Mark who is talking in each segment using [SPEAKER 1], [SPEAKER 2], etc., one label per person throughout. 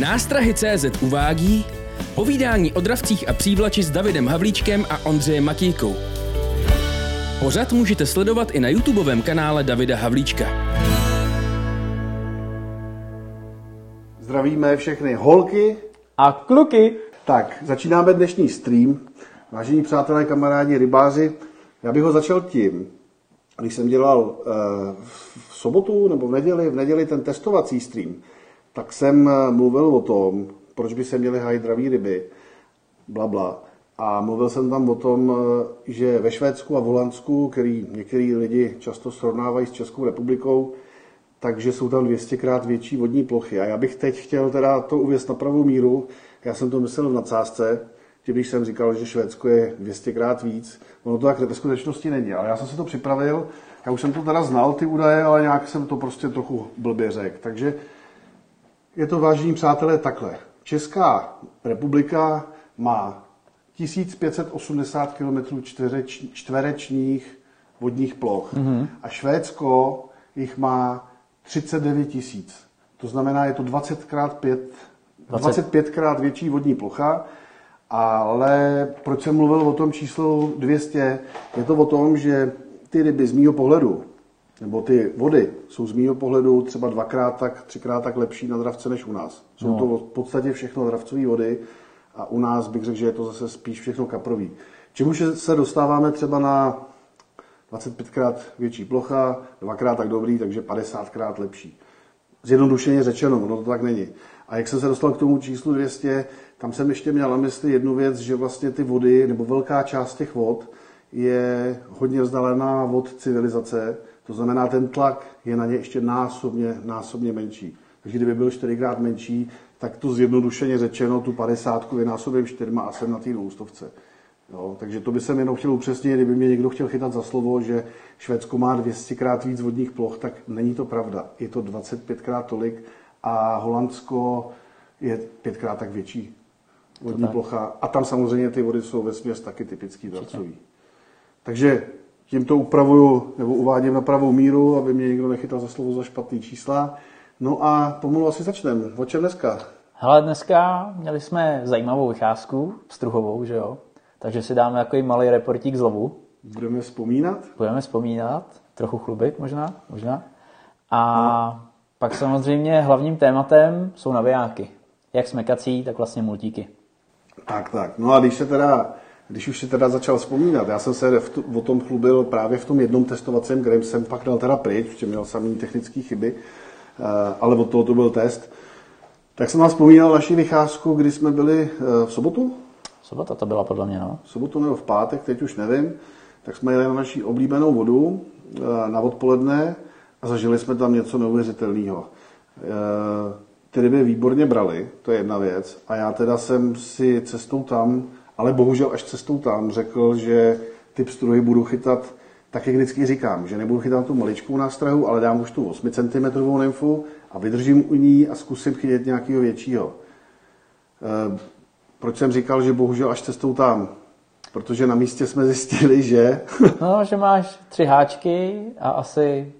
[SPEAKER 1] Nástrahy CZ uvádí povídání o dravcích a přívlači s Davidem Havlíčkem a Ondřejem Matějkou. Pořad můžete sledovat i na YouTubeovém kanále Davida Havlíčka.
[SPEAKER 2] Zdravíme všechny holky.
[SPEAKER 3] A kluky.
[SPEAKER 2] Tak, začínáme dnešní stream. Vážení přátelé, kamarádi, rybáři, já bych ho začal tím, když jsem dělal eh, v sobotu nebo v neděli, v neděli ten testovací stream, tak jsem eh, mluvil o tom, proč by se měly hájit draví ryby, bla, bla. A mluvil jsem tam o tom, eh, že ve Švédsku a v Holandsku, který některý lidi často srovnávají s Českou republikou, takže jsou tam 200krát větší vodní plochy. A já bych teď chtěl teda to uvěst na pravou míru. Já jsem to myslel v nadsázce, že když jsem říkal, že Švédsko je 200krát víc, ono to tak ve skutečnosti není. Ale já jsem si to připravil, já už jsem to teda znal, ty údaje, ale nějak jsem to prostě trochu blbě řekl. Takže je to, vážení přátelé, takhle. Česká republika má 1580 km čtvereč, čtverečních vodních ploch mm-hmm. a Švédsko jich má 39 tisíc. To znamená, je to 20 krát 5, 25 krát větší vodní plocha, ale proč jsem mluvil o tom číslu 200? Je to o tom, že ty ryby z mýho pohledu, nebo ty vody jsou z mýho pohledu třeba dvakrát tak, třikrát tak lepší na dravce než u nás. Jsou no. to v podstatě všechno dravcové vody a u nás bych řekl, že je to zase spíš všechno kaprový. Čemuž se dostáváme třeba na 25krát větší plocha, dvakrát tak dobrý, takže 50krát lepší. Zjednodušeně řečeno, ono to tak není. A jak jsem se dostal k tomu číslu 200, tam jsem ještě měl na mysli jednu věc, že vlastně ty vody, nebo velká část těch vod, je hodně vzdálená od civilizace, to znamená, ten tlak je na ně ještě násobně, násobně menší. Takže kdyby byl čtyřikrát menší, tak tu zjednodušeně řečeno, tu 50 vynásobím čtyřma a jsem na té dvoustovce. Jo, takže to by jsem jenom chtěl upřesnit, kdyby mě někdo chtěl chytat za slovo, že Švédsko má 200krát víc vodních ploch, tak není to pravda. Je to 25krát tolik a Holandsko je pětkrát tak větší vodní tak. plocha. A tam samozřejmě ty vody jsou ve směs taky typický dravcový. Takže tímto upravuju nebo uvádím na pravou míru, aby mě někdo nechytal za slovo za špatný čísla. No a pomalu asi začneme. O čem dneska?
[SPEAKER 3] Hele, dneska měli jsme zajímavou vycházku, struhovou, že jo? Takže si dáme takový malý reportík z lovu.
[SPEAKER 2] Budeme vzpomínat?
[SPEAKER 3] Budeme vzpomínat, trochu chlubit možná, možná. A no. pak samozřejmě hlavním tématem jsou navijáky. Jak smekací, tak vlastně multíky.
[SPEAKER 2] Tak, tak. No a když se teda když už si teda začal vzpomínat, já jsem se v o tom chlubil právě v tom jednom testovacím, kde jsem pak dal teda pryč, protože měl samý technické chyby, eh, ale od toho to byl test. Tak jsem vám vzpomínal naši vycházku, kdy jsme byli eh, v sobotu,
[SPEAKER 3] Sobota to byla podle mě, no.
[SPEAKER 2] V sobotu nebo v pátek, teď už nevím. Tak jsme jeli na naší oblíbenou vodu eh, na odpoledne a zažili jsme tam něco neuvěřitelného. Ty ryby výborně brali, to je jedna věc. A já teda jsem si cestou tam, ale bohužel až cestou tam, řekl, že ty pstruhy budu chytat tak, jak vždycky říkám, že nebudu chytat tu maličkou nástrahu, ale dám už tu 8 cm nymfu a vydržím u ní a zkusím chytit nějakého většího. Eh, proč jsem říkal, že bohužel až cestou tam? Protože na místě jsme zjistili, že...
[SPEAKER 3] no, že máš tři háčky a asi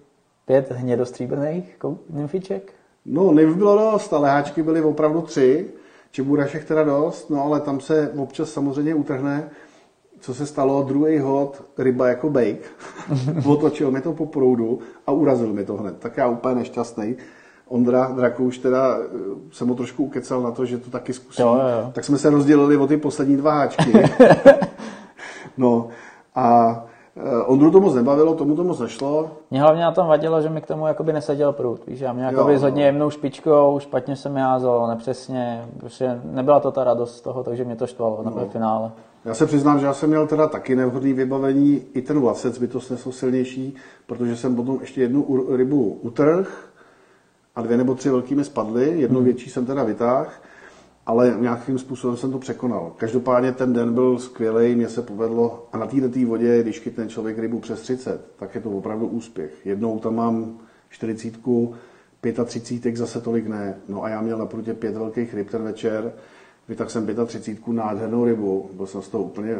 [SPEAKER 3] pět hnědostříbrných nymfiček.
[SPEAKER 2] No, nymf bylo dost, ale háčky byly opravdu tři. Čeburašek teda dost, no ale tam se občas samozřejmě utrhne. Co se stalo? Druhý hod, ryba jako bejk. Otočil mi to po proudu a urazil mi to hned. Tak já úplně nešťastný. Ondra Drakouš teda eh, jsem mu trošku ukecal na to, že to taky zkusí. Jo, jo. Tak jsme se rozdělili o ty poslední dva háčky. no a Ondru to moc nebavilo, tomu to moc nešlo.
[SPEAKER 3] Mě hlavně na tom vadilo, že mi k tomu jakoby neseděl prut. Víš, já mě jakoby jo, s hodně jemnou špičkou, špatně jsem jázal, nepřesně. Prostě nebyla to ta radost z toho, takže mě to štvalo no. na finále.
[SPEAKER 2] Já se přiznám, že já jsem měl teda taky nevhodný vybavení, i ten vlasec by to snesl silnější, protože jsem potom ještě jednu rybu utrh, a dvě nebo tři velkými spadly, jednu hmm. větší jsem teda vytáhl, ale nějakým způsobem jsem to překonal. Každopádně ten den byl skvělý, mně se povedlo a na této vodě, když chytne člověk rybu přes 30, tak je to opravdu úspěch. Jednou tam mám 40, 35 zase tolik ne. No a já měl na prutě pět velkých ryb ten večer, vytáhl jsem 35 nádhernou rybu, byl jsem z toho úplně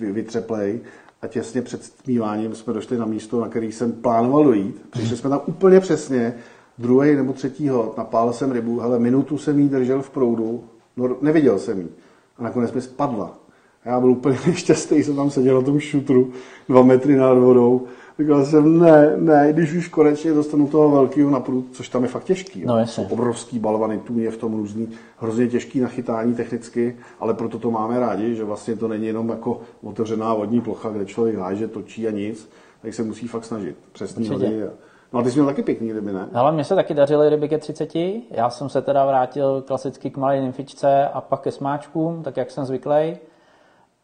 [SPEAKER 2] vytřeplej a těsně před stmíváním jsme došli na místo, na který jsem plánoval dojít. Přišli jsme tam úplně přesně druhý nebo třetího napálil jsem rybu, hele, minutu jsem jí držel v proudu, no neviděl jsem jí. A nakonec mi spadla. A já byl úplně nešťastný, jsem tam seděl na tom šutru, dva metry nad vodou. Říkal jsem, ne, ne, když už konečně dostanu toho velkého na prut, což tam je fakt těžký.
[SPEAKER 3] No.
[SPEAKER 2] Jsou obrovský balvany, tu je v tom různý, hrozně těžký na chytání technicky, ale proto to máme rádi, že vlastně to není jenom jako otevřená vodní plocha, kde člověk háže, točí a nic, tak se musí fakt snažit. Přesný
[SPEAKER 3] Určitě.
[SPEAKER 2] hody. A... No a ty jsi měl taky pěkný ryby, ne?
[SPEAKER 3] Ale mně se taky dařily ryby ke 30. Já jsem se teda vrátil klasicky k malé nymfičce a pak ke smáčkům, tak jak jsem zvyklý.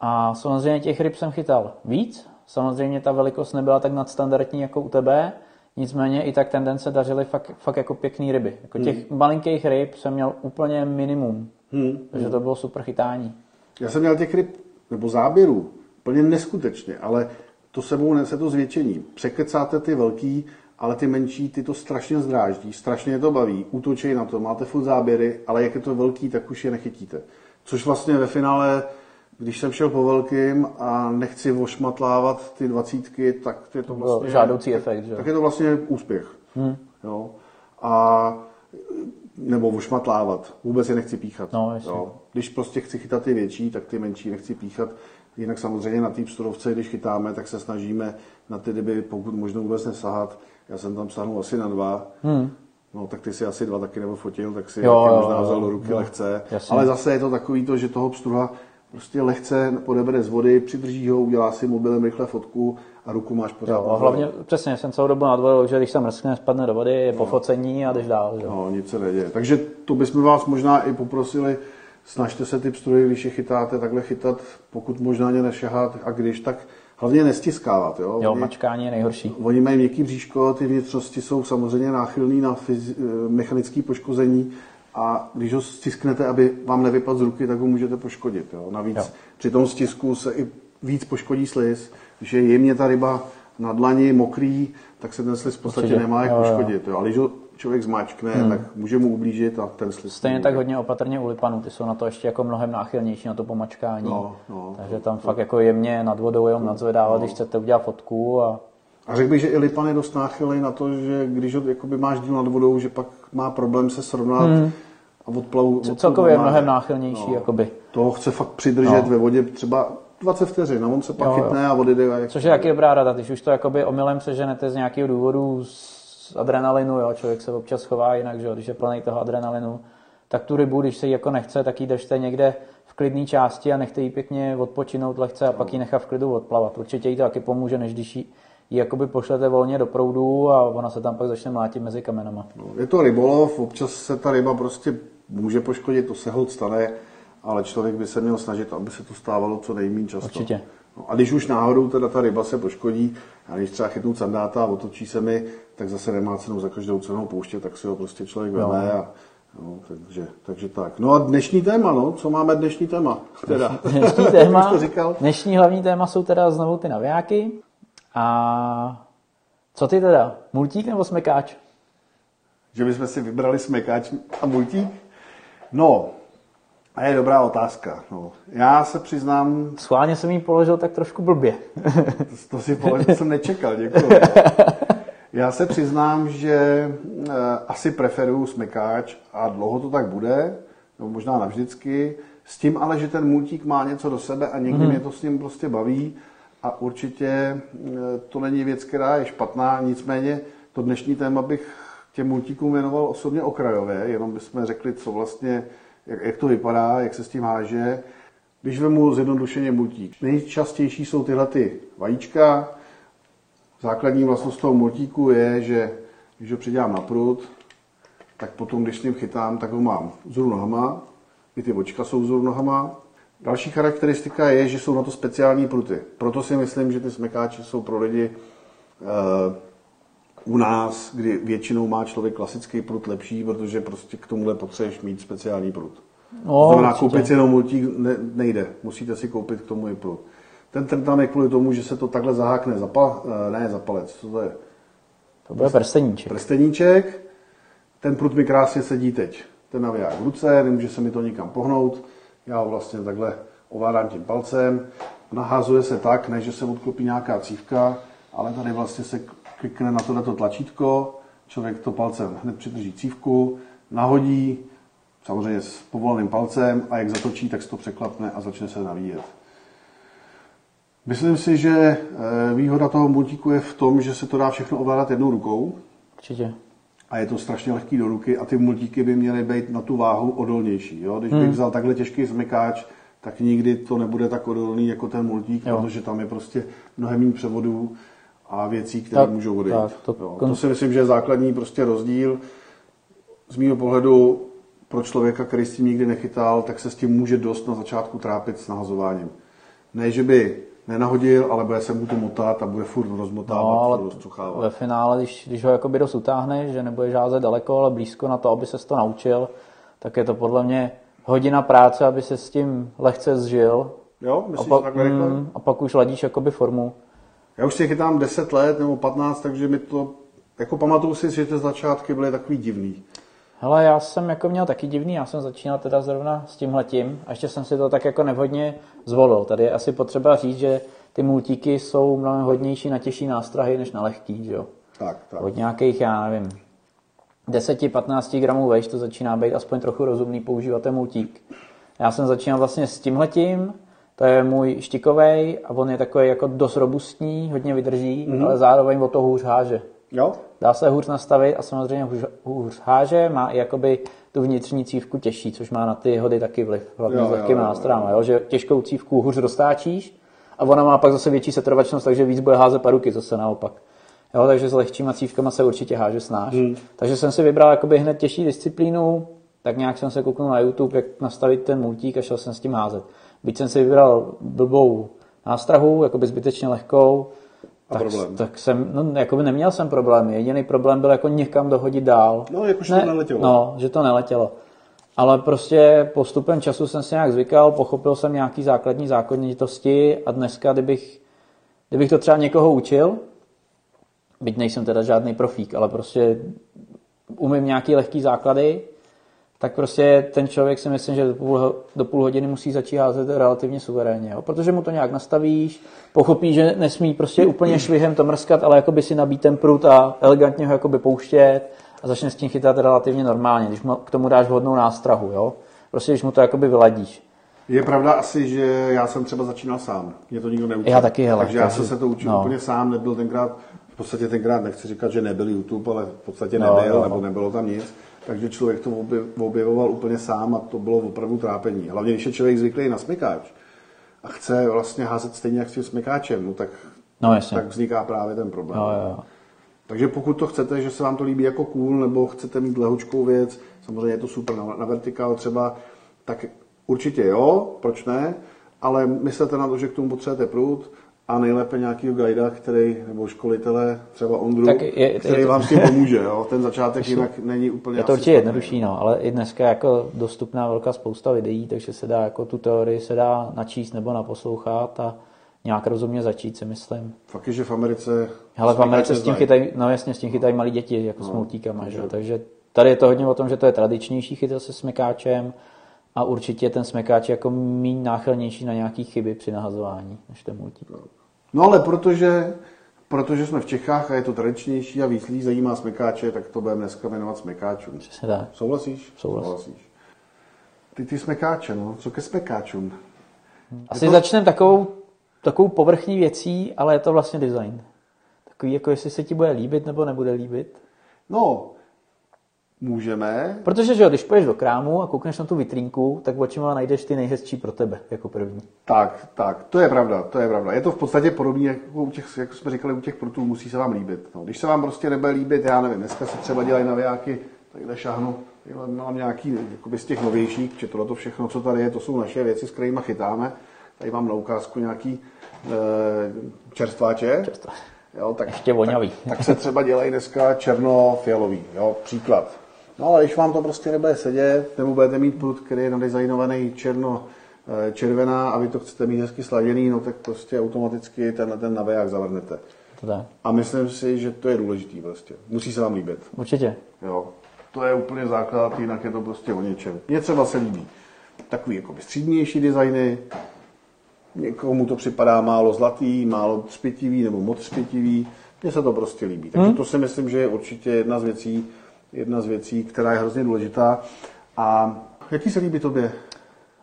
[SPEAKER 3] A samozřejmě těch ryb jsem chytal víc. Samozřejmě ta velikost nebyla tak nadstandardní jako u tebe. Nicméně i tak tendence dařily fakt, fakt jako pěkný ryby. Jako těch malinkých ryb jsem měl úplně minimum.
[SPEAKER 2] Hmm.
[SPEAKER 3] Takže to bylo super chytání.
[SPEAKER 2] Já jsem měl těch ryb, nebo záběrů, úplně neskutečně, ale to sebou nese to zvětšení. Překecáte ty velký, ale ty menší, ty to strašně zdráždí, strašně je to baví, útočí na to, máte furt záběry, ale jak je to velký, tak už je nechytíte. Což vlastně ve finále, když jsem šel po velkým a nechci ošmatlávat ty dvacítky, tak je to
[SPEAKER 3] Byl
[SPEAKER 2] vlastně...
[SPEAKER 3] žádoucí efekt, že?
[SPEAKER 2] Tak je to vlastně úspěch. Hmm. Jo? A nebo ošmatlávat. Vůbec je nechci píchat.
[SPEAKER 3] No, jasně.
[SPEAKER 2] jo? Když prostě chci chytat ty větší, tak ty menší nechci píchat. Jinak samozřejmě na té psturovce, když chytáme, tak se snažíme na ty ryby pokud možno vůbec nesahat. Já jsem tam sáhnul asi na dva. Hmm. No, tak ty si asi dva taky nebo fotil, tak si
[SPEAKER 3] Jo, jo,
[SPEAKER 2] možná vzal do ruky
[SPEAKER 3] jo.
[SPEAKER 2] lehce.
[SPEAKER 3] Jasně.
[SPEAKER 2] Ale zase je to takový to, že toho pstruha prostě lehce podebere z vody, přidrží ho, udělá si mobilem rychle fotku a ruku máš pořád.
[SPEAKER 3] Jo, a hlavně přesně jsem celou dobu nad vodou, že když se mrskne, spadne do vody, je po focení a jdeš dál. Že?
[SPEAKER 2] No, nic se neděje. Takže to bychom vás možná i poprosili, snažte se ty pstruhy, když je chytáte, takhle chytat, pokud možná ně nešahat a když, tak hlavně nestiskávat. Jo?
[SPEAKER 3] Jo,
[SPEAKER 2] Oni-
[SPEAKER 3] mačkání je nejhorší.
[SPEAKER 2] Oni mají měkký bříško, ty vnitřnosti jsou samozřejmě náchylný na fyz, mechanické poškození a když ho stisknete, aby vám nevypadl z ruky, tak ho můžete poškodit. Jo? Navíc
[SPEAKER 3] Jo.
[SPEAKER 2] při tom stisku se i víc poškodí sliz. Když je jemně ta ryba na dlani mokrý, tak se ten sliz v podstatě
[SPEAKER 3] Určitě.
[SPEAKER 2] nemá jak
[SPEAKER 3] Jo, jo.
[SPEAKER 2] poškodit. Jo? Ale když ho člověk zmáčkne, hmm. tak může mu ublížit a ten sliz.
[SPEAKER 3] Stejně tak hodně opatrně u lipanů, ty jsou na to ještě jako mnohem náchylnější na to pomačkání.
[SPEAKER 2] No, no.
[SPEAKER 3] Takže tam fakt jako jemně nad vodou jenom nadzvedávat, když chcete udělat fotku a
[SPEAKER 2] A řekl bych, že i Lipan je dost náchylný na to, že když ho jakoby máš díl nad vodou, že pak má problém se srovnat hmm. a odplavu. odplavu
[SPEAKER 3] celkově je mnohem náchylnější. Jakoby.
[SPEAKER 2] Toho chce fakt přidržet
[SPEAKER 3] No.
[SPEAKER 2] ve vodě třeba 20 vteřin a on se pak
[SPEAKER 3] Jo, jo.
[SPEAKER 2] chytne a odjede. a Jak...
[SPEAKER 3] Což je taky dobrá rada, když už to jakoby omylem seženete z nějakého důvodu z adrenalinu, jo, člověk se občas chová jinak, že když je plný toho adrenalinu, tak tu rybu, když se jí jako nechce, tak ji držte někde v klidné části a nechte jí pěkně odpočinout lehce a pak ji nechat v klidu odplavat. Určitě jí to taky pomůže, než když ji ji jakoby pošlete volně do proudu a ona se tam pak začne mlátit mezi kamenama.
[SPEAKER 2] No, Je to rybolov, občas se ta ryba prostě může poškodit, to se hod stane, ale člověk by se měl snažit, aby se to stávalo co nejméně často.
[SPEAKER 3] Určitě.
[SPEAKER 2] No, a když už náhodou teda ta ryba se poškodí, a když třeba chytnu sandáta a otočí se mi, tak zase nemá cenu za každou cenu pouštět, tak si ho prostě člověk veme a No, takže, takže tak. No a dnešní téma, no, co máme dnešní téma? Teda,
[SPEAKER 3] Dnešní téma,
[SPEAKER 2] to říkal?
[SPEAKER 3] dnešní hlavní téma jsou teda znovu ty navijáky. A co ty teda? Multík nebo smekáč?
[SPEAKER 2] Že bychom si vybrali smekáč a multík? No, a je dobrá otázka. No. Já se přiznám,
[SPEAKER 3] Schválně jsem jí položil tak trošku blbě.
[SPEAKER 2] to, to si položil, jsem nečekal, děkuji. Já se přiznám, že e, asi preferuju smekáč a dlouho to tak bude, nebo možná navždycky, s tím ale, že ten multík má něco do sebe a někdy mě to s ním prostě baví a určitě e, to není věc, která je špatná, nicméně to dnešní téma bych těm multíkům věnoval osobně okrajově, jenom bychom řekli, co vlastně, jak, jak to vypadá, jak se s tím háže. Když vemu zjednodušeně multík, nejčastější jsou tyhle ty vajíčka, Základní vlastnost toho multíku je, že když ho přidělám na prut, tak potom, když s ním chytám, tak ho mám vzhůru nohama, i ty očka jsou vzhůru nohama. Další charakteristika je, že jsou na to speciální pruty. Proto si myslím, že ty smekáče jsou pro lidi eh, u nás, kdy většinou má člověk klasický prut lepší, protože prostě k tomuhle potřebuješ mít speciální prut.
[SPEAKER 3] No,
[SPEAKER 2] to znamená,
[SPEAKER 3] určitě.
[SPEAKER 2] koupit si jenom multík ne, nejde. Musíte si koupit k tomu i prut. Ten tam je kvůli tomu, že se to takhle zahákne za, pa, eh, ne za palec, co to je?
[SPEAKER 3] To bude prsteníček.
[SPEAKER 2] Prsteníček. Ten prut mi krásně sedí teď. Ten naviják v ruce, nemůže se mi to nikam pohnout. Já ho vlastně takhle ovládám tím palcem. Naházuje se tak, ne, že se odklopí nějaká cívka, ale tady vlastně se klikne na tohleto tlačítko člověk to palcem hned přidrží cívku, nahodí, samozřejmě s povoleným palcem a jak zatočí, tak se to překlapne a začne se navíjet. Myslím si, že eh, výhoda toho multíku je v tom, že se to dá všechno ovládat jednou rukou
[SPEAKER 3] Určitě.
[SPEAKER 2] a je to strašně lehký do ruky a ty multíky by měly být na tu váhu odolnější. Jo? Když bych
[SPEAKER 3] Hmm.
[SPEAKER 2] vzal takhle těžký zmykáč, tak nikdy to nebude tak odolný jako ten multík,
[SPEAKER 3] Jo.
[SPEAKER 2] protože tam je prostě mnohem méně převodů a věcí, které
[SPEAKER 3] Tak,
[SPEAKER 2] můžou odejít.
[SPEAKER 3] tak, to-
[SPEAKER 2] jo, to si myslím, že je základní prostě rozdíl. Z mého pohledu pro člověka, který s tím nikdy nechytal, tak se s tím může dost na začátku trápit s nahazováním. Ne, že by nenahodil, ale bude se mu to motat a bude furt rozmotávat,
[SPEAKER 3] No, ale
[SPEAKER 2] furt rozcuchávat.
[SPEAKER 3] ve finále, když, když ho jakoby dost utáhneš, že nebude žázet daleko, ale blízko na to, aby se to naučil, tak je to podle mě hodina práce, aby se s tím lehce zžil.
[SPEAKER 2] Jo,
[SPEAKER 3] A
[SPEAKER 2] myslíš
[SPEAKER 3] pak,
[SPEAKER 2] takhle rychle?
[SPEAKER 3] mm, a pak už ladíš jakoby formu.
[SPEAKER 2] Já už si chytám 10 let nebo 15, takže mi to, jako pamatuju si, že ty začátky byly takový divný.
[SPEAKER 3] Hele, já jsem jako měl taky divný, já jsem začínal teda zrovna s tímhletím a ještě jsem si to tak jako nevhodně zvolil. Tady je asi potřeba říct, že ty multíky jsou mnohem hodnější na těžší nástrahy než na lehký, že jo.
[SPEAKER 2] Tak, tak.
[SPEAKER 3] Od nějakých, já nevím, 10-15 gramů vejš to začíná být aspoň trochu rozumný používat ten multík. Já jsem začínal vlastně s tímhletím, to je můj štikovej a on je takový jako dost robustní, hodně vydrží, mm-hmm. ale zároveň o to hůř háže.
[SPEAKER 2] Jo?
[SPEAKER 3] Dá se hůř nastavit a samozřejmě hůř, hůř háže, má i jakoby tu vnitřní cívku těžší, což má na ty hody taky vliv, hlavně
[SPEAKER 2] Jo,
[SPEAKER 3] s lehkými
[SPEAKER 2] jo,
[SPEAKER 3] nástrojama, jo, že těžkou cívku hůř roztáčíš a ona má pak zase větší setrvačnost, takže víc bude házet paruky zase naopak. Jo, takže s lehčíma cívkama se určitě háže snáš. Hmm. Takže jsem si vybral jakoby hned těžší disciplínu, tak nějak jsem se kouknul na YouTube, jak nastavit ten multík a šel jsem s tím házet. Byť jsem si vybral blbou nástrahu, jakoby zbytečně lehkou,
[SPEAKER 2] A
[SPEAKER 3] tak,
[SPEAKER 2] problém?
[SPEAKER 3] tak jsem, no, jakoby neměl jsem problémy. Jediný problém byl jako někam dohodit dál.
[SPEAKER 2] No, jakože to neletělo.
[SPEAKER 3] No, že to neletělo. Ale prostě postupem času jsem si nějak zvykal, pochopil jsem nějaký základní zákonitosti a dneska, kdybych, kdybych to třeba někoho učil, byť nejsem teda žádný profík, ale prostě umím nějaký lehký základy, tak prostě ten člověk si myslím, že do půl, do půl hodiny musí začít házet relativně suverénně, jo? protože mu to nějak nastavíš, pochopí, že nesmí prostě úplně švihem to mrskat, ale jakoby si nabít ten prut a elegantně ho jakoby pouštět a začne s tím chytat relativně normálně, když mu k tomu dáš vhodnou nástrahu, jo? Prostě když mu to jakoby vyladíš.
[SPEAKER 2] Je pravda asi, že já jsem třeba začínal sám. Mě to nikdo neučil.
[SPEAKER 3] Já taky, hele,
[SPEAKER 2] Takže já jsem se to učil
[SPEAKER 3] no.
[SPEAKER 2] úplně sám, nebyl tenkrát, v podstatě tenkrát nechci říkat, že nebyl YouTube, ale v podstatě
[SPEAKER 3] No,
[SPEAKER 2] nebyl,
[SPEAKER 3] jo.
[SPEAKER 2] nebo nebylo tam nic. Takže člověk to obje- objevoval úplně sám a to bylo opravdu trápení. Hlavně, když je člověk zvyklý na smykáč a chce vlastně házet stejně jak s tím smykáčem, no tak,
[SPEAKER 3] No jasně.
[SPEAKER 2] tak vzniká právě ten problém.
[SPEAKER 3] Jo, jo, jo.
[SPEAKER 2] Takže pokud to chcete, že se vám to líbí jako cool, nebo chcete mít lehoučkou věc, samozřejmě je to super na, na vertikál třeba, tak určitě jo, proč ne, ale myslete na to, že k tomu potřebujete prut a nejlépe nějakýho guida, který, nebo školitele, třeba Ondru,
[SPEAKER 3] Tak je- je
[SPEAKER 2] který
[SPEAKER 3] to-
[SPEAKER 2] vám s tím pomůže. Jo? Ten začátek jinak není úplně
[SPEAKER 3] Je to určitě jednodušší, no, ale i dneska jako dostupná velká spousta videí, takže se dá jako tu teorii se dá načíst nebo naposlouchat a nějak rozumně začít, si myslím.
[SPEAKER 2] Fakt je, že v Americe...
[SPEAKER 3] Hele, v Americe s tím chytají, no jasně, s tím chytají malí děti, jako no, s multíkama, že? jo, takže tady je to hodně o tom, že to je tradičnější chytat se smykáčem a určitě ten smykáč je jako méně náchylnější na nějaký chyby při nahazování, než ten multík.
[SPEAKER 2] No ale protože, protože jsme v Čechách a je to tradičnější a víc lidí zajímá smykáče, tak to budeme dneska jmenovat smykáčům.
[SPEAKER 3] Přesně tak.
[SPEAKER 2] Souhlasíš?
[SPEAKER 3] Souhlas.
[SPEAKER 2] Souhlasíš. Ty, ty smekáče, no, co ke smekáčům?
[SPEAKER 3] Asi začneme takovou, takovou povrchní věcí, ale je to vlastně design. Takový, jako jestli se ti bude líbit nebo nebude líbit.
[SPEAKER 2] No, můžeme,
[SPEAKER 3] Protože, že jo, když půjdeš do krámu a koukneš na tu vitrínku, tak očima najdeš ty nejhezčí pro tebe jako první.
[SPEAKER 2] tak, tak, to je pravda, to je pravda. Je to v podstatě podobné, jako, u těch, jak jsme říkali, u těch prutů musí se vám líbit. No, když se vám prostě nebude líbit, já nevím, dneska se třeba dělají navijáky, takhle šáhnu, takhle mám nějaký jakoby z těch novějších, že tohle to všechno, co tady je, to jsou naše věci, s kterými chytáme. Tady mám na ukázku nějaký e, čerstváče.
[SPEAKER 3] Čerstvé.
[SPEAKER 2] Jo, tak,
[SPEAKER 3] Ještě vonavý.
[SPEAKER 2] Tak, tak se třeba dělají dneska černo-fialový, jo, příklad. No ale když vám to prostě nebude sedět, nebo budete mít prut, který je nadizajnovaný černo, eh, červená a vy to chcete mít hezky sladěný, no tak prostě automaticky tenhle ten naviják zavrnete.
[SPEAKER 3] To tak.
[SPEAKER 2] A myslím si, že to je důležitý prostě. Musí se vám líbit.
[SPEAKER 3] Určitě.
[SPEAKER 2] Jo. To je úplně základ, jinak je to prostě o něčem. Mně třeba se líbí takový jako střídnější designy, někomu to připadá málo zlatý, málo třpitivý nebo moc třpitivý. Mně se to prostě líbí. Takže hmm. to si myslím, že je určitě jedna z věcí, jedna z věcí, která je hrozně důležitá. A jaký se líbí tobě?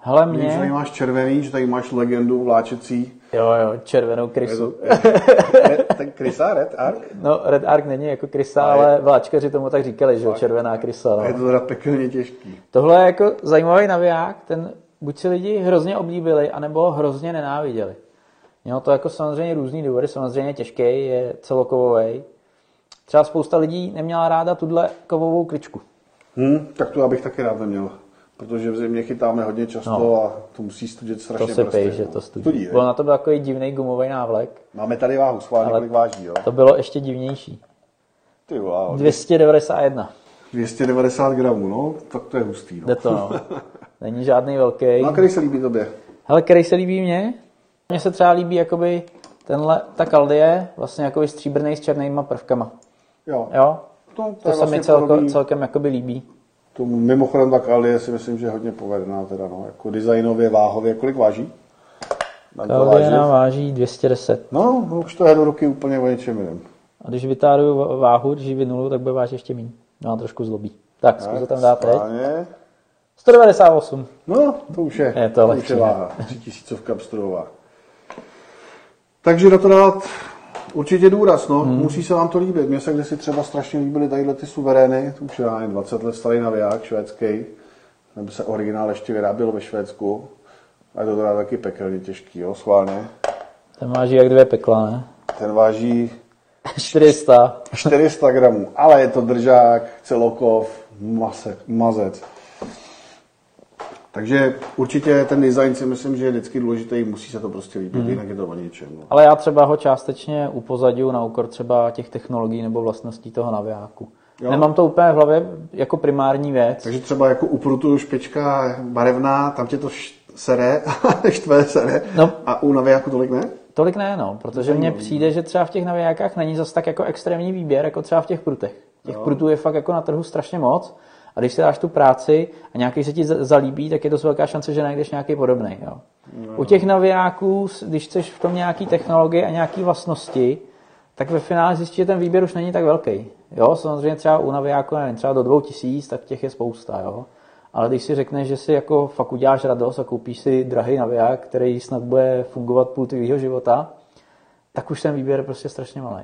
[SPEAKER 3] Hele,
[SPEAKER 2] Mě... Že tady
[SPEAKER 3] mě...
[SPEAKER 2] máš červený, že tady máš legendu vláčecí.
[SPEAKER 3] Jo, jo, červenou krysu.
[SPEAKER 2] ten Krysa, Red Ark?
[SPEAKER 3] No, Red Ark není jako krysa,
[SPEAKER 2] A je-
[SPEAKER 3] ale vláčkaři tomu tak říkali, že jo, červená krysa.
[SPEAKER 2] A je
[SPEAKER 3] No.
[SPEAKER 2] to teda pekelně těžký.
[SPEAKER 3] Tohle je jako zajímavý naviják, ten buď si lidi hrozně oblíbili, anebo hrozně nenáviděli. Mělo to jako samozřejmě různý důvody, samozřejmě těžký, je celokovový. Třeba spousta lidí neměla ráda tuhle kovovou kličku.
[SPEAKER 2] Hm, tak to já bych taky rád neměl. Protože v zimě chytáme hodně často
[SPEAKER 3] No.
[SPEAKER 2] a to musí studit
[SPEAKER 3] To
[SPEAKER 2] strašně
[SPEAKER 3] si
[SPEAKER 2] prsty,
[SPEAKER 3] pej, že
[SPEAKER 2] no.
[SPEAKER 3] to studí.
[SPEAKER 2] Studí,
[SPEAKER 3] Bylo
[SPEAKER 2] ne?
[SPEAKER 3] na to byl takový divný gumový návlek.
[SPEAKER 2] Máme tady váhu, schválně,
[SPEAKER 3] Ale-
[SPEAKER 2] kolik váží, jo?
[SPEAKER 3] To bylo ještě divnější.
[SPEAKER 2] Ty wow,
[SPEAKER 3] 291.
[SPEAKER 2] 290 gramů, no, tak to je hustý, no.
[SPEAKER 3] Jde to, no. Není žádný velký.
[SPEAKER 2] No a který se líbí tobě?
[SPEAKER 3] Hele, který se líbí mně? Mně se třeba líbí jakoby tenhle, ta kaldie, vlastně jakoby stříbrný s černýma prvkama.
[SPEAKER 2] Jo,
[SPEAKER 3] Jo?
[SPEAKER 2] to, to,
[SPEAKER 3] To se mi
[SPEAKER 2] vlastně
[SPEAKER 3] celko,
[SPEAKER 2] podobný
[SPEAKER 3] celkem jakoby líbí.
[SPEAKER 2] tomu. Mimochodem ta Kaldie si myslím, že je hodně povedená teda, no, jako designově, váhově. Kolik váží? To vážit.
[SPEAKER 3] nám váží 210.
[SPEAKER 2] No, no, už to je do ruky úplně o něčem jiném.
[SPEAKER 3] A když vytáruju váhu, když ji vynulu, tak bude vážit ještě méně. No a trošku zlobí. Tak, zkus to tam dát teď.
[SPEAKER 2] Správně.
[SPEAKER 3] 198.
[SPEAKER 2] No, to už je,
[SPEAKER 3] Je to
[SPEAKER 2] je
[SPEAKER 3] ne?
[SPEAKER 2] váha. Třitisícovka pstrojová. Takže na to dát určitě důraz, no. Hmm. Musí se vám to líbit. Mně se kdysi třeba strašně líbily tadyhle ty suverény, to už je já nevím, 20 let starý naviják švédský, nebo se originál ještě vyráběl ve Švédsku. A je to teda taky pekelně těžký, jo, schválně.
[SPEAKER 3] Ten váží jak dvě pekla, ne?
[SPEAKER 2] Ten váží
[SPEAKER 3] 400.
[SPEAKER 2] 400 gramů, ale je to držák, celokov, masek, mazec. Takže určitě ten design si myslím, že je vždycky důležitý, musí se to prostě líbit, mm. jinak je to o ničem. No.
[SPEAKER 3] Ale já třeba ho částečně upozadím na úkor třeba těch technologií nebo vlastností toho navijáku.
[SPEAKER 2] Jo.
[SPEAKER 3] Nemám to úplně v hlavě jako primární věc.
[SPEAKER 2] Takže třeba jako u prutu špička barevná, tam tě to sere, štve sere,
[SPEAKER 3] No.
[SPEAKER 2] a u navijáku tolik ne?
[SPEAKER 3] Tolik ne, no, protože mně přijde, že třeba v těch navijákách není zas tak jako extrémní výběr, jako třeba v těch prutech. Těch
[SPEAKER 2] Jo.
[SPEAKER 3] prutů je fakt jako na trhu strašně moc a když si dáš tu práci a nějaký se ti za- zalíbí, tak je dost velká šance, že najdeš nějaký podobný. Jo. U těch navijáků, když chceš v tom nějaký technologie a nějaký vlastnosti, tak ve finále zjistíš, že ten výběr už není tak velký. Jo, samozřejmě třeba u navijáku, nevím, třeba do 2000, tak těch je spousta, jo. Ale když si řekneš, že si jako fakt uděláš radost a koupíš si drahý naviják, který snad bude fungovat půl tvýho života, tak už ten výběr je prostě strašně malý.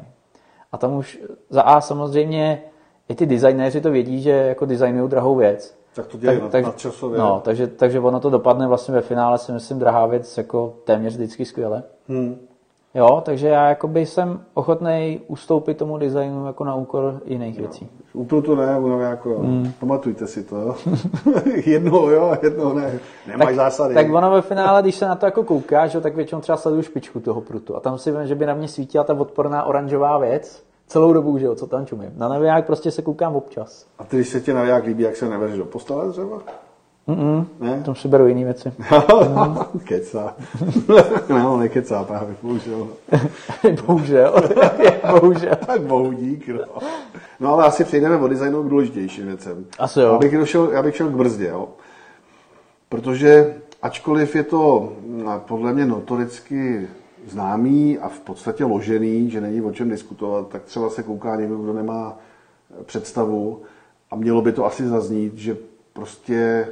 [SPEAKER 3] A tam už za A samozřejmě i ty designéři to vědí, že jako designují drahou věc.
[SPEAKER 2] Tak to dělají tak, nadčasově.
[SPEAKER 3] no, takže, takže ono to dopadne vlastně ve finále si myslím drahá věc jako téměř vždycky skvěle.
[SPEAKER 2] Hmm.
[SPEAKER 3] Jo, takže já jakoby jsem ochotný ustoupit tomu designu jako na úkor jiných věcí.
[SPEAKER 2] U prutu ne, u navijáku jo. Hmm. Pamatujte si to, jo. jednou jo, jednou ne. Nemáš zásady.
[SPEAKER 3] tak ono ve finále, když se na to jako koukáš, jo, tak většinou třeba sleduju špičku toho prutu a tam si vím, že by na mě svítila ta odporná oranžová věc celou dobu, že jo, co tam čumím. Na naviják prostě se koukám občas.
[SPEAKER 2] A ty, když se ti naviják líbí, jak se nevedeš do postele třeba?
[SPEAKER 3] Mm-mm.
[SPEAKER 2] Ne?
[SPEAKER 3] Tam si beru jiné věci.
[SPEAKER 2] Kecá. ne, on nekecá právě, bohužel.
[SPEAKER 3] bohužel. bohužel.
[SPEAKER 2] tak bohu dík, no. No ale asi přejdeme od designu k důležitějším věcem.
[SPEAKER 3] Asi jo.
[SPEAKER 2] Já bych, došel, já bych šel k brzdě, jo. Protože ačkoliv je to mm, podle mě notoricky známý a v podstatě ložený, že není o čem diskutovat, tak třeba se kouká někdo, kdo nemá představu a mělo by to asi zaznít, že prostě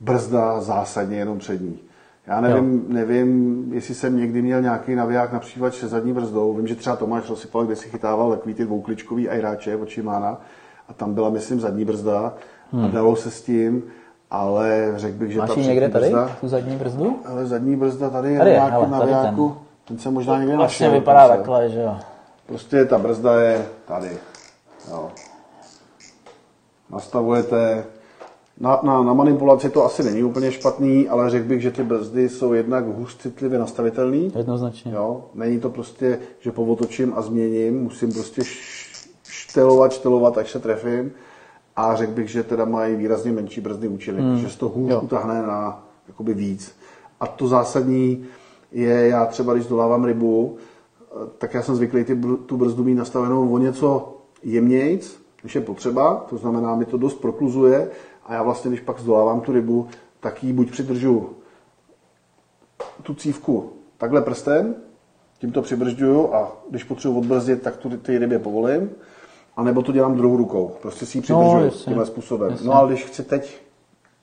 [SPEAKER 2] brzda zásadně jenom přední. Já nevím, jo. nevím, jestli jsem někdy měl nějaký naviják například se zadní brzdou. Vím, že třeba Tomáš Rosypal, kde si chytával takový ty dvoukličkový ajráče od Šimána a tam byla, myslím, zadní brzda hmm. a dalo se s tím, ale řekl bych, že
[SPEAKER 3] Máš
[SPEAKER 2] ta
[SPEAKER 3] někde tady,
[SPEAKER 2] brzda,
[SPEAKER 3] tu zadní brzdu?
[SPEAKER 2] ale zadní brzda tady
[SPEAKER 3] Tady
[SPEAKER 2] na
[SPEAKER 3] je, tady
[SPEAKER 2] navijáku.
[SPEAKER 3] ten.
[SPEAKER 2] Ten se možná někde
[SPEAKER 3] Vlastně
[SPEAKER 2] našel.
[SPEAKER 3] vypadá
[SPEAKER 2] dokonce.
[SPEAKER 3] takhle, že jo.
[SPEAKER 2] Prostě ta brzda je tady. Jo. Nastavujete. Na, na, na manipulaci to asi není úplně špatný, ale řekl bych, že ty brzdy jsou jednak hůř citlivě nastavitelný.
[SPEAKER 3] Jednoznačně.
[SPEAKER 2] Jo. Není to prostě, že povotočím a změním, musím prostě štelovat, štelovat, až se trefím. A řekl bych, že teda mají výrazně menší brzdný účinek, hmm. že se to hůř
[SPEAKER 3] Jo.
[SPEAKER 2] utáhne na jakoby víc. A to zásadní je, já třeba když dolávám rybu, tak já jsem zvyklý ty, tu brzdu mít nastavenou o něco jemnějc, když je potřeba, to znamená, mi to dost prokluzuje a já vlastně, když pak zdolávám tu rybu, tak ji buď přidržu tu cívku takhle prstem, tím to přibržďuju a když potřebuji odbrzdit, tak tu, ty rybě povolím. A nebo to dělám druhou rukou. Prostě si ji
[SPEAKER 3] No,
[SPEAKER 2] no,
[SPEAKER 3] jasně.
[SPEAKER 2] tímhle způsobem.
[SPEAKER 3] Jasně.
[SPEAKER 2] No ale když chci teď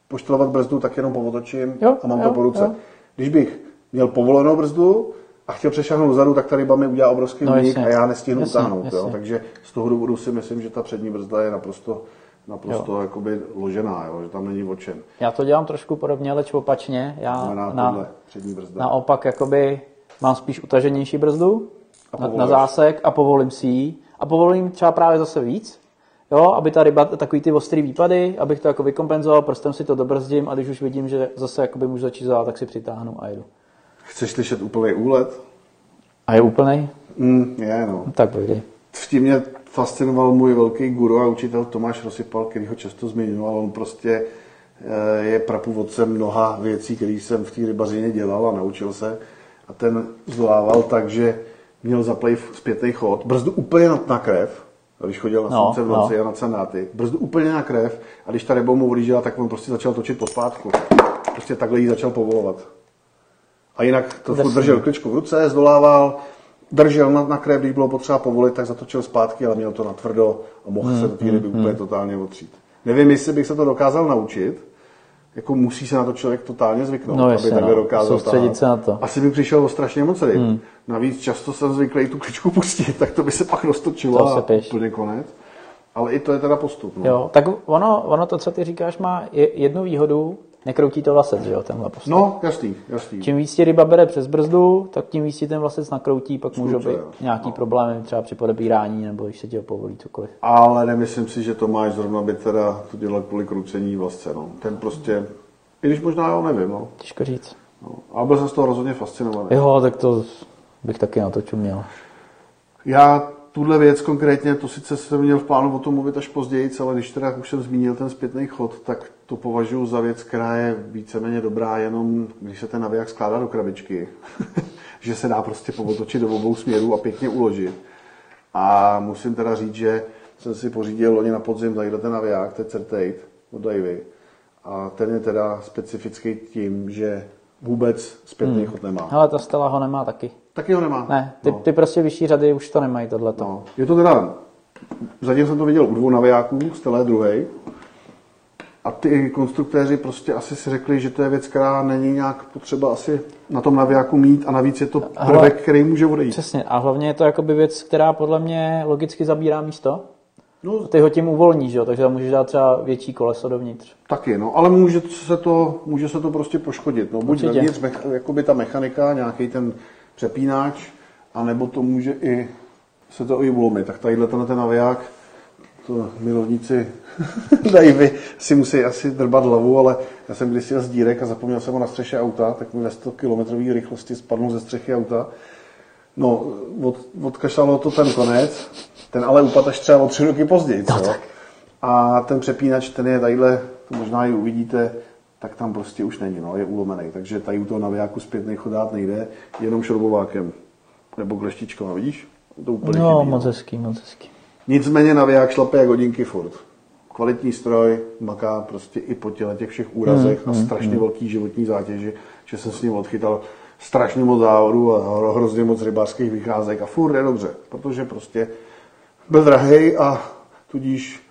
[SPEAKER 2] poštelovat brzdu, tak jenom povotočím
[SPEAKER 3] Jo,
[SPEAKER 2] a mám
[SPEAKER 3] jo,
[SPEAKER 2] to po ruce.
[SPEAKER 3] jo.
[SPEAKER 2] Když bych měl povolenou brzdu a chtěl přešáhnout zadu, tak ta ryba mi udělá obrovský
[SPEAKER 3] No,
[SPEAKER 2] únik
[SPEAKER 3] jasně.
[SPEAKER 2] a já nestihnu
[SPEAKER 3] Jasně,
[SPEAKER 2] utáhnout. Jo?
[SPEAKER 3] jasně.
[SPEAKER 2] Takže z toho důvodu si myslím, že ta přední brzda je naprosto, naprosto jakoby ložená, jo? že tam není o čem.
[SPEAKER 3] Já to dělám trošku podobně, leč opačně. Já
[SPEAKER 2] Znamená
[SPEAKER 3] na,
[SPEAKER 2] tohle přední brzda.
[SPEAKER 3] naopak jakoby mám spíš utaženější brzdu
[SPEAKER 2] A
[SPEAKER 3] na, na zásek a povolím si ji. A povolím třeba právě zase víc, jo, aby ta ryba, takový ty ostrý výpady, abych to jako vykompenzoval, prstem si to dobrzdím a když už vidím, že zase jakoby můžu začít zát, tak si přitáhnu a jedu.
[SPEAKER 2] Chceš slyšet úplný úlet?
[SPEAKER 3] A je úplnej?
[SPEAKER 2] Mm, je, no.
[SPEAKER 3] Tak pojdi.
[SPEAKER 2] V tím mě fascinoval můj velký guru a učitel Tomáš Rosypal, který ho často zmiňoval. On prostě eh, je prapůvodcem mnoha věcí, které jsem v té rybařině dělal a naučil se. A ten zvládal tak, že měl zaplej zpětný chod, brzdu úplně na, na krev, když chodil na
[SPEAKER 3] No,
[SPEAKER 2] slunce v noci
[SPEAKER 3] no.
[SPEAKER 2] a na cenáty, brzdu úplně na krev a když ta ryba mu odjížděla, tak on prostě začal točit pospátku. Prostě takhle ji začal povolovat. A jinak to furt držel kličku v ruce, zdolával, držel na, na krev, když bylo potřeba povolit, tak zatočil zpátky, ale měl to na tvrdo a mohl
[SPEAKER 3] Hmm,
[SPEAKER 2] se do té ryby úplně totálně otřít. Nevím, jestli bych se to dokázal naučit, jako musí se na to člověk totálně zvyknout,
[SPEAKER 3] No
[SPEAKER 2] aby
[SPEAKER 3] jasně,
[SPEAKER 2] takhle
[SPEAKER 3] no.
[SPEAKER 2] dokázal
[SPEAKER 3] Soustředit se na to.
[SPEAKER 2] Asi bych přišel o strašně moc ryb. Navíc často jsem zvyklý tu kličku pustit, tak to by se pak roztočilo
[SPEAKER 3] To
[SPEAKER 2] a úplně konec. Ale i to je teda postup. No.
[SPEAKER 3] Jo, tak ono, ono to, co ty říkáš, má je- jednu výhodu, nekroutí to vlasec, že jo, tenhle postup.
[SPEAKER 2] no, jasný, jasný.
[SPEAKER 3] Čím víc ti ryba bere přes brzdu, tak tím víc ti ten vlasec nakroutí, pak můžou být
[SPEAKER 2] jo.
[SPEAKER 3] nějaký
[SPEAKER 2] No.
[SPEAKER 3] problémy třeba při podebírání, nebo když se ti ho povolí cokoliv.
[SPEAKER 2] Ale nemyslím si, že Tomáš zrovna by teda to dělal kvůli krucení vlastně. No. Ten prostě, i když možná jo, nevím. No.
[SPEAKER 3] Těžko říct.
[SPEAKER 2] No. Ale byl jsem z toho rozhodně fascinovaný.
[SPEAKER 3] Jo, tak to bych taky na to čuměl.
[SPEAKER 2] Já tuhle věc konkrétně, to sice jsem měl v plánu o tom mluvit až později, ale když teda už jsem zmínil ten zpětný chod, tak to považuji za věc, která je víceméně dobrá jenom, když se ten naviják skládá do krabičky, že se dá prostě povotočit do obou směrů a pěkně uložit. A musím teda říct, že jsem si pořídil loni na podzim tady ten naviják, to je Certate od Davy. A ten je teda specifický tím, že vůbec zpětný chod nemá.
[SPEAKER 3] Ale ta Stella ho nemá taky.
[SPEAKER 2] Taky ho nemá.
[SPEAKER 3] Ne, ty,
[SPEAKER 2] No.
[SPEAKER 3] ty prostě vyšší řady už to nemají tohleto.
[SPEAKER 2] No, je to teda, zatím jsem to viděl u dvou navijáků, Stella je druhý. A ty konstruktéři prostě asi si řekli, že to je věc, která není nějak potřeba asi na tom navijáku mít a navíc je to prvek, který může odejít.
[SPEAKER 3] Přesně. A hlavně je to jakoby věc, která podle mě logicky zabírá místo.
[SPEAKER 2] No,
[SPEAKER 3] Ty ho tím uvolníš, jo? takže tam můžeš dát třeba větší koleso dovnitř.
[SPEAKER 2] taky, no, ale může se to, může se to prostě poškodit. No, buď
[SPEAKER 3] Určitě.
[SPEAKER 2] vevnitř, mech- jakoby ta mechanika, nějaký ten přepínač, anebo to může i se to i ulomit. Tak tadyhle ten naviják, to milovníci Davy si musí asi drbat hlavu, ale já jsem kdysi jel z dírek a zapomněl jsem ho na střeše auta, tak mi ve 100 km rychlosti spadnul ze střechy auta. No, od, odkašlalo to ten konec, ten ale upadl až třeba o tři roky později.
[SPEAKER 3] No
[SPEAKER 2] Co? A ten přepínač, ten je tadyhle, to možná i uvidíte, tak tam prostě už není, no, je ulomený. Takže tady u toho navijáku zpětný chodát nejde, jenom šrobovákem nebo kleštičkou, vidíš? To úplně
[SPEAKER 3] No,
[SPEAKER 2] chybí,
[SPEAKER 3] moc hezký, moc hezký.
[SPEAKER 2] Nicméně naviják šlape jak hodinky furt. Kvalitní stroj, maká prostě i po těle těch všech úrazech a strašně velký životní zátěži, že jsem s ním odchytal strašně moc závodů a hro- hrozně moc rybářských vycházek a furt je dobře, protože prostě byl drahej a tudíž,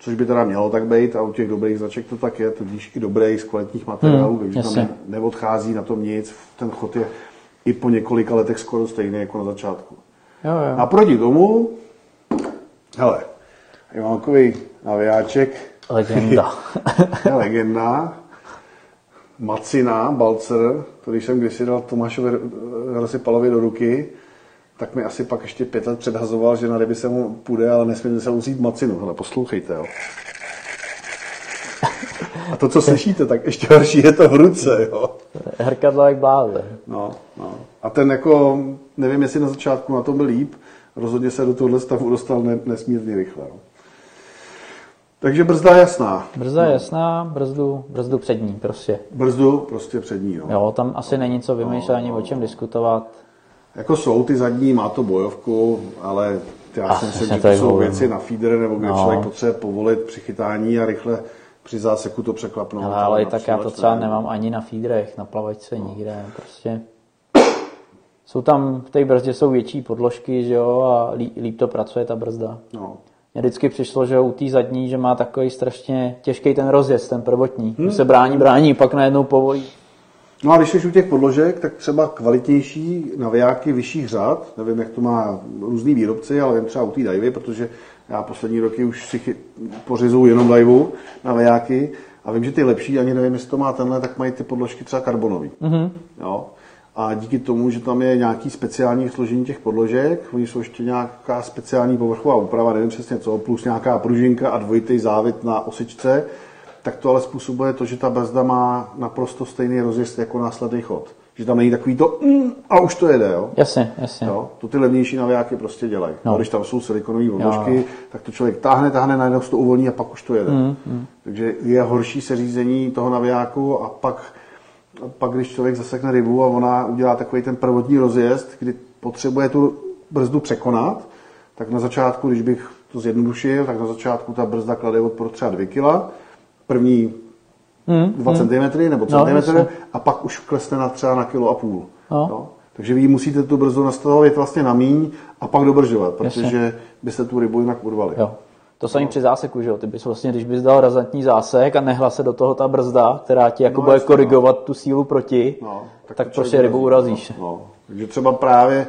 [SPEAKER 2] což by teda mělo tak být a u těch dobrých značek to tak je, tudíž i dobrý z kvalitních materiálů,
[SPEAKER 3] Hmm,
[SPEAKER 2] takže tam neodchází na tom nic, ten chod je i po několika letech skoro stejný jako na začátku.
[SPEAKER 3] Jo, jo.
[SPEAKER 2] Naproti tomu, hele, já mám takový navijáček,
[SPEAKER 3] Legenda.
[SPEAKER 2] legenda, Macina, Balcer, to když jsem kdysi dal Tomášovi Rosypalovi do ruky, tak mi asi pak ještě pět let předhazoval, že na ryby se mu půjde, ale nesmíte se vzít macinu. Hele, poslouchejte, jo. A to, co slyšíte, tak ještě horší je to v ruce, jo.
[SPEAKER 3] Hrkadlo jak bláze.
[SPEAKER 2] No, no. A ten jako, nevím, jestli na začátku na tom byl líp, rozhodně se do tohohle stavu dostal ne, nesmírně rychle. No. Takže brzda je jasná.
[SPEAKER 3] Brzda je jasná, brzdu, brzdu přední prostě.
[SPEAKER 2] Brzdu prostě přední. No.
[SPEAKER 3] Jo, tam asi není co vymýšlet ani o čem diskutovat.
[SPEAKER 2] Jako jsou ty zadní, má to bojovku, ale já
[SPEAKER 3] Ah,
[SPEAKER 2] si myslím,
[SPEAKER 3] přesně
[SPEAKER 2] že
[SPEAKER 3] to
[SPEAKER 2] jsou věci na feeder, nebo kde
[SPEAKER 3] No.
[SPEAKER 2] člověk potřebuje povolit při chytání a rychle při záseku to překlapnout.
[SPEAKER 3] Ale, ale tak já to třeba
[SPEAKER 2] ne.
[SPEAKER 3] nemám ani na feederech, na plavačce, nikde. Prostě jsou tam, v té brzdě jsou větší podložky, že jo, a líp, líp to pracuje ta brzda.
[SPEAKER 2] No.
[SPEAKER 3] Mně vždycky přišlo, že u té zadní, že má takový strašně těžký ten rozjezd, ten prvotní. Hmm. se brání, brání, pak najednou povolí.
[SPEAKER 2] No a když jsi u těch podložek, tak třeba kvalitnější navijáky vyšších řad, nevím, jak to má různý výrobci, ale vím třeba u té Divy, protože já poslední roky už si chy... pořizuju jenom Divu navijáky a vím, že ty lepší, ani nevím, jestli to má tenhle, tak mají ty podložky třeba karbonový. Mm-hmm. Jo? A díky tomu, že tam je nějaký speciální složení těch podložek, oni jsou ještě nějaká speciální povrchová úprava, nevím přesně co, plus nějaká pružinka a dvojitý závit na osičce, tak to ale způsobuje to, že ta brzda má naprosto stejný rozjezd jako následný chod. Že tam není takový to mm, a už to jede, jo?
[SPEAKER 3] Jasně, jasně.
[SPEAKER 2] Jo? To ty levnější navijáky prostě dělají. No. Když tam jsou silikonové odložky, tak to člověk táhne, táhne, najednou se to uvolní a pak už to jede. Mm, mm. Takže je horší seřízení toho navijáku a pak, pak, když člověk zasekne rybu a ona udělá takový ten prvotní rozjezd, kdy potřebuje tu brzdu překonat, tak na začátku, když bych to zjednodušil, tak na začátku ta brzda klade odpor třeba 2 kg, první hmm, 2 hmm. cm nebo cm no, a pak už klesne na třeba na kilo a půl. No. No. Takže vy musíte tu brzdu nastavovat vlastně na míň a pak dobržovat, protože Jasně. byste tu rybu jinak urvali. Jo.
[SPEAKER 3] To samý no. při záseku, že jo? Ty bys vlastně, když bys dal razantní zásek a nehla se do toho ta brzda, která ti jako no, bude jasně, korigovat no. tu sílu proti, no, tak, tak prostě rybu urazíš.
[SPEAKER 2] No, no. Takže třeba právě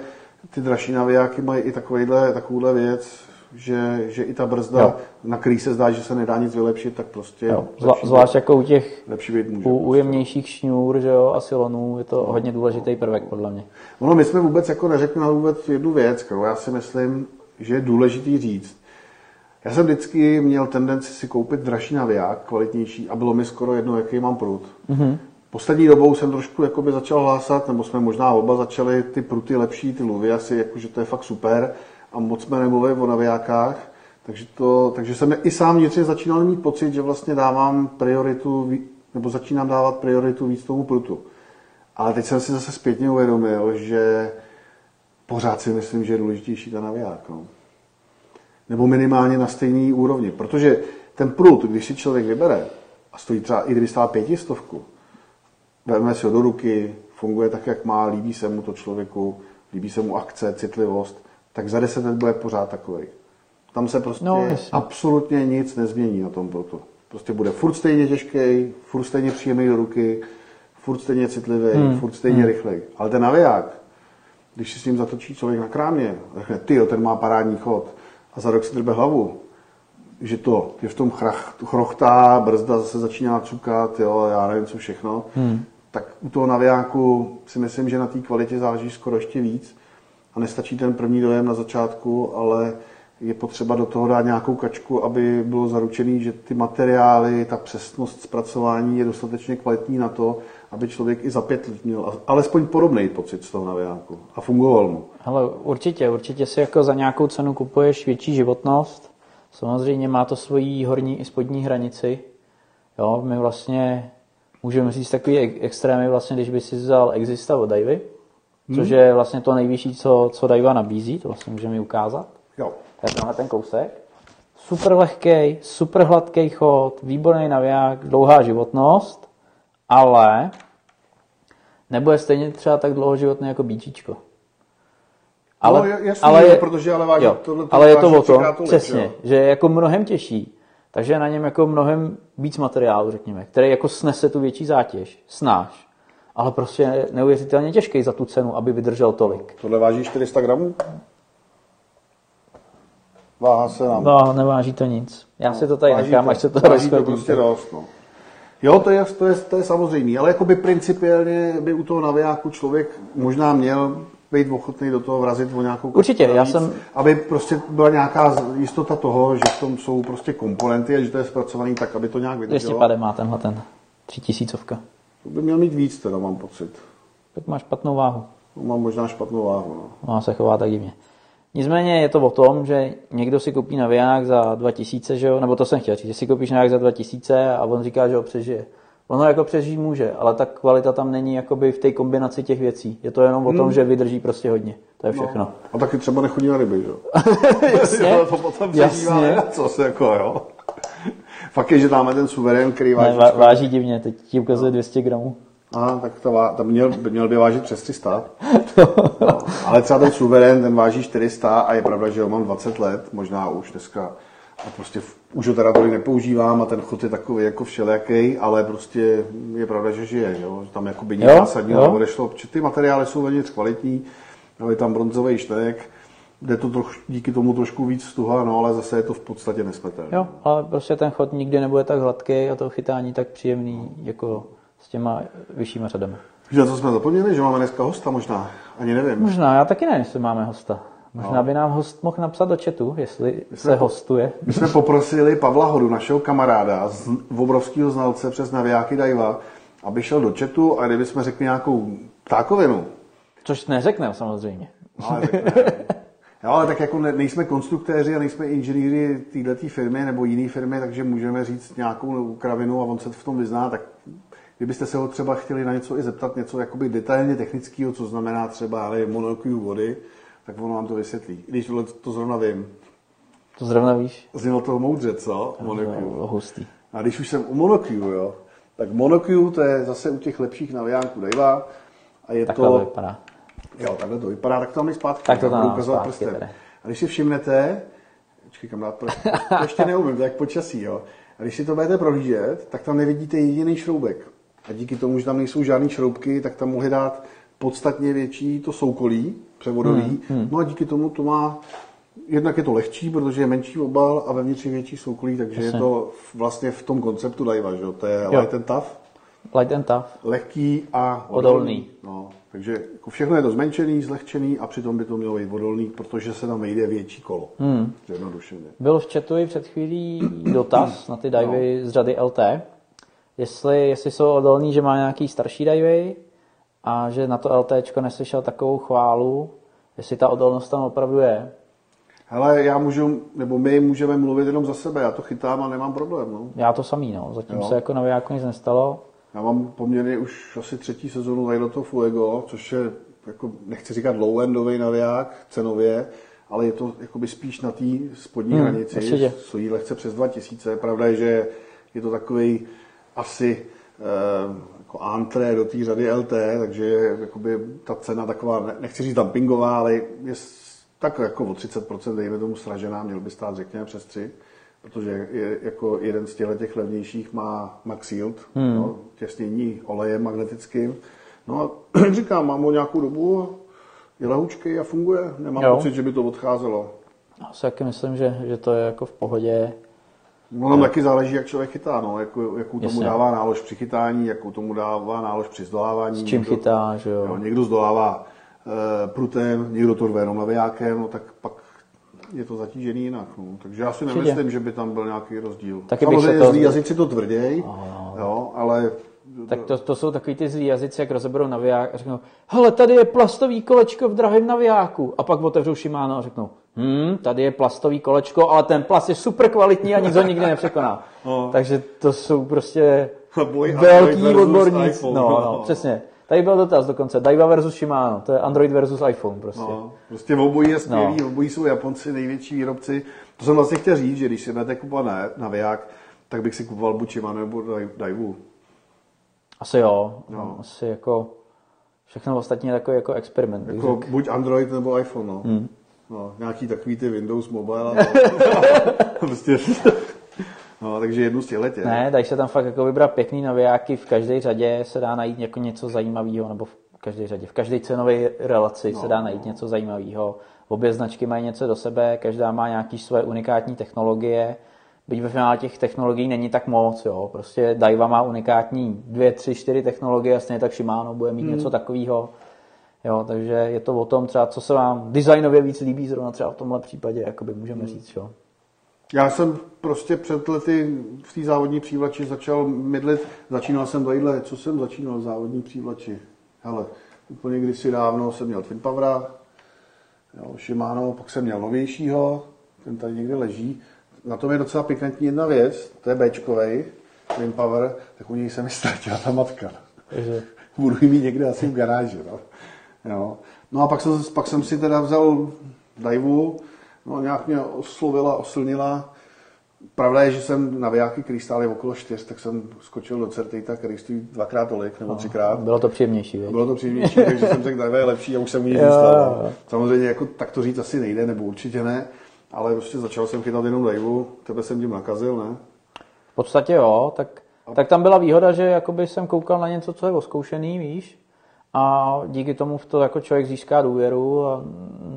[SPEAKER 2] ty dražší navijáky mají i takovýhle, takovouhle věc, že, že i ta brzda, jo. na který se zdá, že se nedá nic vylepšit, tak prostě... Jo.
[SPEAKER 3] Zva, zvlášť jako u těch lepší být může, u, prostě. ujemnějších šňůr že jo, a silonů je to no. hodně důležitý prvek, podle mě.
[SPEAKER 2] No, my jsme vůbec jako neřekli na vůbec jednu věc, kterou já si myslím, že je důležitý říct. Já jsem vždycky měl tendenci si koupit dražší naviják, kvalitnější, a bylo mi skoro jedno, jaký mám prut. Mm-hmm. Poslední dobou jsem trošku jakoby začal hlásat, nebo jsme možná oba začali ty pruty lepší, ty luvy asi, jakože to je fakt super a moc jsme nemluvili o navijákách, takže, to, takže jsem i sám vnitřně začínal mít pocit, že vlastně dávám prioritu, nebo začínám dávat prioritu víc tomu prutu. Ale teď jsem si zase zpětně uvědomil, že pořád si myslím, že je důležitější ta naviják. No. Nebo minimálně na stejný úrovni. Protože ten prut, když si člověk vybere, a stojí třeba, i kdyby stál pětistovku, vezme si ho do ruky, funguje tak, jak má, líbí se mu to člověku, líbí se mu akce, citlivost, tak za deset let bude pořád takový. Tam se prostě no, absolutně nic nezmění na tom proto. Prostě bude furt stejně těžký, furt stejně příjemný do ruky, furt stejně citlivý, hmm. furt stejně hmm. rychlej. Ale ten naviják, když si s ním zatočí člověk na krámě, řekne, ty, ten má parádní chod, a za rok si drbe hlavu, že to je v tom chrach, chrochtá, brzda zase začíná cukat, jo, já nevím co všechno, hmm. tak u toho navijáku si myslím, že na té kvalitě záleží skoro ještě víc. A nestačí ten první dojem na začátku, ale je potřeba do toho dát nějakou kačku, aby bylo zaručený, že ty materiály, ta přesnost zpracování je dostatečně kvalitní na to, aby člověk i za pět let měl alespoň podobný pocit z toho navijáku a fungoval mu.
[SPEAKER 3] Ale určitě, určitě si jako za nějakou cenu kupuješ větší životnost. Samozřejmě má to svoji horní i spodní hranici. Jo, my vlastně můžeme říct takový extrémy, vlastně, když by si vzal Exista od Divy, hmm. což je vlastně to nejvyšší, co, co Diva nabízí, to vlastně můžeme ukázat.
[SPEAKER 2] Jo.
[SPEAKER 3] To je tenhle ten kousek. Super lehký, super hladký chod, výborný naviják, dlouhá životnost, ale nebude stejně třeba tak dlouhoživotný jako bíčičko.
[SPEAKER 2] Ale, no, jasný, ale je, protože ale váží, jo,
[SPEAKER 3] tohle ale je to o tom, tolik, přesně, jo. že je jako mnohem těžší, takže je na něm jako mnohem víc materiálu, řekněme, který jako snese tu větší zátěž, snáš, ale prostě je neuvěřitelně těžký za tu cenu, aby vydržel tolik.
[SPEAKER 2] Tohle váží 400 gramů? Váha se nám.
[SPEAKER 3] No, neváží to nic. Já no, si to tady nechám, to, až se to rozchodí.
[SPEAKER 2] prostě dost, no. Jo, to je, to je, to je samozřejmé, ale jakoby principiálně by u toho navijáku člověk možná měl být ochotný do toho vrazit o nějakou
[SPEAKER 3] Určitě, já jsem...
[SPEAKER 2] Aby prostě byla nějaká jistota toho, že v tom jsou prostě komponenty a že to je zpracovaný tak, aby to nějak vydrželo.
[SPEAKER 3] 250 má tenhle ten tři tisícovka.
[SPEAKER 2] To by měl mít víc, teda mám pocit.
[SPEAKER 3] Tak má špatnou váhu.
[SPEAKER 2] No, mám možná špatnou váhu, no.
[SPEAKER 3] No, se chová tak divně. Nicméně je to o tom, že někdo si koupí naviják za 2000, že jo? nebo to jsem chtěl říct, že si koupíš naviják za 2000 a on říká, že ho přežije. Ono jako přežít může, ale ta kvalita tam není jakoby v té kombinaci těch věcí. Je to jenom o tom, hmm. že vydrží prostě hodně. To je no. všechno. No.
[SPEAKER 2] A taky třeba nechodí na ryby, že jo?
[SPEAKER 3] Jasně.
[SPEAKER 2] to potom Jasně. co se jako, jo. Fakt je, že dáme ten suverén, který váží.
[SPEAKER 3] Ne, váží divně, teď ti ukazuje 200 gramů.
[SPEAKER 2] A tak to, to měl, by měl by vážit přes 300. No, ale třeba ten suverén, ten váží 400 a je pravda, že ho mám 20 let, možná už dneska. A prostě už ho teda tolik nepoužívám a ten chod je takový jako všelijaký, ale prostě je pravda, že žije. Jo? Tam jako by nic zásadního
[SPEAKER 3] jo.
[SPEAKER 2] neodešlo, protože ty materiály jsou vevnitř kvalitní, ale je tam bronzový štek, jde to troš, díky tomu trošku víc stuha, no ale zase je to v podstatě nesmrtelné.
[SPEAKER 3] Jo, ale prostě ten chod nikdy nebude tak hladký a to chytání tak příjemný jako s těma vyššíma řadami.
[SPEAKER 2] Na co jsme zapomněli, že máme dneska hosta možná? Ani nevím.
[SPEAKER 3] Možná, já taky nevím, jestli máme hosta. Možná
[SPEAKER 2] No.
[SPEAKER 3] by nám host mohl napsat do chatu, jestli
[SPEAKER 2] jsme
[SPEAKER 3] se
[SPEAKER 2] po-
[SPEAKER 3] hostuje.
[SPEAKER 2] My jsme poprosili Pavla Hodu, našeho kamaráda, z obrovského znalce přes navijáky Daiva, aby šel do chatu a kdyby jsme řekli nějakou ptákovinu,
[SPEAKER 3] Což neřekneme samozřejmě.
[SPEAKER 2] ale tak, ne. jo, ale tak jako ne, nejsme konstruktéři a nejsme inženýři této firmy nebo jiné firmy, takže můžeme říct nějakou kravinu a on se v tom vyzná, tak kdybyste se ho třeba chtěli na něco i zeptat, něco jakoby detailně technického, co znamená třeba ale monokyů vody, tak ono vám to vysvětlí. I Když tohle to zrovna vím.
[SPEAKER 3] To zrovna víš?
[SPEAKER 2] Znělo to moudře, co? Monokyů.
[SPEAKER 3] Bylo hustý.
[SPEAKER 2] A když už jsem u Monoq, jo, tak Monoq to je zase u těch lepších navijáků Daiwa. A je
[SPEAKER 3] Takhle to
[SPEAKER 2] to,
[SPEAKER 3] vypadá.
[SPEAKER 2] jo, takhle to vypadá, tak to mám zpátky.
[SPEAKER 3] Tak to tam
[SPEAKER 2] ukazovat
[SPEAKER 3] zpátky
[SPEAKER 2] prstem. A když si všimnete, počkej, kam dát prst, to ještě neumím, to je jak počasí, jo. A když si to budete prohlížet, tak tam nevidíte jediný šroubek. A díky tomu, že tam nejsou žádné šroubky, tak tam mohli dát podstatně větší to soukolí převodový.
[SPEAKER 3] Hmm,
[SPEAKER 2] No a díky tomu to má, jednak je to lehčí, protože je menší obal a vevnitř je větší soukolí, takže je
[SPEAKER 3] Jasně.
[SPEAKER 2] to vlastně v tom konceptu Daiwa, že. To je
[SPEAKER 3] Jo.
[SPEAKER 2] light and tough,
[SPEAKER 3] Light and tough.
[SPEAKER 2] lehký a
[SPEAKER 3] Odolný.
[SPEAKER 2] No, takže jako všechno je to zmenšený, zlehčený a přitom by to mělo být odolný, protože se tam vejde větší kolo. Hmm. Zjednodušeně.
[SPEAKER 3] Byl v chatu i před chvílí dotaz na ty divy z řady LT, jestli, jestli jsou odolní, že má nějaký starší divy a že na to LT neslyšel takovou chválu, jestli ta odolnost tam opravdu je.
[SPEAKER 2] Hele, já můžu, nebo my můžeme mluvit jenom za sebe, já to chytám a nemám problém. No.
[SPEAKER 3] Já to samý, no. Zatím
[SPEAKER 2] Jo.
[SPEAKER 3] se jako na jako nic nestalo.
[SPEAKER 2] Já mám poměrně už asi třetí sezonu toho Fuego, což je, jako, nechci říkat low-endový naviják cenově, ale je to jakoby spíš na té spodní
[SPEAKER 3] Hmm,
[SPEAKER 2] hranici,
[SPEAKER 3] určitě.
[SPEAKER 2] stojí lehce přes 2000. Pravda je, že je to takový asi eh, jako antré do té řady LT, takže je jakoby ta cena taková, ne- nechci říct dumpingová, ale je tak jako o 30% dejme tomu sražená, měl by stát řekněme přes 3, protože je, jako jeden z těchto těch levnějších má Max Yield, hmm. no, těsnění olejem magnetickým. No a říkám, mám ho nějakou dobu je lehučký a funguje. Nemám
[SPEAKER 3] Jo.
[SPEAKER 2] pocit, že by to odcházelo.
[SPEAKER 3] Já si taky myslím, že, že to je jako v pohodě.
[SPEAKER 2] No tam taky záleží, jak člověk chytá, no, jakou, jakou tomu
[SPEAKER 3] Jasně.
[SPEAKER 2] dává nálož při chytání, jakou tomu dává nálož při zdolávání.
[SPEAKER 3] S čím
[SPEAKER 2] Někdo-
[SPEAKER 3] chytá, že jo.
[SPEAKER 2] Jo, někdo zdolává e, prutem, někdo to rve jenom navijákem, no tak pak je to zatížený jinak. No. Takže já si
[SPEAKER 3] Určitě.
[SPEAKER 2] nemyslím, že by tam byl nějaký rozdíl.
[SPEAKER 3] Taky
[SPEAKER 2] Samozřejmě zlí jazyci to tvrděj, jo, ale
[SPEAKER 3] Tak to, to jsou takový ty zlí jazyci, jak rozeberou naviják a řeknou, hele, tady je plastový kolečko v drahém navijáku. A pak otevřou Shimano a řeknou, hm, tady je plastový kolečko, ale ten plast je super kvalitní a nic ho nikdy nepřekoná.
[SPEAKER 2] No.
[SPEAKER 3] Takže to jsou prostě
[SPEAKER 2] Boj Android
[SPEAKER 3] velký odborníci.
[SPEAKER 2] iPhone.
[SPEAKER 3] No, no, přesně. Tady byl dotaz dokonce. Daiwa versus Shimano. To je Android versus iPhone prostě.
[SPEAKER 2] No, prostě v obojí je skvělý,
[SPEAKER 3] No.
[SPEAKER 2] no. obojí jsou Japonci největší výrobci. To jsem vlastně chtěl říct, že když si budete kupovat na, naviják, tak bych si kupoval buď Shimano nebo Dai- Daiwu.
[SPEAKER 3] Asi jo.
[SPEAKER 2] No.
[SPEAKER 3] No. Asi jako všechno ostatní je takový jako experiment.
[SPEAKER 2] Jako buď Android nebo iPhone, no.
[SPEAKER 3] Hmm.
[SPEAKER 2] No nějaký takový ty Windows Mobile. A to. prostě. no, takže jednu z těch.
[SPEAKER 3] Ne, dají se tam fakt jako vybrat pěkný navijáky, v každé řadě se dá najít jako něco zajímavého, nebo v každé řadě, v každé cenové relaci se dá najít něco zajímavého. Obě značky mají něco do sebe, každá má nějaký své unikátní technologie, byť ve finále těch technologií není tak moc, jo. Prostě Daiwa má unikátní dvě, tři, čtyři technologie, a stejně tak Shimano bude mít něco takového. Jo, takže je to o tom třeba, co se vám designově víc líbí, zrovna třeba v tomhle případě, jakoby můžeme říct, jo.
[SPEAKER 2] Já jsem prostě před lety v té závodní přívlači začal mydlit. Začínal jsem tadyhle, co jsem začínal v závodní přívlači? Hele, úplně kdysi dávno jsem měl Twin Powera, jo, Shimano, pak jsem měl novějšího, ten tady někde leží. Na tom je docela pikantní jedna věc, to je Bčkovej, Twin Power, tak u něj se mi ztratila ta matka.
[SPEAKER 3] Takže
[SPEAKER 2] Budu ji mít někde asi v garáži. No, jo. no a pak jsem, pak jsem si teda vzal Daivu, no nějak mě oslovila, oslnila Pravda je, že jsem na vojáky, který stály okolo čtyř, tak jsem skočil do Certejta, který stojí dvakrát tolik nebo třikrát.
[SPEAKER 3] Bylo to příjemnější, veď?
[SPEAKER 2] Bylo to příjemnější, takže jsem řekl, že je lepší a už jsem zůstal. Samozřejmě jako tak to říct asi nejde, nebo určitě ne, ale prostě začal jsem chytat jenom liveu, tebe jsem tím nakazil, ne?
[SPEAKER 3] V podstatě jo, tak, tak tam byla výhoda, že jakoby jsem koukal na něco, co je oskoušený, víš, a díky tomu v to jako člověk získá důvěru a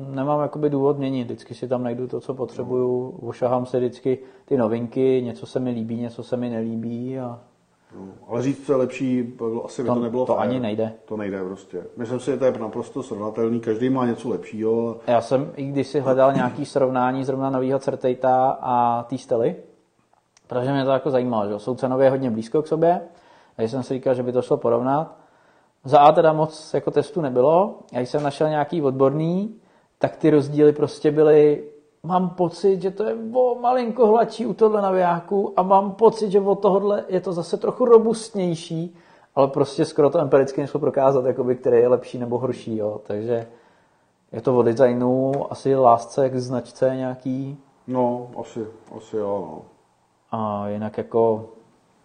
[SPEAKER 3] nemám jakoby důvod měnit. Vždycky si tam najdu to, co potřebuju, ošahám se vždycky ty novinky, něco se mi líbí, něco se mi nelíbí a
[SPEAKER 2] No, ale říct, co je lepší, bylo, asi by
[SPEAKER 3] To-
[SPEAKER 2] to nebylo
[SPEAKER 3] to
[SPEAKER 2] fér.
[SPEAKER 3] ani nejde.
[SPEAKER 2] To nejde prostě. Myslím si, že to je naprosto srovnatelný, každý má něco lepšího.
[SPEAKER 3] Já jsem, i když si hledal nějaký srovnání zrovna nového Certejta a té Stely, protože mě to jako zajímalo, že jsou cenově hodně blízko k sobě, takže jsem si říkal, že by to šlo porovnat. Za A teda moc jako testů nebylo, když jsem našel nějaký odborný, tak ty rozdíly prostě byly, mám pocit, že to je o malinko hladší u tohle navijáku a mám pocit, že od tohohle je to zase trochu robustnější, ale prostě skoro to empiricky nešlo prokázat, jakoby, který je lepší nebo horší, jo. takže je to o designu, asi lásce k značce nějaký
[SPEAKER 2] No, asi, asi jo. No.
[SPEAKER 3] a jinak jako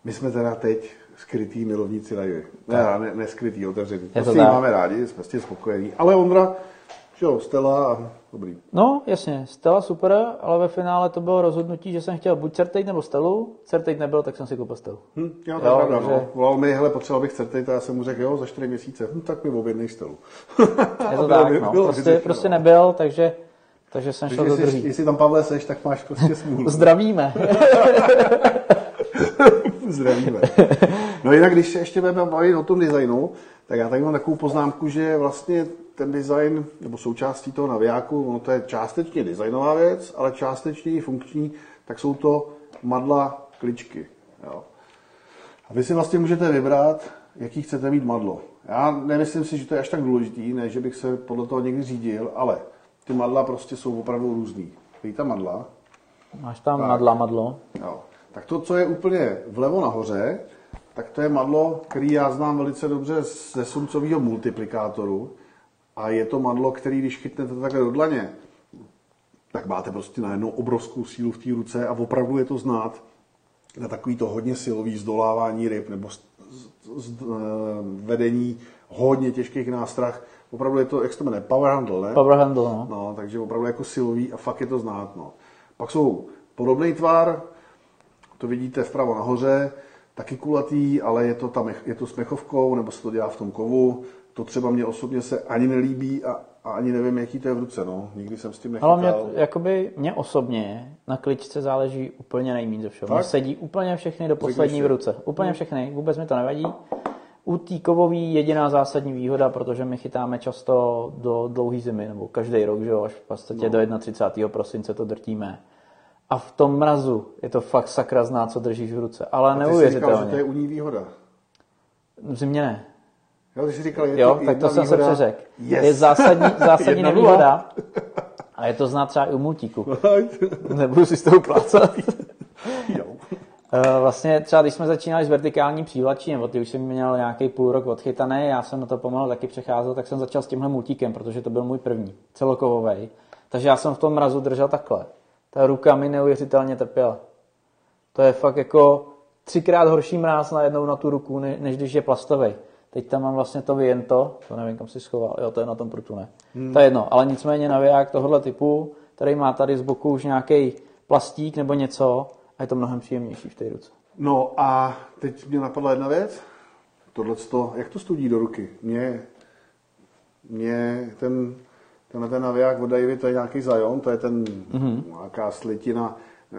[SPEAKER 2] My jsme teda teď skrytý milovníci livy. Ne, ne, ne skrytý, otevřený.
[SPEAKER 3] to
[SPEAKER 2] Prostě ji máme rádi, jsme s tím spokojení. Ale Ondra, že jo, Stella a dobrý.
[SPEAKER 3] No, jasně, Stella super, ale ve finále to bylo rozhodnutí, že jsem chtěl buď Certate nebo Stelu. Certate nebyl, tak jsem si koupil Stelu.
[SPEAKER 2] Hm, jo, to
[SPEAKER 3] Jo,
[SPEAKER 2] je pravda,
[SPEAKER 3] takže-
[SPEAKER 2] no. Volal mi, hele, potřeboval bych certejt a já jsem mu řekl, jo, za čtyři měsíce. Hm, tak mi objednej Stelu.
[SPEAKER 3] Je to tak,
[SPEAKER 2] by-
[SPEAKER 3] no.
[SPEAKER 2] bylo
[SPEAKER 3] Prostě,
[SPEAKER 2] vyřešeno.
[SPEAKER 3] prostě nebyl, takže, takže jsem šel do druhý.
[SPEAKER 2] jestli tam Pavle seš, tak máš prostě smůlu.
[SPEAKER 3] Zdravíme.
[SPEAKER 2] Zdravíme. No jinak, když se ještě budeme bavit o tom designu, tak já tady mám takovou poznámku, že vlastně ten design, nebo součástí toho navijáku, ono to je částečně designová věc, ale částečně i funkční, tak jsou to madla kličky. Jo. A vy si vlastně můžete vybrat, jaký chcete mít madlo. Já nemyslím si, že to je až tak důležitý, ne, že bych se podle toho někdy řídil, ale ty madla prostě jsou opravdu různý. Víte madla?
[SPEAKER 3] Máš tam madla, madlo.
[SPEAKER 2] Jo. Tak to, co je úplně vlevo nahoře, tak to je madlo, který já znám velice dobře ze sumcového multiplikátoru. A je to madlo, který když chytnete takhle do dlaně, tak máte prostě najednou obrovskou sílu v té ruce a opravdu je to znát na takový to hodně silový zdolávání ryb nebo z, z, z, eh, vedení hodně těžkých nástrah. Opravdu je to, jak se to jmenuje, power handle, ne?
[SPEAKER 3] Power handle, no.
[SPEAKER 2] No, takže opravdu jako silový a fakt je to znát. No. Pak jsou podobný tvar, to vidíte vpravo nahoře, taky kulatý, ale je to, tam, je to s mechovkou, nebo se to dělá v tom kovu. To třeba mě osobně se ani nelíbí a, a ani nevím, jaký to je v ruce. No. Nikdy jsem s tím nechytal.
[SPEAKER 3] Ale mě, jakoby, mě osobně na kličce záleží úplně nejméně ze všeho. Sedí úplně všechny do poslední v ruce. Úplně všechny, vůbec mi to nevadí. U té kovový jediná zásadní výhoda, protože my chytáme často do dlouhé zimy, nebo každý rok, že jo, až v podstatě
[SPEAKER 2] No.
[SPEAKER 3] do 31. prosince to drtíme. A v tom mrazu je to fakt sakra zná, co držíš v ruce. Ale
[SPEAKER 2] A ty jsi říkal,
[SPEAKER 3] neuvěřitelně.
[SPEAKER 2] že to je u ní výhoda.
[SPEAKER 3] V zimě ne.
[SPEAKER 2] Jo, ty jsi říkal, je
[SPEAKER 3] Jo,
[SPEAKER 2] to
[SPEAKER 3] tak to jsem se
[SPEAKER 2] výhoda.
[SPEAKER 3] přeřekl.
[SPEAKER 2] Yes.
[SPEAKER 3] Je zásadní, zásadní nevýhoda. A je to znát třeba i u multíku. Nebudu si s tou plácat.
[SPEAKER 2] jo.
[SPEAKER 3] Eh, Vlastně třeba když jsme začínali s vertikální přívlačí, nebo ty už jsem měl nějaký půl rok odchytaný, já jsem na to pomalu taky přecházel, tak jsem začal s tímhle multíkem, protože to byl můj první, celokovový. Takže já jsem v tom mrazu držel takhle. Ta ruka mi neuvěřitelně trpěla. To je fakt jako třikrát horší mráz najednou na tu ruku, ne- než když je plastový. Teď tam mám vlastně to Viento, to nevím, kam si schoval, jo, to je na tom prutu, ne. Hmm. To je jedno, ale nicméně naviják tohohle typu, který má tady z boku už nějaký plastík nebo něco, a je to mnohem příjemnější v té ruce.
[SPEAKER 2] No a teď mě napadla jedna věc. Tohle jak to studí do ruky? Mě, mě ten, tenhle ten naviják od Davy, to je nějaký Zion, to je ten mm-hmm. nějaká slitina, eh,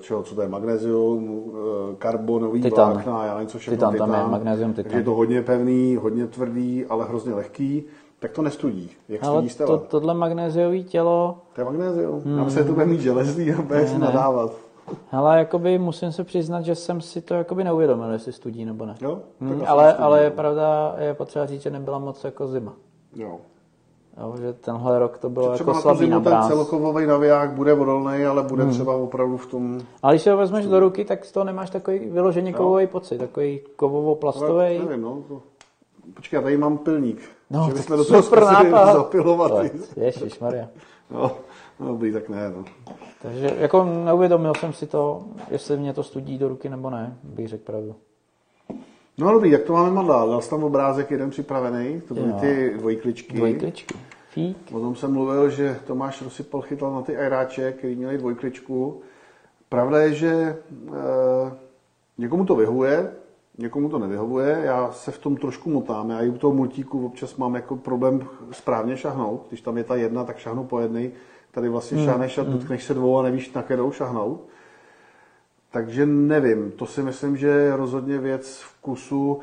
[SPEAKER 2] čeho, co to je, magnézium, eh, karbonový
[SPEAKER 3] Titan.
[SPEAKER 2] vlákna, já nevím, co všechno,
[SPEAKER 3] Titan, tam je magnézium, titan.
[SPEAKER 2] Je to hodně pevný, hodně tvrdý, ale hrozně lehký. Tak to nestudí. Jak
[SPEAKER 3] Ale
[SPEAKER 2] studí
[SPEAKER 3] to,
[SPEAKER 2] To,
[SPEAKER 3] tohle magnéziový tělo,
[SPEAKER 2] to je magnézium. Hmm. Já že to bude mít železný a bude si nadávat.
[SPEAKER 3] hele, jakoby musím se přiznat, že jsem si to jakoby neuvědomil, jestli studí nebo ne.
[SPEAKER 2] Jo?
[SPEAKER 3] Hmm, ale,
[SPEAKER 2] nestudí,
[SPEAKER 3] ale je pravda, je potřeba říct, že nebyla moc jako zima.
[SPEAKER 2] Jo.
[SPEAKER 3] Jo, že tenhle rok to bylo
[SPEAKER 2] Třeba
[SPEAKER 3] jako slabý na
[SPEAKER 2] ten naviják bude odolný, ale bude hmm. třeba opravdu v tom...
[SPEAKER 3] Ale když si ho vezmeš do ruky, tak z toho nemáš takový vyloženě kovový pocit, takový kovovo-plastový.
[SPEAKER 2] nevím, no. To... Počkej, já tady mám pilník.
[SPEAKER 3] No,
[SPEAKER 2] že bychom do toho zkusili
[SPEAKER 3] nápad.
[SPEAKER 2] zapilovat.
[SPEAKER 3] Ježišmarja.
[SPEAKER 2] No, no dobrý, tak ne, no.
[SPEAKER 3] Takže jako neuvědomil jsem si to, jestli mě to studí do ruky nebo ne, bych řekl pravdu.
[SPEAKER 2] No dobrý, jak to máme mandál? Dal jsi tam obrázek jeden připravený, to byly
[SPEAKER 3] Jo.
[SPEAKER 2] ty dvojkličky.
[SPEAKER 3] Dvojkličky. Fík.
[SPEAKER 2] O tom jsem mluvil, že Tomáš Rosypal chytal na ty aeráče, který měli dvojkličku. Pravda je, že e, někomu to vyhovuje, někomu to nevyhovuje. Já se v tom trošku motám. Já i u toho multíku občas mám jako problém správně šahnout. Když tam je ta jedna, tak šahnu po jednej. Tady vlastně hmm. šáhneš a dotkneš se dvou a nevíš, na kterou šahnout. Takže nevím, to si myslím, že je rozhodně věc vkusu.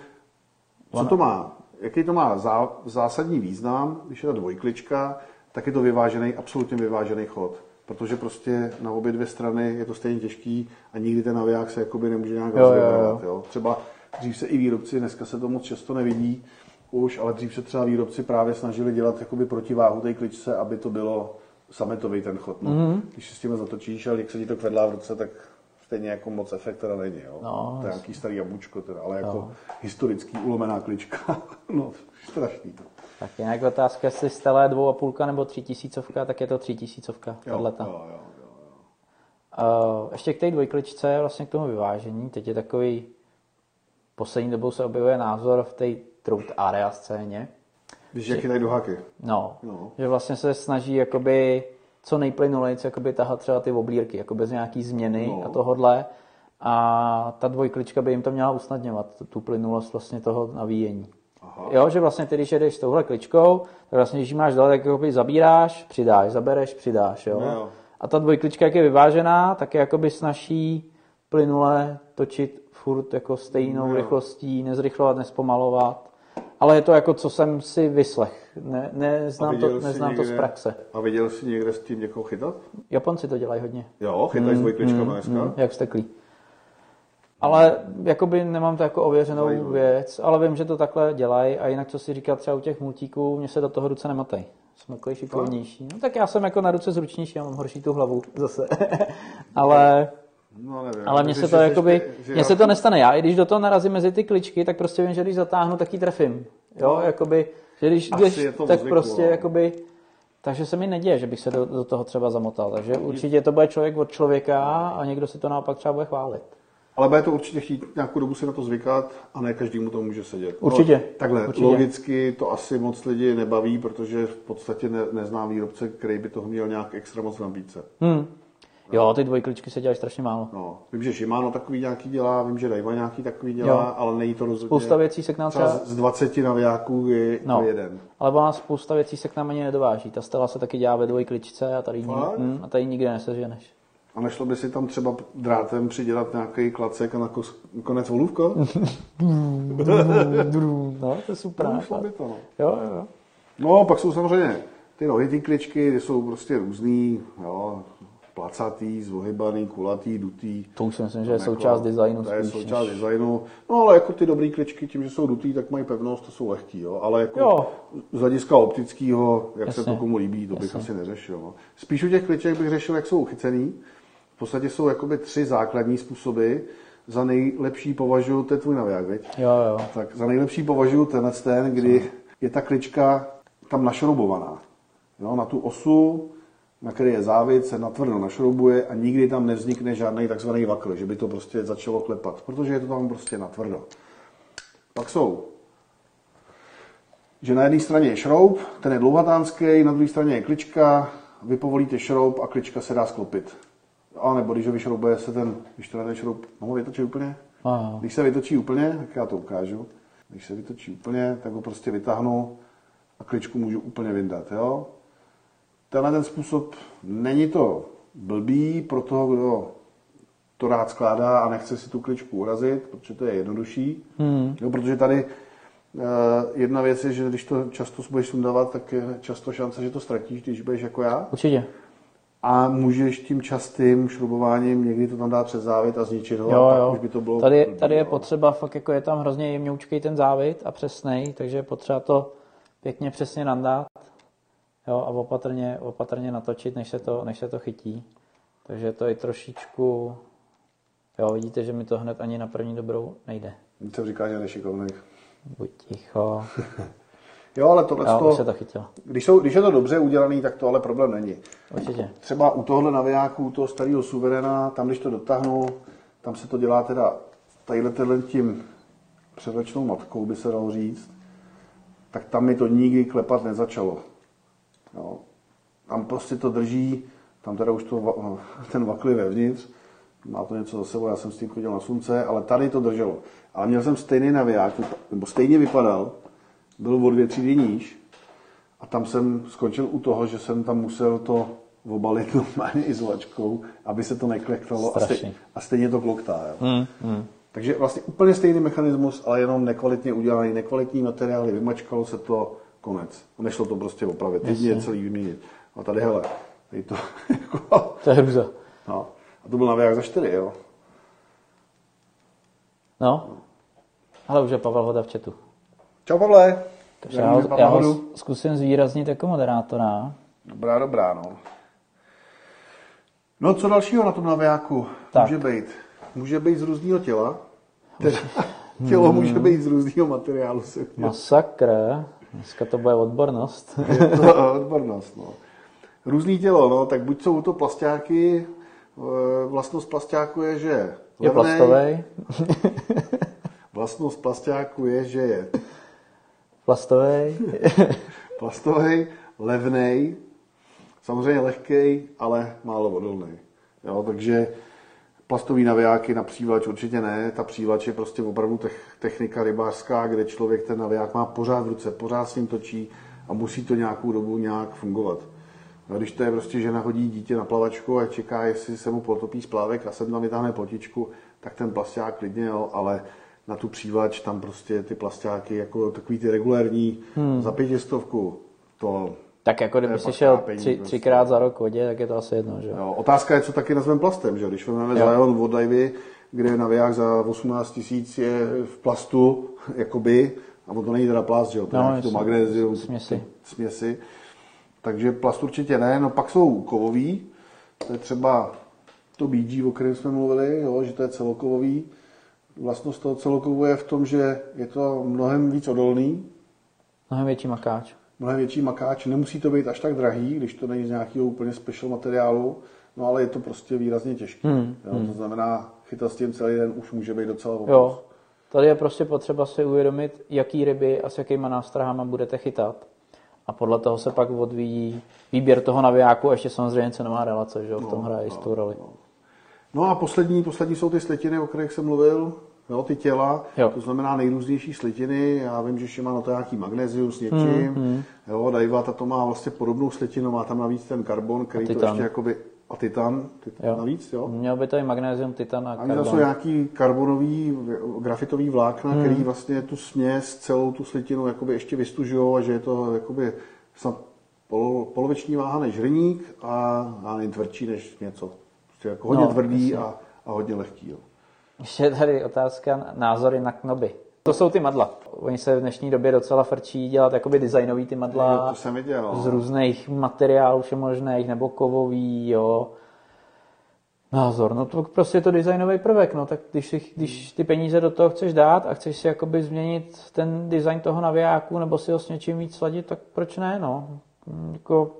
[SPEAKER 2] Co to má? Jaký to má zá, zásadní význam, když je ta dvojklička, tak je to vyvážený, absolutně vyvážený chod. Protože prostě na obě dvě strany je to stejně těžký a nikdy ten naviják se jakoby nemůže nějak
[SPEAKER 3] Jo, jo, jo.
[SPEAKER 2] Jo. Třeba dřív se i výrobci, dneska se to moc často nevidí už, ale dřív se třeba výrobci právě snažili dělat jakoby protiváhu té kličce, aby to bylo sametový ten chod. No.
[SPEAKER 3] Mhm.
[SPEAKER 2] Mm-hmm. Když si s tím zatočíš, ale jak se ti to kvedlá v ruce, tak stejně jako moc efekt teda není. Jo.
[SPEAKER 3] No,
[SPEAKER 2] to je nějaký starý jablůčko, teda, ale jako historický ulomená klička. no, strašný to.
[SPEAKER 3] Tak jinak otázka, jestli stele dvou a půlka nebo tři tisícovka, tak je to tři tisícovka.
[SPEAKER 2] Jo,
[SPEAKER 3] tahleta.
[SPEAKER 2] jo, jo, jo.
[SPEAKER 3] Uh, ještě k té dvojkličce, vlastně k tomu vyvážení, teď je takový, poslední dobou se objevuje názor v té trout area scéně,
[SPEAKER 2] Víš, jak je tady do haky.
[SPEAKER 3] no,
[SPEAKER 2] No.
[SPEAKER 3] že vlastně se snaží jakoby co nejplynulejc jakoby tahat třeba ty oblírky, jako bez nějaký změny
[SPEAKER 2] No.
[SPEAKER 3] a tohodle. A ta dvojklička by jim to měla usnadňovat, tu- plynulost vlastně toho navíjení.
[SPEAKER 2] Aha.
[SPEAKER 3] Jo, že vlastně ty, když jedeš s touhle kličkou, tak vlastně, když ji máš dole, tak jakoby zabíráš, přidáš, zabereš, přidáš, jo.
[SPEAKER 2] No jo.
[SPEAKER 3] A ta dvojklička, jak je vyvážená, tak je jakoby snaží plynule točit furt jako stejnou
[SPEAKER 2] No
[SPEAKER 3] rychlostí, nezrychlovat, nespomalovat. Ale je to jako, co jsem si vyslech. Ne, neznám, to, neznám to z
[SPEAKER 2] někde-
[SPEAKER 3] praxe.
[SPEAKER 2] A viděl jsi někde s tím někoho chytat?
[SPEAKER 3] Japonci to dělají hodně.
[SPEAKER 2] Jo, chytají s dvojkličkama dneska.
[SPEAKER 3] Mm, jak vsteklí. Ale jakoby nemám to jako ověřenou
[SPEAKER 2] Zajímavé.
[SPEAKER 3] věc, ale vím, že to takhle dělají a jinak co si říkal třeba u těch multíků, mě se do toho ruce nematej. Smeklej šikovnější. No tak já jsem jako na ruce zručnější, já mám horší tu hlavu zase. ale
[SPEAKER 2] No, nevím.
[SPEAKER 3] ale mně se to jakoby,
[SPEAKER 2] že
[SPEAKER 3] mně se to nestane. Já i když do toho narazím mezi ty kličky, tak prostě vím, že když zatáhnu, tak ji trefím. Jo,
[SPEAKER 2] No.
[SPEAKER 3] jakoby, že když
[SPEAKER 2] Asi o
[SPEAKER 3] tak
[SPEAKER 2] zvyku,
[SPEAKER 3] prostě
[SPEAKER 2] no.
[SPEAKER 3] jakoby, takže se mi neděje, že bych se do, do toho třeba zamotal. Takže určitě to bude člověk od člověka a někdo si to naopak třeba bude chválit.
[SPEAKER 2] Ale bude to určitě chtít nějakou dobu si na to zvykat a ne každému to může sedět.
[SPEAKER 3] Určitě.
[SPEAKER 2] No, takhle,
[SPEAKER 3] Určitě.
[SPEAKER 2] logicky to asi moc lidi nebaví, protože v podstatě ne, neznám výrobce, který by toho měl nějak extra moc nabídce.
[SPEAKER 3] Hmm. Jo, ty dvojkličky se dělají strašně málo.
[SPEAKER 2] No, vím, že Shimano takový nějaký dělá, vím, že Daiwa nějaký takový dělá,
[SPEAKER 3] Jo.
[SPEAKER 2] ale není to rozhodně.
[SPEAKER 3] Spousta věcí se k nám
[SPEAKER 2] třeba z 20 navijáků je
[SPEAKER 3] No.
[SPEAKER 2] jeden.
[SPEAKER 3] Ale ona spousta věcí se k nám ani nedováží. Ta stela se taky dělá ve dvojkličce a tady, nikdy,
[SPEAKER 2] Fakt?
[SPEAKER 3] hm, a tady nikde neseženeš.
[SPEAKER 2] A nešlo by si tam třeba drátem přidělat nějaký klacek a na kos- konec volůvka?
[SPEAKER 3] No, to je super.
[SPEAKER 2] No,
[SPEAKER 3] nápad.
[SPEAKER 2] šlo by to, no.
[SPEAKER 3] Jo, jo, jo.
[SPEAKER 2] No, pak jsou samozřejmě ty nohy, ty kličky, ty jsou prostě různý, jo, placatý, zvohybaný, kulatý, dutý.
[SPEAKER 3] To už si myslím, že je
[SPEAKER 2] Tam
[SPEAKER 3] součást designu
[SPEAKER 2] To je
[SPEAKER 3] spíš,
[SPEAKER 2] součást
[SPEAKER 3] než-
[SPEAKER 2] designu. No ale jako ty dobrý kličky, tím, že jsou dutý, tak mají pevnost, to jsou lehký, jo. Ale jako
[SPEAKER 3] Jo.
[SPEAKER 2] z hlediska optického, jak se
[SPEAKER 3] Jasně.
[SPEAKER 2] to komu líbí, to bych
[SPEAKER 3] Jasně.
[SPEAKER 2] asi neřešil. No. Spíš u těch kliček bych řešil, jak jsou uchycený. V podstatě jsou jakoby tři základní způsoby. Za nejlepší považuji, to je tvůj naviják, viď?
[SPEAKER 3] Jo, jo.
[SPEAKER 2] Tak za nejlepší považuji tenhle ten, kdy je ta klička tam našroubovaná. Jo, na tu osu, na který je závit, se natvrdo našroubuje a nikdy tam nevznikne žádný takzvaný vakl, že by to prostě začalo klepat, protože je to tam prostě natvrdo. Pak jsou, že na jedné straně je šroub, ten je dlouhatánský, na druhé straně je klička, vy povolíte šroub a klička se dá sklopit. A nebo když ho vyšroubuje se ten, když to ten šroub, mohu vytočit úplně?
[SPEAKER 3] A, jo.
[SPEAKER 2] Když se vytočí úplně, tak já to ukážu. Když se vytočí úplně, tak ho prostě vytáhnu a kličku můžu úplně vyndat. Jo? Tenhle ten způsob není to blbý pro toho, kdo to rád skládá a nechce si tu kličku urazit, protože to je jednodušší. Hmm. Jo, protože tady eh, jedna věc je, že když to často budeš sundávat, tak je často šance, že to ztratíš, když budeš jako já.
[SPEAKER 3] Určitě.
[SPEAKER 2] A můžeš tím častým šrubováním někdy to tam dát přes závit a zničit ho
[SPEAKER 3] Jo,
[SPEAKER 2] a
[SPEAKER 3] jo.
[SPEAKER 2] už by to bylo...
[SPEAKER 3] Tady,
[SPEAKER 2] blbý,
[SPEAKER 3] tady je
[SPEAKER 2] jo.
[SPEAKER 3] potřeba, fakt jako je tam hrozně jemňoučkej ten závit a přesnej, takže je potřeba to pěkně přesně nandat jo, a opatrně, opatrně natočit, než se, to, než se to chytí. Takže to je trošičku... Jo, vidíte, že mi to hned ani na první dobrou nejde.
[SPEAKER 2] Nic se říká, že nešikovných.
[SPEAKER 3] Buď ticho.
[SPEAKER 2] Jo, ale tohle
[SPEAKER 3] Jo,
[SPEAKER 2] to,
[SPEAKER 3] se to chytilo.
[SPEAKER 2] když, jsou, když je to dobře udělaný, tak to ale problém není.
[SPEAKER 3] Určitě.
[SPEAKER 2] Třeba u tohohle navijáku, u toho starého suveréna, tam když to dotáhnu, tam se to dělá teda tadyhle tím předvečnou matkou, by se dalo říct, tak tam mi to nikdy klepat nezačalo. Jo. Tam prostě to drží, tam teda už to, ten vakl je vevnitř, má to něco za sebou, já jsem s tím chodil na slunce, ale tady to drželo. Ale měl jsem stejný naviják, nebo stejně vypadal, byl o dvě třídy níž, a tam jsem skončil u toho, že jsem tam musel to obalit normálně izolačkou, aby se to neklektalo a, stej, a stejně to kloktá. Jo. Mm, mm. Takže vlastně úplně stejný mechanismus, ale jenom nekvalitně udělaný, nekvalitní materiály, vymačkalo se to, konec. Nešlo to prostě opravit, teď je celý vyměnit. A tady hele, tady to, jako,
[SPEAKER 3] To je hruza.
[SPEAKER 2] no. A to byl naviják za čtyři, jo.
[SPEAKER 3] No. Ale už je Pavel Hoda v chatu.
[SPEAKER 2] Čau Pavle.
[SPEAKER 3] Takže já, ho, já ho zkusím zvýraznit jako moderátora.
[SPEAKER 2] Dobrá, dobrá, no. No, co dalšího na tom navijáku
[SPEAKER 3] Tak.
[SPEAKER 2] může být? Může být z různého těla. Teda, tělo může být z různého materiálu. Se
[SPEAKER 3] Masakr. Dneska to bude odbornost.
[SPEAKER 2] je to odbornost, no. Různý tělo, no, tak buď jsou to plastáky, eh, vlastnost plastáku je, že
[SPEAKER 3] Je
[SPEAKER 2] levnej.
[SPEAKER 3] plastový.
[SPEAKER 2] Vlastnost plastáku je, že je
[SPEAKER 3] Plastový.
[SPEAKER 2] plastový, levnej, samozřejmě lehkej, ale málo odolný. Jo, takže plastový navijáky na přívlač určitě ne. Ta přívlač je prostě opravdu tech, technika rybářská, kde člověk ten naviják má pořád v ruce, pořád s ním točí a musí to nějakou dobu nějak fungovat. No, když to je prostě žena hodí dítě na plavačku a čeká, jestli se mu potopí splávek a sem tam vytáhne plotičku, tak ten plasták klidně, jo, ale na tu přívlač tam prostě ty plastáky jako takový ty regulérní hmm. za pětistovku, to
[SPEAKER 3] Tak jako kdyby
[SPEAKER 2] je
[SPEAKER 3] si šel tři,
[SPEAKER 2] prostě.
[SPEAKER 3] třikrát za rok vodě, tak je to asi jedno, že jo?
[SPEAKER 2] Otázka je, co taky nazveme plastem, že? Když vezmeme. Zion od Divey, kde je naviják za 18 tisíc je v plastu, jakoby, a to není teda plast, že jo? To je
[SPEAKER 3] No,
[SPEAKER 2] nějaký to magnézium,
[SPEAKER 3] Směsi.
[SPEAKER 2] směsi. Takže plast určitě ne, no pak jsou kovový, to je třeba to BG, o kterém jsme mluvili, jo, že to je celokovový. Vlastnost toho celokovu je v tom, že je to mnohem víc odolný,
[SPEAKER 3] Mnohem větší makáč.
[SPEAKER 2] Mnohem větší makáč. Nemusí to být až tak drahý, když to není z nějakého úplně special materiálu, no ale je to prostě výrazně těžké.
[SPEAKER 3] Hmm,
[SPEAKER 2] jo, To znamená, chytat s tím celý den už může být docela obraz.
[SPEAKER 3] Jo. Tady je prostě potřeba si uvědomit, jaký ryby a s jakýma nástrahama budete chytat. A podle toho se pak odvíjí výběr toho navijáku a ještě samozřejmě cenová relace, že jo, v tom hraje jistou roli.
[SPEAKER 2] No a poslední, poslední jsou ty slitiny, o kterých jsem mluvil, jo, ty těla,
[SPEAKER 3] Jo.
[SPEAKER 2] to znamená nejrůznější slitiny, já vím, že má na to nějaký magnézium s něčím,
[SPEAKER 3] Hmm,
[SPEAKER 2] jo, Daiwa ta to má vlastně podobnou slitinu, má tam navíc ten karbon, který to ještě jakoby, a titan, titan
[SPEAKER 3] Jo.
[SPEAKER 2] navíc, jo.
[SPEAKER 3] Měl by to i magnézium, titan a
[SPEAKER 2] Ani to jsou
[SPEAKER 3] karbon.
[SPEAKER 2] nějaký karbonový, grafitový vlákna, hmm. který vlastně tu směs, celou tu slitinu jakoby ještě vystužují a že je to jakoby snad pol, poloviční váha než hliník a, a nejtvrdší než něco. Prostě jako hodně
[SPEAKER 3] No,
[SPEAKER 2] no, tvrdý
[SPEAKER 3] jasně.
[SPEAKER 2] a, a hodně lehký. Jo.
[SPEAKER 3] Ještě je tady otázka názory na knoby. To jsou ty madla. Oni se v dnešní době docela frčí dělat jakoby designový ty madla.
[SPEAKER 2] Jo, to jsem viděl.
[SPEAKER 3] z
[SPEAKER 2] No.
[SPEAKER 3] různých materiálů všemožných, nebo kovový, jo. Názor, no to prostě je to designový prvek, no tak když, si, když ty peníze do toho chceš dát a chceš si jakoby změnit ten design toho navijáku nebo si ho s něčím víc sladit, tak proč ne, no. Jako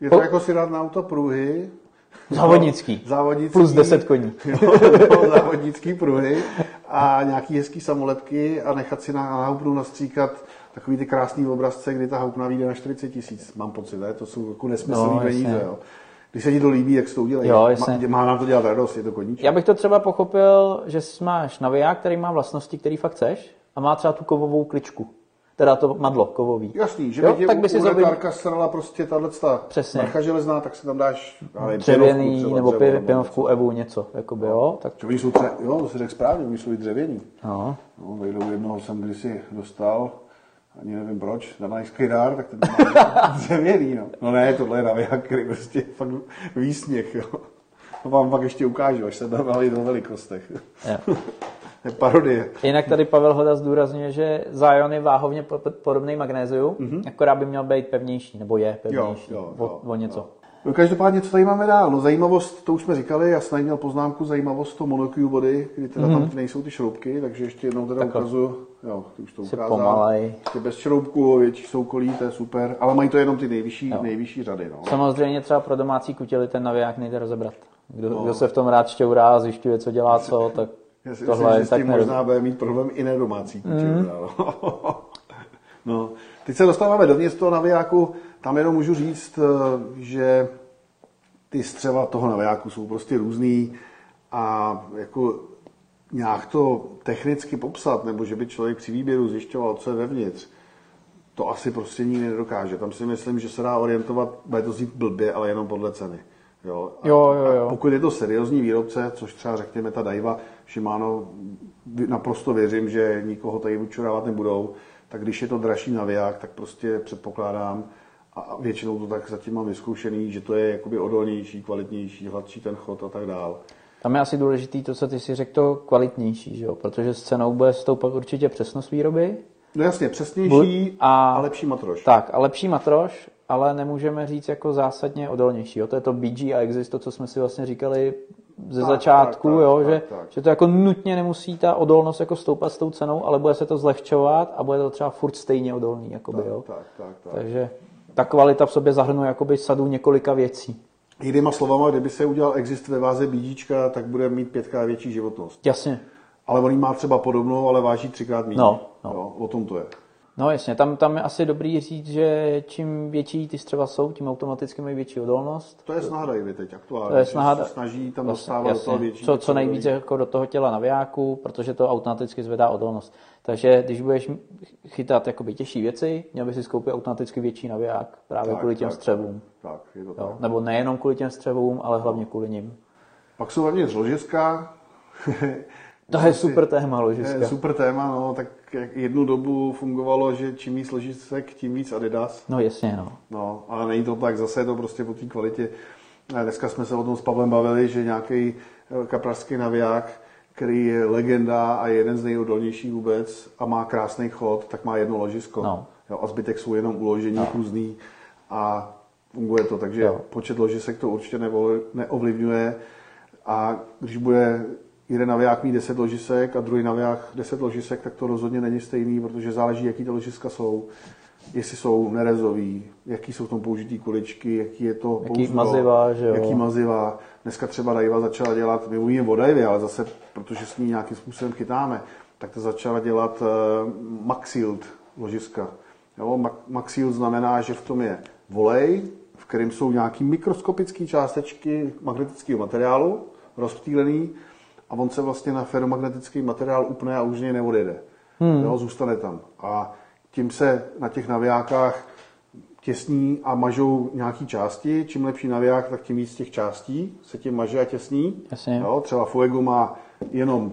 [SPEAKER 2] Je to
[SPEAKER 3] Po-
[SPEAKER 2] jako si dát na auto pruhy.
[SPEAKER 3] závodnický.
[SPEAKER 2] Závodnický.
[SPEAKER 3] Plus 10 koní.
[SPEAKER 2] Jo, nebo závodnický pruhy a nějaký hezký samolepky a nechat si na, na houpnu nastříkat takový ty krásný obrazce, kdy ta houpna vyjde na 40 tisíc. Mám pocit, ne? to jsou jako nesmyslný
[SPEAKER 3] No,
[SPEAKER 2] peníze.
[SPEAKER 3] jasně.
[SPEAKER 2] Jo. Když se ti to líbí, jak se to udělají.
[SPEAKER 3] Jo, jasně.
[SPEAKER 2] má, má nám to dělat radost, je to koníček.
[SPEAKER 3] Já bych to třeba pochopil, že máš naviják, který má vlastnosti, který fakt chceš a má třeba tu kovovou kličku. Teda to madlo kovový.
[SPEAKER 2] Jasný, že
[SPEAKER 3] Jo,
[SPEAKER 2] by
[SPEAKER 3] tak by si zabil-
[SPEAKER 2] srala prostě tahle
[SPEAKER 3] Přesně.
[SPEAKER 2] marcha železná, tak si tam dáš nevím,
[SPEAKER 3] Dřevěný nebo
[SPEAKER 2] dřevo,
[SPEAKER 3] pě- pěnovku Evu, něco, jakoby, jo. Tak,
[SPEAKER 2] oni jsou tře- jo, to si řekl správně, oni jsou i dřevěný.
[SPEAKER 3] no.
[SPEAKER 2] No, vejdou jednoho jsem kdysi dostal, ani nevím proč, na dár, tak ten má dřevěný, no. No ne, tohle je naviják, který prostě fakt výsměch, jo. To vám pak ještě ukážu, až se bavili o velikostech.
[SPEAKER 3] Jo.
[SPEAKER 2] Parodie.
[SPEAKER 3] Jinak tady Pavel Hoda zdůrazňuje, že Zion je váhovně po- podobný magnéziu, mm-hmm. akorát by měl být pevnější, nebo je pevnější
[SPEAKER 2] Jo, jo,
[SPEAKER 3] o,
[SPEAKER 2] jo,
[SPEAKER 3] o něco.
[SPEAKER 2] No, každopádně, co tady máme dál? No, zajímavost, to už jsme říkali, já jsem měl poznámku, zajímavost to monocue body, kdy teda mm-hmm. tam nejsou ty šroubky, takže ještě jednou teda
[SPEAKER 3] Takhle.
[SPEAKER 2] ukazuju, jo, ty už to ukázal.
[SPEAKER 3] pomalej.
[SPEAKER 2] Ještě bez šroubku, větší soukolí, to je super, ale mají to jenom ty nejvyšší, nejvyšší řady, no.
[SPEAKER 3] Samozřejmě třeba pro domácí kutěli ten naviják nejde rozebrat. Kdo, no. kdo se v tom rád šťourá a zjišťuje, co dělá co, tak
[SPEAKER 2] Já si
[SPEAKER 3] tohle
[SPEAKER 2] myslím, že s tím možná bude mít problém i nedomácí kuče. Mm. No. no. Teď se dostáváme dovnitř toho navijáku, tam jenom můžu říct, eh, že ty střeva toho navijáku jsou prostě různý a jako nějak to technicky popsat, nebo že by člověk při výběru zjišťoval, co je vevnitř, to asi prostě nikdy nedokáže. Tam si myslím, že se dá orientovat, bude to znít blbě, ale jenom podle ceny. Jo, a,
[SPEAKER 3] Jo, jo, jo.
[SPEAKER 2] A pokud je to seriózní výrobce, což třeba řekněme ta Daiwa, Shimano, naprosto věřím, že nikoho tady vyčurávat nebudou, tak když je to dražší naviják, tak prostě předpokládám, a většinou to tak zatím mám vyzkoušený, že to je jakoby odolnější, kvalitnější, hladší ten chod a tak dál.
[SPEAKER 3] Tam je asi důležitý to, co ty si řekl, to kvalitnější, že jo? protože s cenou bude stoupat určitě přesnost výroby.
[SPEAKER 2] No jasně, přesnější a,
[SPEAKER 3] a-
[SPEAKER 2] a lepší matroš.
[SPEAKER 3] Tak, a lepší matroš, ale nemůžeme říct jako zásadně odolnější. Jo? To je to BG a Exist, to, co jsme si vlastně říkali ze
[SPEAKER 2] Tak,
[SPEAKER 3] začátku,
[SPEAKER 2] tak, tak,
[SPEAKER 3] jo?
[SPEAKER 2] tak,
[SPEAKER 3] že,
[SPEAKER 2] tak.
[SPEAKER 3] že to jako nutně nemusí ta odolnost jako stoupat s tou cenou, ale bude se to zlehčovat a bude to třeba furt stejně odolný. Jakoby, jo?
[SPEAKER 2] Tak, tak, tak.
[SPEAKER 3] Takže ta kvalita v sobě zahrnuje jakoby sadu několika věcí.
[SPEAKER 2] Jinýma slovama, kdyby se udělal exist ve váze bídíčka, tak bude mít pětkrát větší životnost.
[SPEAKER 3] Jasně.
[SPEAKER 2] Ale on má třeba podobnou, ale váží třikrát méně.
[SPEAKER 3] No, no.
[SPEAKER 2] Jo, o tom to je.
[SPEAKER 3] No jasně, tam, tam je asi dobrý říct, že čím větší ty střeva jsou, tím automaticky mají větší odolnost.
[SPEAKER 2] To je snaha Davy teď aktuálně.
[SPEAKER 3] To je snaha-
[SPEAKER 2] se snaží tam
[SPEAKER 3] Vlastně,
[SPEAKER 2] dostávat do toho
[SPEAKER 3] jasně.
[SPEAKER 2] větší.
[SPEAKER 3] Co, co nejvíc jako do toho těla navijáku, protože to automaticky zvedá odolnost. Takže když budeš chytat jakoby těžší věci, měl by si skoupit automaticky větší naviják právě
[SPEAKER 2] Tak,
[SPEAKER 3] kvůli těm
[SPEAKER 2] tak,
[SPEAKER 3] střevům.
[SPEAKER 2] Tak, je to
[SPEAKER 3] Jo?
[SPEAKER 2] tak.
[SPEAKER 3] Nebo nejenom kvůli těm střevům, ale hlavně kvůli nim.
[SPEAKER 2] Pak jsou hlavně ložiska.
[SPEAKER 3] To je super téma,
[SPEAKER 2] To je
[SPEAKER 3] ložiska.
[SPEAKER 2] super téma, no, tak jak jednu dobu fungovalo, že čím víc ložisek, tím víc Adidas.
[SPEAKER 3] No jasně, no.
[SPEAKER 2] No, ale není to tak, zase je to prostě po té kvalitě. A Dneska jsme se o tom s Pavlem bavili, že nějaký kaprařský naviják, který je legenda a je jeden z nejodolnějších vůbec a má krásný chod, tak má jedno ložisko.
[SPEAKER 3] No.
[SPEAKER 2] Jo, a zbytek jsou jenom uložení no. různý a funguje to, takže
[SPEAKER 3] Jo.
[SPEAKER 2] počet ložisek to určitě neovlivňuje a když bude jeden naviják mít 10 ložisek a druhý naviják 10 ložisek, tak to rozhodně není stejný, protože záleží, jaký ty ložiska jsou, jestli jsou nerezový, jaký jsou v tom použitý kuličky, jaký je to
[SPEAKER 3] Jaký
[SPEAKER 2] pouzdro,
[SPEAKER 3] maziva, že jo.
[SPEAKER 2] jaký maziva. Dneska třeba Daiwa začala dělat, my mluvíme o Daivě, ale zase, protože s ní nějakým způsobem chytáme, tak to začala dělat uh, Maxild ložiska. Jo, Ma- Maxild znamená, že v tom je volej, v kterém jsou nějaké mikroskopické částečky magnetického materiálu, rozptýlený, a on se vlastně na ferromagnetický materiál úplně a už z něj neodjede. Hmm. Jo, zůstane tam. A tím se na těch navijákách těsní a mažou nějaký části. Čím lepší naviják, tak tím víc těch částí se tím maže a těsní.
[SPEAKER 3] Jasně.
[SPEAKER 2] Jo, třeba Fuego má jenom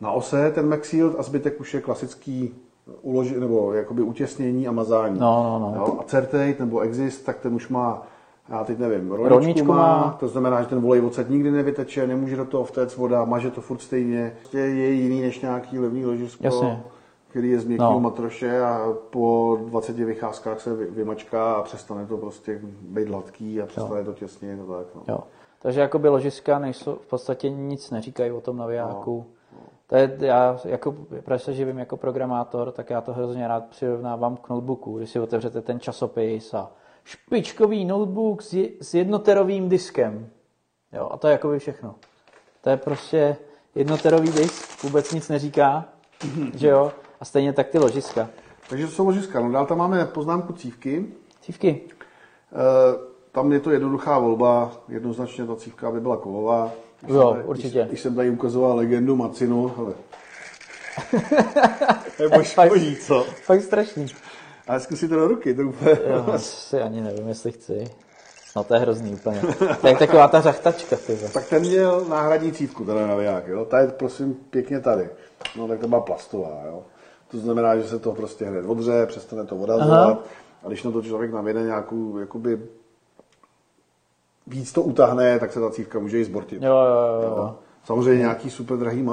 [SPEAKER 2] na ose ten Maxild a zbytek už je klasický uloži, nebo jakoby utěsnění a mazání.
[SPEAKER 3] No, no, no.
[SPEAKER 2] Jo, a Certate nebo Exist, tak ten už má, já teď nevím, rolničku,
[SPEAKER 3] Rolničku
[SPEAKER 2] má,
[SPEAKER 3] má.
[SPEAKER 2] to znamená, že ten volej ocet nikdy nevyteče, nemůže do toho vtéct voda, maže to furt stejně. Prostě je jiný než nějaký levný ložisko,
[SPEAKER 3] Jasně.
[SPEAKER 2] který je z měkkého
[SPEAKER 3] No.
[SPEAKER 2] matroše a po 20 vycházkách se vy- vymačká a přestane to prostě být hladký a přestane to těsně. No tak, no.
[SPEAKER 3] Jo. Takže jakoby ložiska nejsou, v podstatě nic neříkají o tom navijáku. To je, já jako, protože se živím jako programátor, tak já to hrozně rád přirovnávám k notebooku, když si otevřete ten časopis a špičkový notebook s, je, s jednoterovým diskem. Jo, a to je jakoby všechno. To je prostě jednoterový disk, vůbec nic neříká, že jo, a stejně tak ty ložiska.
[SPEAKER 2] Takže to jsou ložiska. No dál tam máme poznámku cívky.
[SPEAKER 3] Cívky.
[SPEAKER 2] Eh, Tam je to jednoduchá volba, jednoznačně ta cívka by byla kovová. Když
[SPEAKER 3] Jo,
[SPEAKER 2] jsem tady-
[SPEAKER 3] určitě.
[SPEAKER 2] Když, když jsem tady ukazoval legendu Macinu, hele. Nebo škodí, co?
[SPEAKER 3] Fakt strašný.
[SPEAKER 2] Ale zkus si to do ruky, to úplně...
[SPEAKER 3] Jo, asi ani nevím, jestli chci. No to je hrozný úplně. To je jak taková ta řachtačka, ty vole.
[SPEAKER 2] Tak ten měl náhradní cívku, ten naviják, jo. Ta je prosím pěkně tady. No tak to byla plastová, jo. To znamená, že se to prostě hned odře, přestane to odazovat. A když na to člověk navede nějakou, jakoby víc to utáhne, tak se ta cívka může i zbortit.
[SPEAKER 3] Jo, jo, jo, jo.
[SPEAKER 2] Samozřejmě nějaký super drahý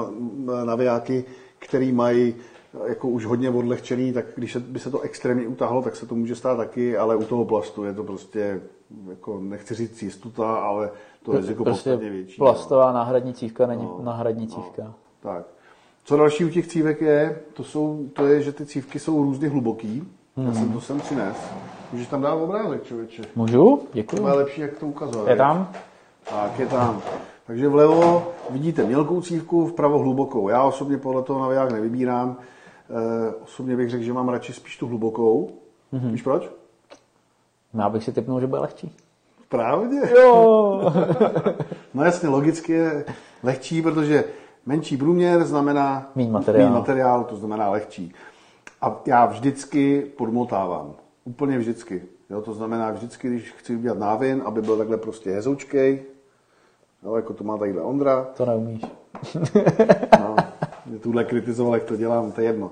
[SPEAKER 2] navijáky, který mají jako už hodně odlehčený, tak když se, by se to extrémně utáhlo, tak se to může stát taky, ale u toho plastu je to prostě, jako nechci říct jistota, ale to riziko prostě podstatně větší.
[SPEAKER 3] Plastová no. náhradní cívka není no, náhradní cívka. No,
[SPEAKER 2] tak. Co další u těch cívek je, to, jsou, to je, že ty cívky jsou různě hluboký. Hmm. Já jsem to sem přines. Můžeš tam dát obrázek, člověče.
[SPEAKER 3] Můžu? Děkuji.
[SPEAKER 2] To je lepší, jak to ukazovat.
[SPEAKER 3] Je tam?
[SPEAKER 2] Tak, je tam. Takže vlevo vidíte mělkou cívku, vpravo hlubokou. Já osobně podle toho naviják nevybírám. E, osobně bych řekl, že mám radši spíš tu hlubokou. Mm-hmm. Víš proč?
[SPEAKER 3] Já bych si typnul, že bude lehčí.
[SPEAKER 2] Pravdě?
[SPEAKER 3] Jo.
[SPEAKER 2] no jasně, logicky je lehčí, protože menší průměr znamená
[SPEAKER 3] méně materiál.
[SPEAKER 2] materiál, to znamená lehčí. A já vždycky podmotávám. Úplně vždycky. Jo, to znamená vždycky, když chci udělat návin, aby byl takhle prostě hezoučkej, jo, jako to má tadyhle Ondra.
[SPEAKER 3] To neumíš.
[SPEAKER 2] no, mě tuhle kritizoval, jak to dělám, to je jedno.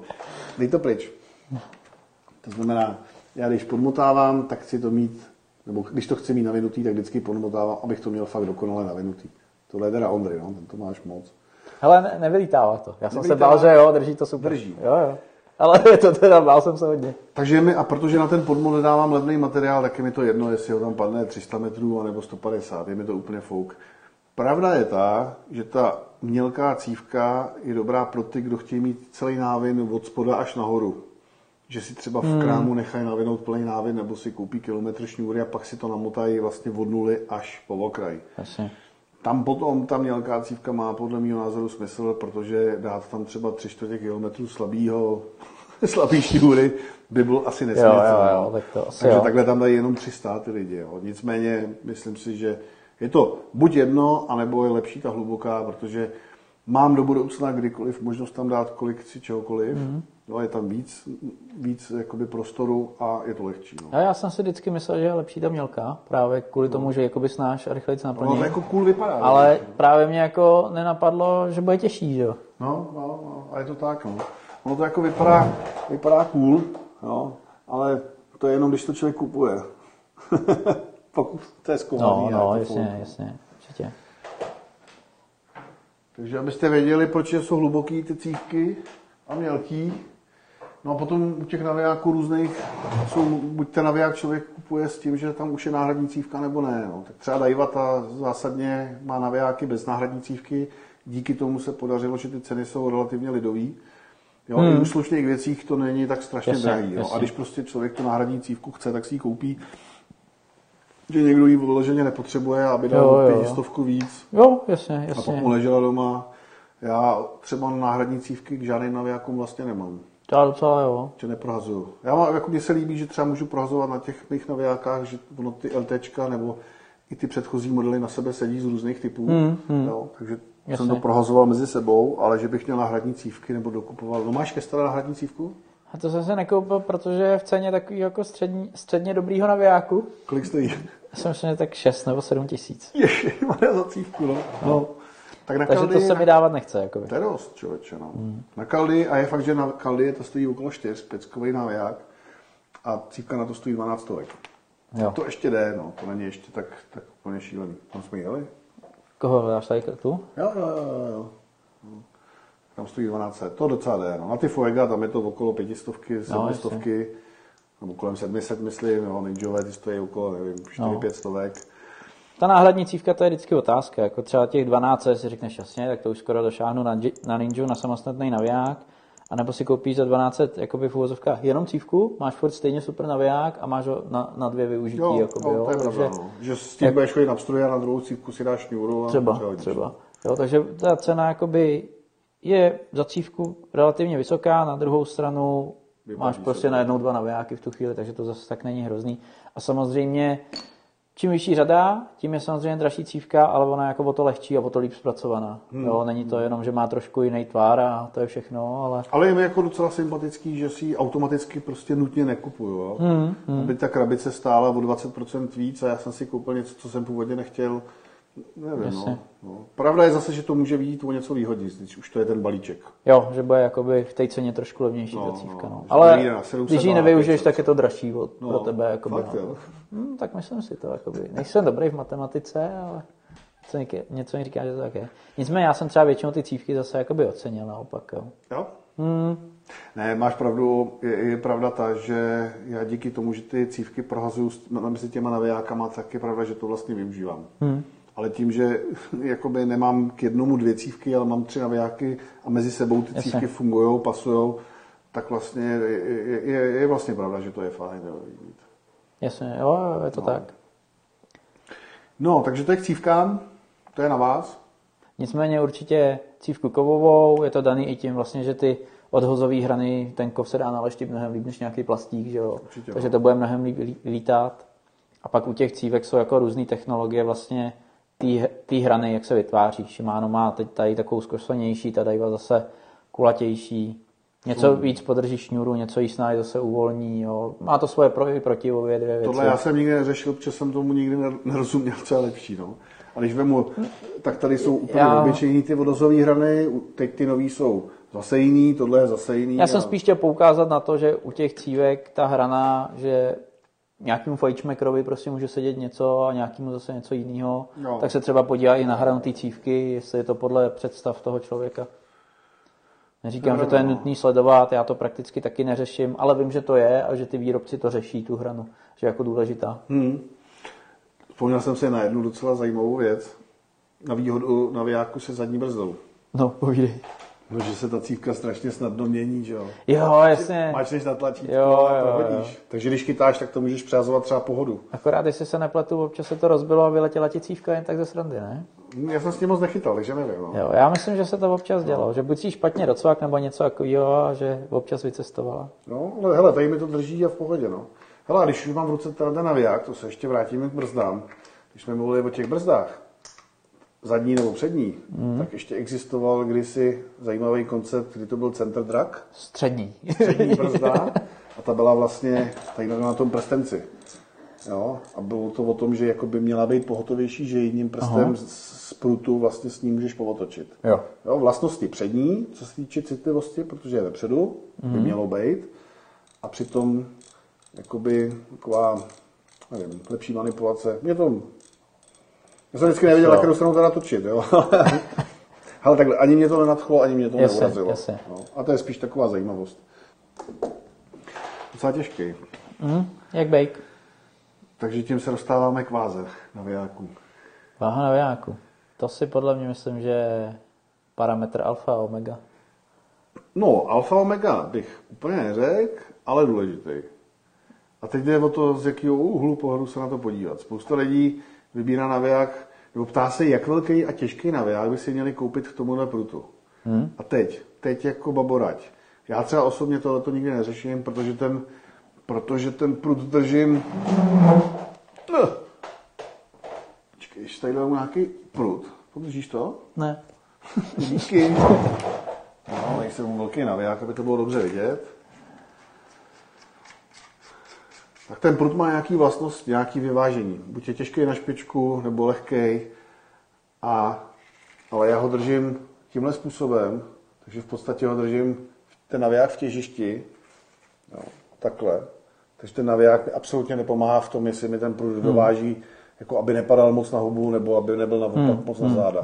[SPEAKER 2] Dej to pryč. To znamená, já když podmotávám, tak chci to mít, nebo když to chci mít navinutý, tak vždycky podmotávám, abych to měl fakt dokonale navinutý. Tohle je teda Ondry, no, ten to máš moc.
[SPEAKER 3] Hele, ne, nevylítává to. Já jsem nevylítává. se bál, že jo, drží to super.
[SPEAKER 2] Drží.
[SPEAKER 3] Jo, jo. Ale je to teda, bál jsem se hodně.
[SPEAKER 2] Takže mi, a protože na ten podmol dávám levný materiál, tak je mi to jedno, jestli ho tam padne 300 metrů nebo 150, je mi to úplně fouk. Pravda je ta, že ta mělká cívka je dobrá pro ty, kdo chtějí mít celý návin od spoda až nahoru. Že si třeba v hmm. krámu nechají navinout plný návin, nebo si koupí kilometr šňůry a pak si to namotají vlastně od nuly až po okraj.
[SPEAKER 3] Asi.
[SPEAKER 2] Tam potom ta mělká cívka má podle mého názoru smysl, protože dát tam třeba 3 čtvrtě kilometrů slabýho, slabý šňůry by byl asi nesmysl.
[SPEAKER 3] Jo, jo, jo, tak to asi
[SPEAKER 2] Takže
[SPEAKER 3] jo.
[SPEAKER 2] takhle tam dají jenom 300 ty lidi. Jo. Nicméně myslím si, že je to buď jedno, anebo je lepší ta hluboká, protože mám do budoucna kdykoliv možnost tam dát kolik si čehokoliv. Mm-hmm. No, je tam víc, víc jakoby prostoru a je to lehčí. No.
[SPEAKER 3] A já jsem si vždycky myslel, že je lepší ta mělká, právě kvůli tomu, že jakoby snáš a rychleji se naplní.
[SPEAKER 2] No, to jako cool vypadá.
[SPEAKER 3] Ale ne? právě mě jako nenapadlo, že bude těžší, že jo?
[SPEAKER 2] No, no, no, a je to tak, no. Ono to jako vypadá, vypadá cool, no, ale to je jenom, když to člověk kupuje. Pokud to je zkoumaný.
[SPEAKER 3] No, no, jasně, jasně, určitě.
[SPEAKER 2] Takže abyste věděli, proč jsou hluboký ty cívky a mělký, No a potom u těch navijáků různých jsou, buď ten naviják člověk kupuje s tím, že tam už je náhradní cívka, nebo ne. No. Tak třeba Daivata zásadně má navijáky bez náhradní cívky, díky tomu se podařilo, že ty ceny jsou relativně lidový. Jo, hmm. I u slušných věcích to není tak strašně jasně, drahý. Jo. A když prostě člověk tu náhradní cívku chce, tak si ji koupí že někdo ji vyloženě nepotřebuje, aby dal pětistovku víc.
[SPEAKER 3] Jo, jasně, jasně.
[SPEAKER 2] A pak mu ležela doma. Já třeba náhradní cívky k žádným navijákům vlastně nemám.
[SPEAKER 3] Já docela jo.
[SPEAKER 2] Že neprohazuju. Já mám, jako mně se líbí, že třeba můžu prohazovat na těch mých navijákách, že ono ty LTčka nebo i ty předchozí modely na sebe sedí z různých typů. Hmm, hmm. Jo, takže Jasně. jsem to prohazoval mezi sebou, ale že bych měl náhradní cívky nebo dokupoval. No máš ke staré náhradní cívku?
[SPEAKER 3] A to jsem se nekoupil, protože je v ceně takový jako střední, středně dobrýho navijáku.
[SPEAKER 2] Kolik stojí?
[SPEAKER 3] Já jsem myslím, že tak 6 nebo 7 tisíc.
[SPEAKER 2] Má za cívku, no. no.
[SPEAKER 3] Tak na Takže Kaldy, to se mi dávat nechce. Jakoby.
[SPEAKER 2] To je dost, člověče. No. Hmm. Na Kaldy, a je fakt, že na Kaldy to stojí okolo 4, peckový náviják, a cívka na to stojí 12 stovek. Jo. To ještě jde, no, to není ještě tak, tak úplně šílený. Tam jsme jeli?
[SPEAKER 3] Koho dáš tady tu?
[SPEAKER 2] Jo, jo, jo, jo. Tam stojí 12, to docela jde. No. Na ty Fuega tam je to okolo pětistovky, no, sedmistovky, no, nebo kolem 700, myslím, jo, Ninjové ty stojí okolo, nevím, 4-5 no. stovek.
[SPEAKER 3] Ta náhradní cívka to je vždycky otázka. Jako třeba těch 12, si řekneš jasně, tak to už skoro došáhnu na, na Ninja, na samostatný naviják. A nebo si koupíš za 12 jakoby v uvozovkách jenom cívku, máš furt stejně super naviják a máš ho na, na dvě využití.
[SPEAKER 2] Jo,
[SPEAKER 3] jakoby,
[SPEAKER 2] jo, to je pravda, no. Že s tím jak... budeš chodit na a na druhou cívku si dáš šňůru. A
[SPEAKER 3] třeba, třeba. Jo, takže ta cena jakoby je za cívku relativně vysoká, na druhou stranu Vypadí máš prostě na jednou dva navijáky v tu chvíli, takže to zase tak není hrozný. A samozřejmě Čím vyšší řada, tím je samozřejmě dražší cívka, ale ona je jako o to lehčí a o to líp zpracovaná. Hmm. Jo, není to jenom, že má trošku jiný tvár a to je všechno, ale...
[SPEAKER 2] Ale je mi jako docela sympatický, že si automaticky prostě nutně nekupuju, jo? Hmm, hmm. Aby ta krabice stála o 20% víc a já jsem si koupil něco, co jsem původně nechtěl, Nevím, no, no. Pravda je zase, že to může být o něco výhodněji, když už to je ten balíček.
[SPEAKER 3] Jo, že bude jakoby v té ceně trošku levnější no, ta cívka. No. no. Ale když ji nevyužiješ, tak je to dražší od, no, pro tebe. Jakoby, fakt, no. Hmm, tak myslím si to. Jakoby. Nejsem dobrý v matematice, ale něco, něco mi říká, že to tak je. Nicméně já jsem třeba většinou ty cívky zase jakoby ocenil naopak. Jo.
[SPEAKER 2] jo?
[SPEAKER 3] Hmm.
[SPEAKER 2] Ne, máš pravdu, je, je pravda ta, že já díky tomu, že ty cívky prohazuju s- mezi těma navijákama, tak je pravda, že to vlastně využívám.
[SPEAKER 3] Hmm.
[SPEAKER 2] Ale tím, že jakoby nemám k jednomu dvě cívky, ale mám tři navijáky a mezi sebou ty
[SPEAKER 3] Jasně.
[SPEAKER 2] cívky fungují, pasují, tak vlastně je, je, je, vlastně pravda, že to je fajn. Jo.
[SPEAKER 3] Jasně, jo, je to
[SPEAKER 2] No.
[SPEAKER 3] tak.
[SPEAKER 2] No, takže to je k cívkám, to je na vás.
[SPEAKER 3] Nicméně určitě cívku kovovou, je to daný i tím vlastně, že ty odhozové hrany, ten kov se dá naleštit mnohem líp než nějaký plastík, že jo?
[SPEAKER 2] Určitě,
[SPEAKER 3] takže
[SPEAKER 2] no.
[SPEAKER 3] to bude mnohem líp lí- lítat. A pak u těch cívek jsou jako různé technologie vlastně té hrany, jak se vytváří. Shimano má teď tady takovou zkošlenější, tady zase kulatější. Něco víc podrží šňůru, něco jí snáď zase uvolní. Jo. Má to svoje pro i proti obě dvě věci.
[SPEAKER 2] Tohle já jsem nikdy neřešil, protože jsem tomu nikdy ner- nerozuměl, co je lepší. No. A když vemu, tak tady jsou úplně
[SPEAKER 3] Já-
[SPEAKER 2] obyčejní ty vodozové hrany, teď ty nový jsou zase jiný, tohle je zase jiný.
[SPEAKER 3] Já jsem
[SPEAKER 2] a-
[SPEAKER 3] spíš chtěl poukázat na to, že u těch cívek ta hrana, že nějakému fajčmekrovi prostě může sedět něco a nějakému zase něco jiného,
[SPEAKER 2] Jo.
[SPEAKER 3] tak se třeba podívá i na hranu té cívky, jestli je to podle představ toho člověka. Neříkám, že to je
[SPEAKER 2] no.
[SPEAKER 3] nutný sledovat, já to prakticky taky neřeším, ale vím, že to je a že ty výrobci to řeší, tu hranu, že je jako důležitá.
[SPEAKER 2] Hmm. Vzpomněl jsem si na jednu docela zajímavou věc. Na výhodu navijáku se zadní brzdou.
[SPEAKER 3] No, povídej.
[SPEAKER 2] No, že se ta cívka strašně snadno mění, že jo.
[SPEAKER 3] Jo, jasně.
[SPEAKER 2] Máčneš na tlačítko
[SPEAKER 3] Jo,
[SPEAKER 2] a
[SPEAKER 3] jo,
[SPEAKER 2] prohodíš.
[SPEAKER 3] jo.
[SPEAKER 2] Takže když chytáš, tak to můžeš přázovat třeba pohodu.
[SPEAKER 3] Akorát, jestli se nepletu, občas se to rozbilo a vyletěla ti cívka jen tak ze srandy, ne?
[SPEAKER 2] Hm, Já jsem s tím moc nechytal, takže nevím. No.
[SPEAKER 3] Jo, já myslím, že se to občas dělo, že buď si špatně docvak nebo něco takového a že občas vycestovala.
[SPEAKER 2] No, ale hele, tady mi to drží a v pohodě, no. Hele, a když už mám v ruce tenhle naviják, to se ještě vrátíme k brzdám. Když jsme mluvili o těch brzdách, zadní nebo přední, mm. tak ještě existoval kdysi zajímavý koncept, kdy to byl center drag,
[SPEAKER 3] Střední.
[SPEAKER 2] přední brzda, a ta byla vlastně tady na tom prstenci. Jo, a bylo to o tom, že jako by měla být pohotovější, že jedním prstem z, z prutu vlastně s ním můžeš povotočit.
[SPEAKER 3] Jo.
[SPEAKER 2] Jo, vlastnosti přední, co se týče citlivosti, protože je vepředu, mm. by mělo být. A přitom jakoby taková, nevím, lepší manipulace. Mě to... Já jsem vždycky nevěděl, na kterou stranu teda točit, jo. Ale takhle, ani mě to nenadchlo, ani mě to
[SPEAKER 3] Jasně,
[SPEAKER 2] neurazilo.
[SPEAKER 3] jasně.
[SPEAKER 2] No. A to je spíš taková zajímavost. Docela těžký.
[SPEAKER 3] Mm, jak bejk.
[SPEAKER 2] Takže tím se dostáváme k váze navijáků.
[SPEAKER 3] Váha na vojáku. To si podle mě myslím, že je parametr alfa a omega.
[SPEAKER 2] No, alfa omega bych úplně neřekl, ale důležitý. A teď jde o to, z jakého úhlu pohledu se na to podívat. Spousta lidí vybírá naviják, nebo ptá se, jak velký a těžký naviják by si měli koupit k tomuhle prutu. Hmm. A teď, teď jako baborať. Já třeba osobně tohleto nikdy neřeším, protože ten, protože ten prut držím... No. Počkej, ještě tady dám nějaký prut. Podržíš to?
[SPEAKER 3] Ne.
[SPEAKER 2] Díky. No, nejsem velký naviják, aby to bylo dobře vidět. Tak ten prut má nějaký vlastnost, nějaký vyvážení. Buď je těžký na špičku, nebo lehký. A, ale já ho držím tímhle způsobem, takže v podstatě ho držím ten naviják v těžišti. Jo, takhle. Takže ten naviják mi absolutně nepomáhá v tom, jestli mi ten prut dováží, jako aby nepadal moc na hubu, nebo aby nebyl na hmm. moc na záda.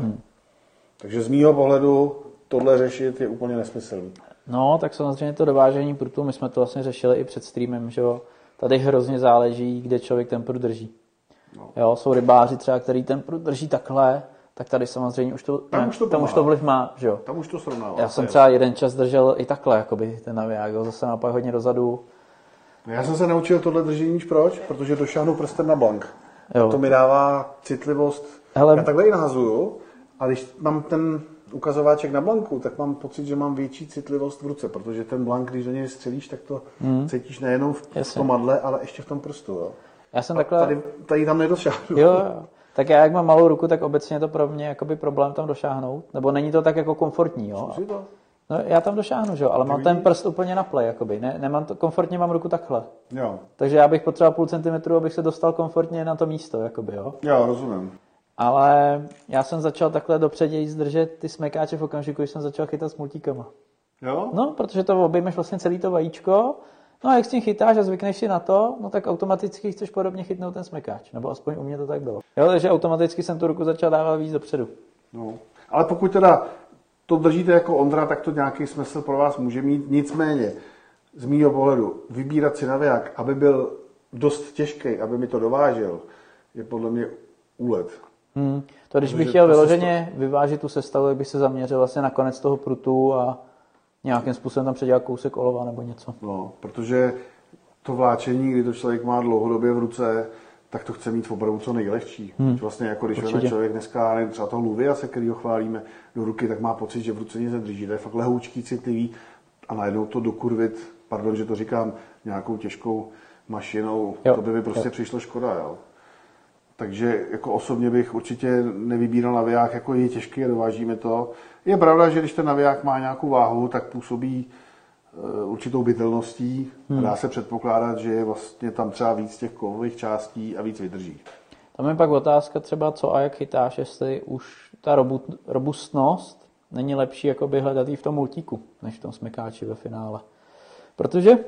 [SPEAKER 2] Takže z mýho pohledu tohle řešit je úplně nesmyslný.
[SPEAKER 3] No, tak samozřejmě to dovážení prutu, my jsme to vlastně řešili i před streamem, že jo. Tady hrozně záleží, kde člověk ten prut drží.
[SPEAKER 2] No.
[SPEAKER 3] Jo, jsou rybáři třeba, který ten prut drží takhle, tak tady samozřejmě už to,
[SPEAKER 2] Tam už to
[SPEAKER 3] tam už to vliv má, že jo.
[SPEAKER 2] Tam už to srovnává.
[SPEAKER 3] Já jsem třeba jeden čas držel i takhle, jakoby ten naviják, jo, zase naopak hodně dozadu.
[SPEAKER 2] Já jsem se naučil tohle držení, víš proč? Protože došáhnu prstem na blank.
[SPEAKER 3] Jo.
[SPEAKER 2] To mi dává citlivost.
[SPEAKER 3] Hele-
[SPEAKER 2] Já takhle i nahazuju, a když mám ten ukazováček na blanku, tak mám pocit, že mám větší citlivost v ruce, protože ten blank, když do něj střelíš, tak to hmm. cítíš nejenom v,
[SPEAKER 3] Jasně.
[SPEAKER 2] tom madle, ale ještě v tom prstu. Jo.
[SPEAKER 3] Já jsem takhle...
[SPEAKER 2] Tady, tady tam nedošáhnu.
[SPEAKER 3] Jo, jo. Tak já, jak mám malou ruku, tak obecně je to pro mě jakoby problém tam došáhnout. Nebo není to tak jako komfortní, jo.
[SPEAKER 2] To.
[SPEAKER 3] No, já tam došáhnu, že jo, ale mám ten prst úplně na play, jakoby. Ne, nemám to, komfortně mám ruku takhle.
[SPEAKER 2] Jo.
[SPEAKER 3] Takže já bych potřeboval půl centimetru, abych se dostal komfortně na to místo, jakoby, jo.
[SPEAKER 2] jo, rozumím.
[SPEAKER 3] Ale já jsem začal takhle dopřeději zdržet ty smekáče v okamžiku, když jsem začal chytat s multíkama.
[SPEAKER 2] Jo?
[SPEAKER 3] No, protože to obejmeš vlastně celý to vajíčko, no a jak s tím chytáš a zvykneš si na to, no tak automaticky chceš podobně chytnout ten smekáč. Nebo aspoň u mě to tak bylo. Jo, takže automaticky jsem tu ruku začal dávat víc dopředu.
[SPEAKER 2] No. Ale pokud teda to držíte jako Ondra, tak to nějaký smysl pro vás může mít. Nicméně, z mýho pohledu, vybírat si naviják, aby byl dost těžký, aby mi to dovážel, je podle mě úlet.
[SPEAKER 3] Hmm. To když bych chtěl vyloženě vyvážit tu sestavu, tak bych se zaměřil vlastně na konec toho prutu a nějakým způsobem tam předělat kousek olova nebo něco.
[SPEAKER 2] No, protože to vláčení, kdy to člověk má dlouhodobě v ruce, tak to chce mít opravdu co nejlehčí. Hmm. Vlastně jako když
[SPEAKER 3] Určitě.
[SPEAKER 2] člověk dneska, nevím, třeba toho Luviase, který ho chválíme do ruky, tak má pocit, že v ruce nic nedrží. To je fakt lehoučký, citlivý a najednou to dokurvit, pardon, že to říkám, nějakou těžkou mašinou,
[SPEAKER 3] Jo.
[SPEAKER 2] to by mi prostě
[SPEAKER 3] Jo.
[SPEAKER 2] přišlo škoda, jo. Takže jako osobně bych určitě nevybíral naviják, jako je těžký a dovážíme to. Je pravda, že když ten naviják má nějakou váhu, tak působí eh, určitou bytelností
[SPEAKER 3] Hmm.
[SPEAKER 2] dá se předpokládat, že je vlastně tam třeba víc těch kovových částí a víc vydrží.
[SPEAKER 3] Tam je pak otázka třeba, co a jak chytáš, jestli už ta robu- robustnost není lepší jakoby hledat v tom multíku, než v tom smykáči ve finále. Protože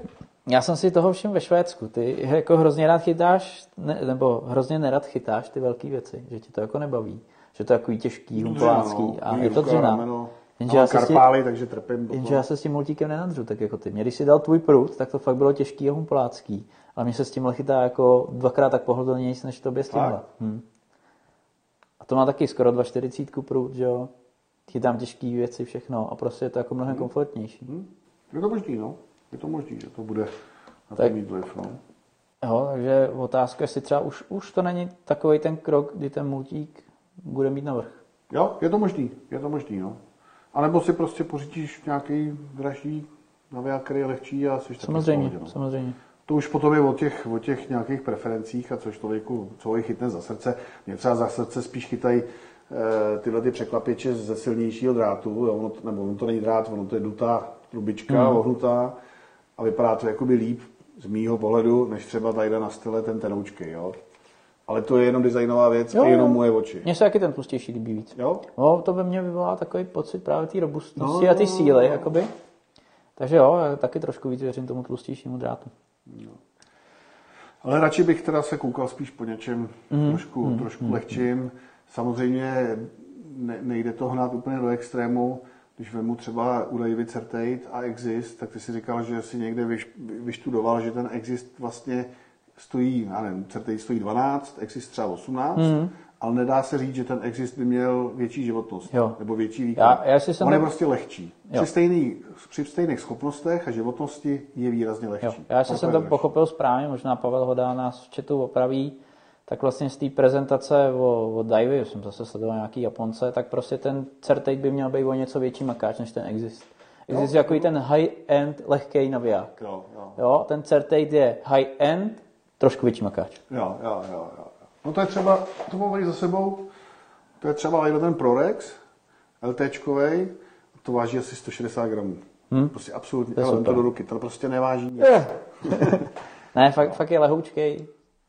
[SPEAKER 3] já jsem si toho všiml ve Švédsku. Ty jako hrozně rád chytáš, ne, nebo hrozně nerad chytáš ty velké věci, že ti to jako nebaví. Že to je takový těžký, humpolácký a je to dřina.
[SPEAKER 2] rameno.
[SPEAKER 3] Jenže já se s tím-
[SPEAKER 2] karpály, takže trpím.
[SPEAKER 3] Jenže já se s tím multíkem nenadřu, tak jako ty. Mě, když si dal tvůj prut, tak to fakt bylo těžký a humpolácký. Ale mě se s tím chytá jako dvakrát tak pohodlnější, než tobě s tímhle. Hm. A to má taky skoro 2,40 prut, že jo. Chytám těžké věci, všechno a prostě je to jako mnohem komfortnější.
[SPEAKER 2] Hm? Je to možný, no. Je to možný, že to bude na
[SPEAKER 3] Tak-
[SPEAKER 2] mít vliv, no.
[SPEAKER 3] Jo, takže otázka, jestli třeba už, už to není takový ten krok, kdy ten multík bude mít navrh.
[SPEAKER 2] Jo, je to možný, je to možný, no. A nebo si prostě pořídíš nějaký dražší naviják, který je lehčí a jsi
[SPEAKER 3] Samozřejmě,
[SPEAKER 2] pohodě, no.
[SPEAKER 3] samozřejmě.
[SPEAKER 2] To už potom je o těch, o těch nějakých preferencích a co člověku, co ho chytne za srdce. Mě třeba za srdce spíš chytají eh, tyhle ty překlapiče ze silnějšího drátu, jo, ono to, nebo ono to není drát, ono to je dutá trubička,
[SPEAKER 3] Mhm.
[SPEAKER 2] ohnutá a vypadá to jakoby líp z mýho pohledu, než třeba tady na style ten tenoučky, jo. Ale to je jenom designová věc
[SPEAKER 3] Jo,
[SPEAKER 2] a jenom moje oči.
[SPEAKER 3] Mně se taky ten tlustější líbí víc.
[SPEAKER 2] Jo?
[SPEAKER 3] No, to ve mně vyvolá takový pocit právě té robustnosti
[SPEAKER 2] No,
[SPEAKER 3] a ty
[SPEAKER 2] no, no,
[SPEAKER 3] síly,
[SPEAKER 2] no.
[SPEAKER 3] jakoby. Takže jo, já taky trošku víc věřím tomu tlustějšímu drátu.
[SPEAKER 2] Ale radši bych teda se koukal spíš po něčem mm, trošku, mm, trošku mm. lehčím. Samozřejmě ne, nejde to hnát úplně do extrému. Když vemu třeba u David Certate a Exist, tak ty si říkal, že si někde vyš, vyštudoval, že ten Exist vlastně stojí, já nevím, Certate stojí 12, Exist třeba 18, mm. ale nedá se říct, že ten Exist by měl větší životnost
[SPEAKER 3] Jo.
[SPEAKER 2] nebo větší výkon.
[SPEAKER 3] Já- já si jsem
[SPEAKER 2] On je prostě lehčí.
[SPEAKER 3] Jo.
[SPEAKER 2] Při, stejný, při stejných schopnostech a životnosti je výrazně lehčí.
[SPEAKER 3] Jo. Já
[SPEAKER 2] Proto
[SPEAKER 3] jsem to pochopil správně, možná Pavel Hoda nás v chatu opraví, tak vlastně z té prezentace o, o Divey, jsem zase sledoval nějaký Japonce, tak prostě ten Certate by měl být o něco větší makáč než ten Exist. Exist je takový ten high-end lehký naviják.
[SPEAKER 2] Jo, jo.
[SPEAKER 3] Jo, ten Certate je high-end, trošku větší makáč.
[SPEAKER 2] Jo, jo, jo, jo. No to je třeba, to mám za sebou, to je třeba tady ten Prorex, LTčkovej, to váží asi 160 gramů. Hmm? Prostě absolutně,
[SPEAKER 3] To je
[SPEAKER 2] ale to do ruky, to prostě neváží nic.
[SPEAKER 3] Ne, fakt, fakt je lehoučkej.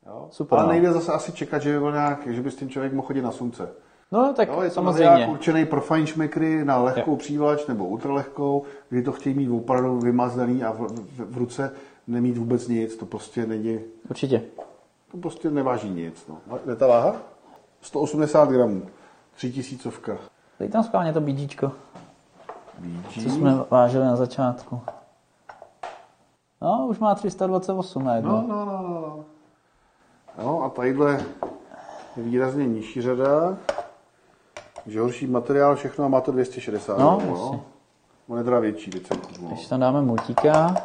[SPEAKER 2] Jo?
[SPEAKER 3] Super,
[SPEAKER 2] Ale
[SPEAKER 3] no.
[SPEAKER 2] nejde zase asi čekat, že by, byl nějak, že by s tím člověk mohl chodit na slunce.
[SPEAKER 3] No, tak
[SPEAKER 2] Jo, je to
[SPEAKER 3] samozřejmě.
[SPEAKER 2] určený pro fajnšmekry na lehkou přívlač nebo ultralehkou, kdy to chtějí mít opravdu vymazaný a v, v, v ruce nemít vůbec nic, to prostě není,
[SPEAKER 3] Určitě.
[SPEAKER 2] to prostě neváží nic. No. A Kde ta váha? 180 gramů, tři tisícovka.
[SPEAKER 3] Dej tam schválně to bídíčko,
[SPEAKER 2] BG.
[SPEAKER 3] co jsme vážili na začátku. No, už má 328 na jedno.
[SPEAKER 2] No, no, no, no, no. No a tadyhle je výrazně nižší řada, že horší materiál, všechno a má to 260.
[SPEAKER 3] No, jasně.
[SPEAKER 2] On je teda větší, víc jsem no.
[SPEAKER 3] Když tam dáme multíka,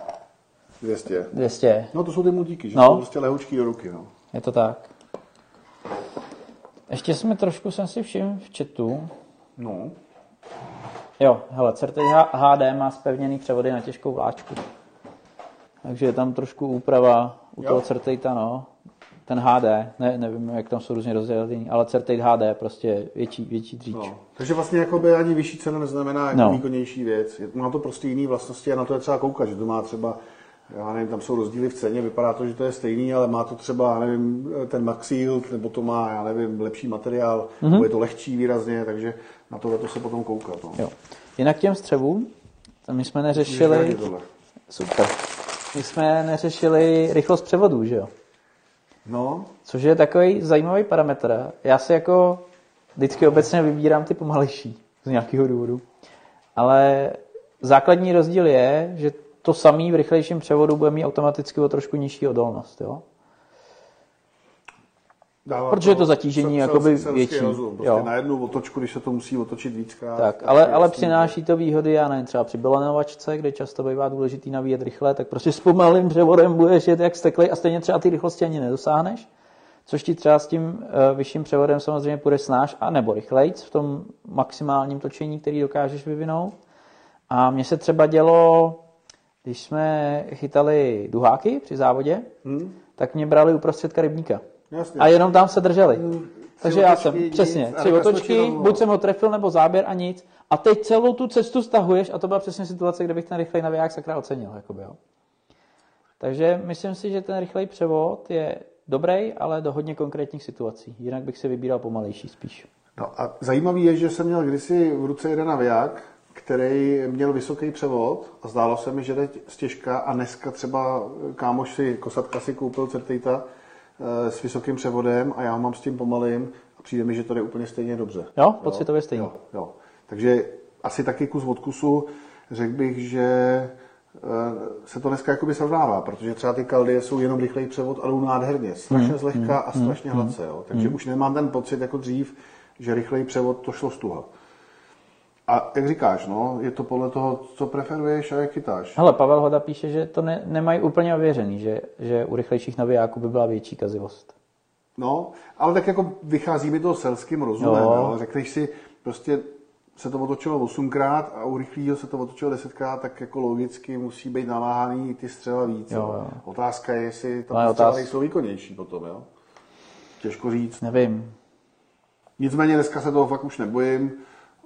[SPEAKER 2] 200.
[SPEAKER 3] 200,
[SPEAKER 2] No to jsou ty multíky, že
[SPEAKER 3] No.
[SPEAKER 2] jsou prostě lehoučký do ruky, no.
[SPEAKER 3] je to tak. Ještě jsme trošku, jsem si všiml v chatu,
[SPEAKER 2] No,
[SPEAKER 3] jo, hele, Certej HD má spevněný převody na těžkou vláčku. Takže je tam trošku úprava u
[SPEAKER 2] Jo.
[SPEAKER 3] toho Certejta, no. Ten HD, ne, nevím, jak tam jsou různě rozdělení, ale Certejt HD prostě větší, větší dříč.
[SPEAKER 2] no. Takže vlastně jakoby ani vyšší cena neznamená jako
[SPEAKER 3] No.
[SPEAKER 2] výkonnější věc. Má to prostě jiné vlastnosti a na to je třeba koukat, že to má třeba já nevím, tam jsou rozdíly v ceně, vypadá to, že to je stejný, ale má to třeba, já nevím, ten Maxil, nebo to má, já nevím, lepší materiál, mm-hmm. nebo je to lehčí výrazně, takže na tohle to se potom koukat. No.
[SPEAKER 3] Jo. Jinak těm střevům, tam my jsme neřešili, super, my jsme neřešili rychlost převodů, že jo?
[SPEAKER 2] No,
[SPEAKER 3] Což je takový zajímavý parametr. Já si jako vždycky obecně vybírám ty pomalejší z nějakého důvodu. ale základní rozdíl je, že to samý v rychlejším převodu bude mít automaticky o trošku nižší odolnost. Jo?
[SPEAKER 2] Dává
[SPEAKER 3] Protože to zatížení
[SPEAKER 2] sel-
[SPEAKER 3] jakoby větší,
[SPEAKER 2] Rozum. Prostě
[SPEAKER 3] jo.
[SPEAKER 2] na jednu otočku, když se to musí otočit víckrát.
[SPEAKER 3] Tak, ale,
[SPEAKER 2] je
[SPEAKER 3] ale
[SPEAKER 2] jasný,
[SPEAKER 3] přináší to výhody, já nevím, třeba při balenovačce, kde často bývá důležitý navíjet rychle, tak prostě s pomalým převodem budeš jet jak steklej a stejně třeba ty rychlosti ani nedosáhneš. Což ti třeba s tím uh, vyšším převodem samozřejmě půjde snáš a nebo rychlejc v tom maximálním točení, který dokážeš vyvinout. A mně se třeba dělo, když jsme chytali duháky při závodě, hmm. tak mě brali uprostřed rybníka.
[SPEAKER 2] Jasně.
[SPEAKER 3] A jenom tam se drželi. Takže já jsem,
[SPEAKER 2] nic,
[SPEAKER 3] přesně, tři otočky, buď jsem ho trefil, nebo záběr a nic. A teď celou tu cestu stahuješ a to byla přesně situace, kde bych ten rychlej naviják sakra ocenil. Jakoby, jo. Takže myslím si, že ten rychlej převod je dobrý, ale do hodně konkrétních situací. Jinak bych si vybíral pomalejší spíš.
[SPEAKER 2] No a zajímavý je, že jsem měl kdysi v ruce jeden naviják, který měl vysoký převod a zdálo se mi, že jde stěžka a dneska třeba kámoš si, kosatka si koupil Certejta s vysokým převodem a já ho mám s tím pomalým a přijde mi, že to jde úplně stejně dobře.
[SPEAKER 3] Jo, pocitově stejně.
[SPEAKER 2] Jo, jo. Takže asi taky kus od kusu řekl bych, že eh, se to dneska jakoby srovnává, protože třeba ty kaldy jsou jenom rychlej převod a jdou nádherně, strašně
[SPEAKER 3] Hmm,
[SPEAKER 2] zlehka a strašně hladce. Jo. Takže už nemám ten pocit jako dřív, že rychlej převod to šlo stuha. A jak říkáš, no, je to podle toho, co preferuješ a jak chytáš.
[SPEAKER 3] Hele, Pavel Hoda píše, že to ne, nemají úplně ověřený, že, že u rychlejších navijáků by byla větší kazivost.
[SPEAKER 2] No, ale tak jako vychází mi to selským rozumem,
[SPEAKER 3] Jo.
[SPEAKER 2] jo. Řekneš si, prostě se to otočilo 8krát a u rychlého se to otočilo 10krát, tak jako logicky musí být naváhaný ty střela víc.
[SPEAKER 3] Jo,
[SPEAKER 2] jo. Otázka je, jestli
[SPEAKER 3] No, je
[SPEAKER 2] tam střela
[SPEAKER 3] otáz-
[SPEAKER 2] nejsou výkonnější potom, jo. Těžko říct.
[SPEAKER 3] Nevím.
[SPEAKER 2] Nicméně dneska se toho fakt už nebojím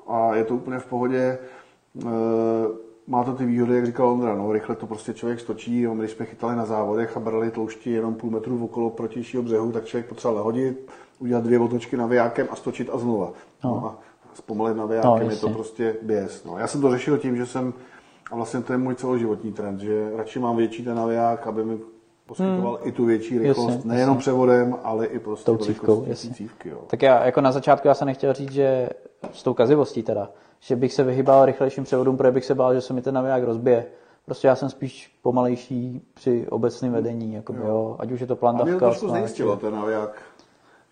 [SPEAKER 2] a je to úplně v pohodě. E, má to ty výhody, jak říkal Ondra, no, rychle to prostě člověk stočí, jo, když jsme chytali na závodech a brali tloušti jenom půl metru okolo protějšího břehu, tak člověk potřeboval lehodit, udělat dvě otočky navijákem a stočit a znova. No. a s pomalým navijákem
[SPEAKER 3] No,
[SPEAKER 2] je to
[SPEAKER 3] jasně.
[SPEAKER 2] prostě běs. No. Já jsem to řešil tím, že jsem, a vlastně to je můj celoživotní trend, že radši mám větší ten naviják, aby mi poskytoval i tu větší rychlost,
[SPEAKER 3] Hmm. Jasně,
[SPEAKER 2] nejenom převodem, ale i prostě
[SPEAKER 3] Tou cívkou,
[SPEAKER 2] té
[SPEAKER 3] jasně.
[SPEAKER 2] cívky. Jo.
[SPEAKER 3] Tak já jako na začátku já jsem nechtěl říct, že s tou kazivostí teda, že bych se vyhýbal rychlejším převodům, protože bych se bál, že se mi ten naviják rozbije. Prostě já jsem spíš pomalejší při obecném vedení, jako jo. jo. ať už je to
[SPEAKER 2] A mě to
[SPEAKER 3] plandavka,
[SPEAKER 2] trošku znejistilo ten naviják,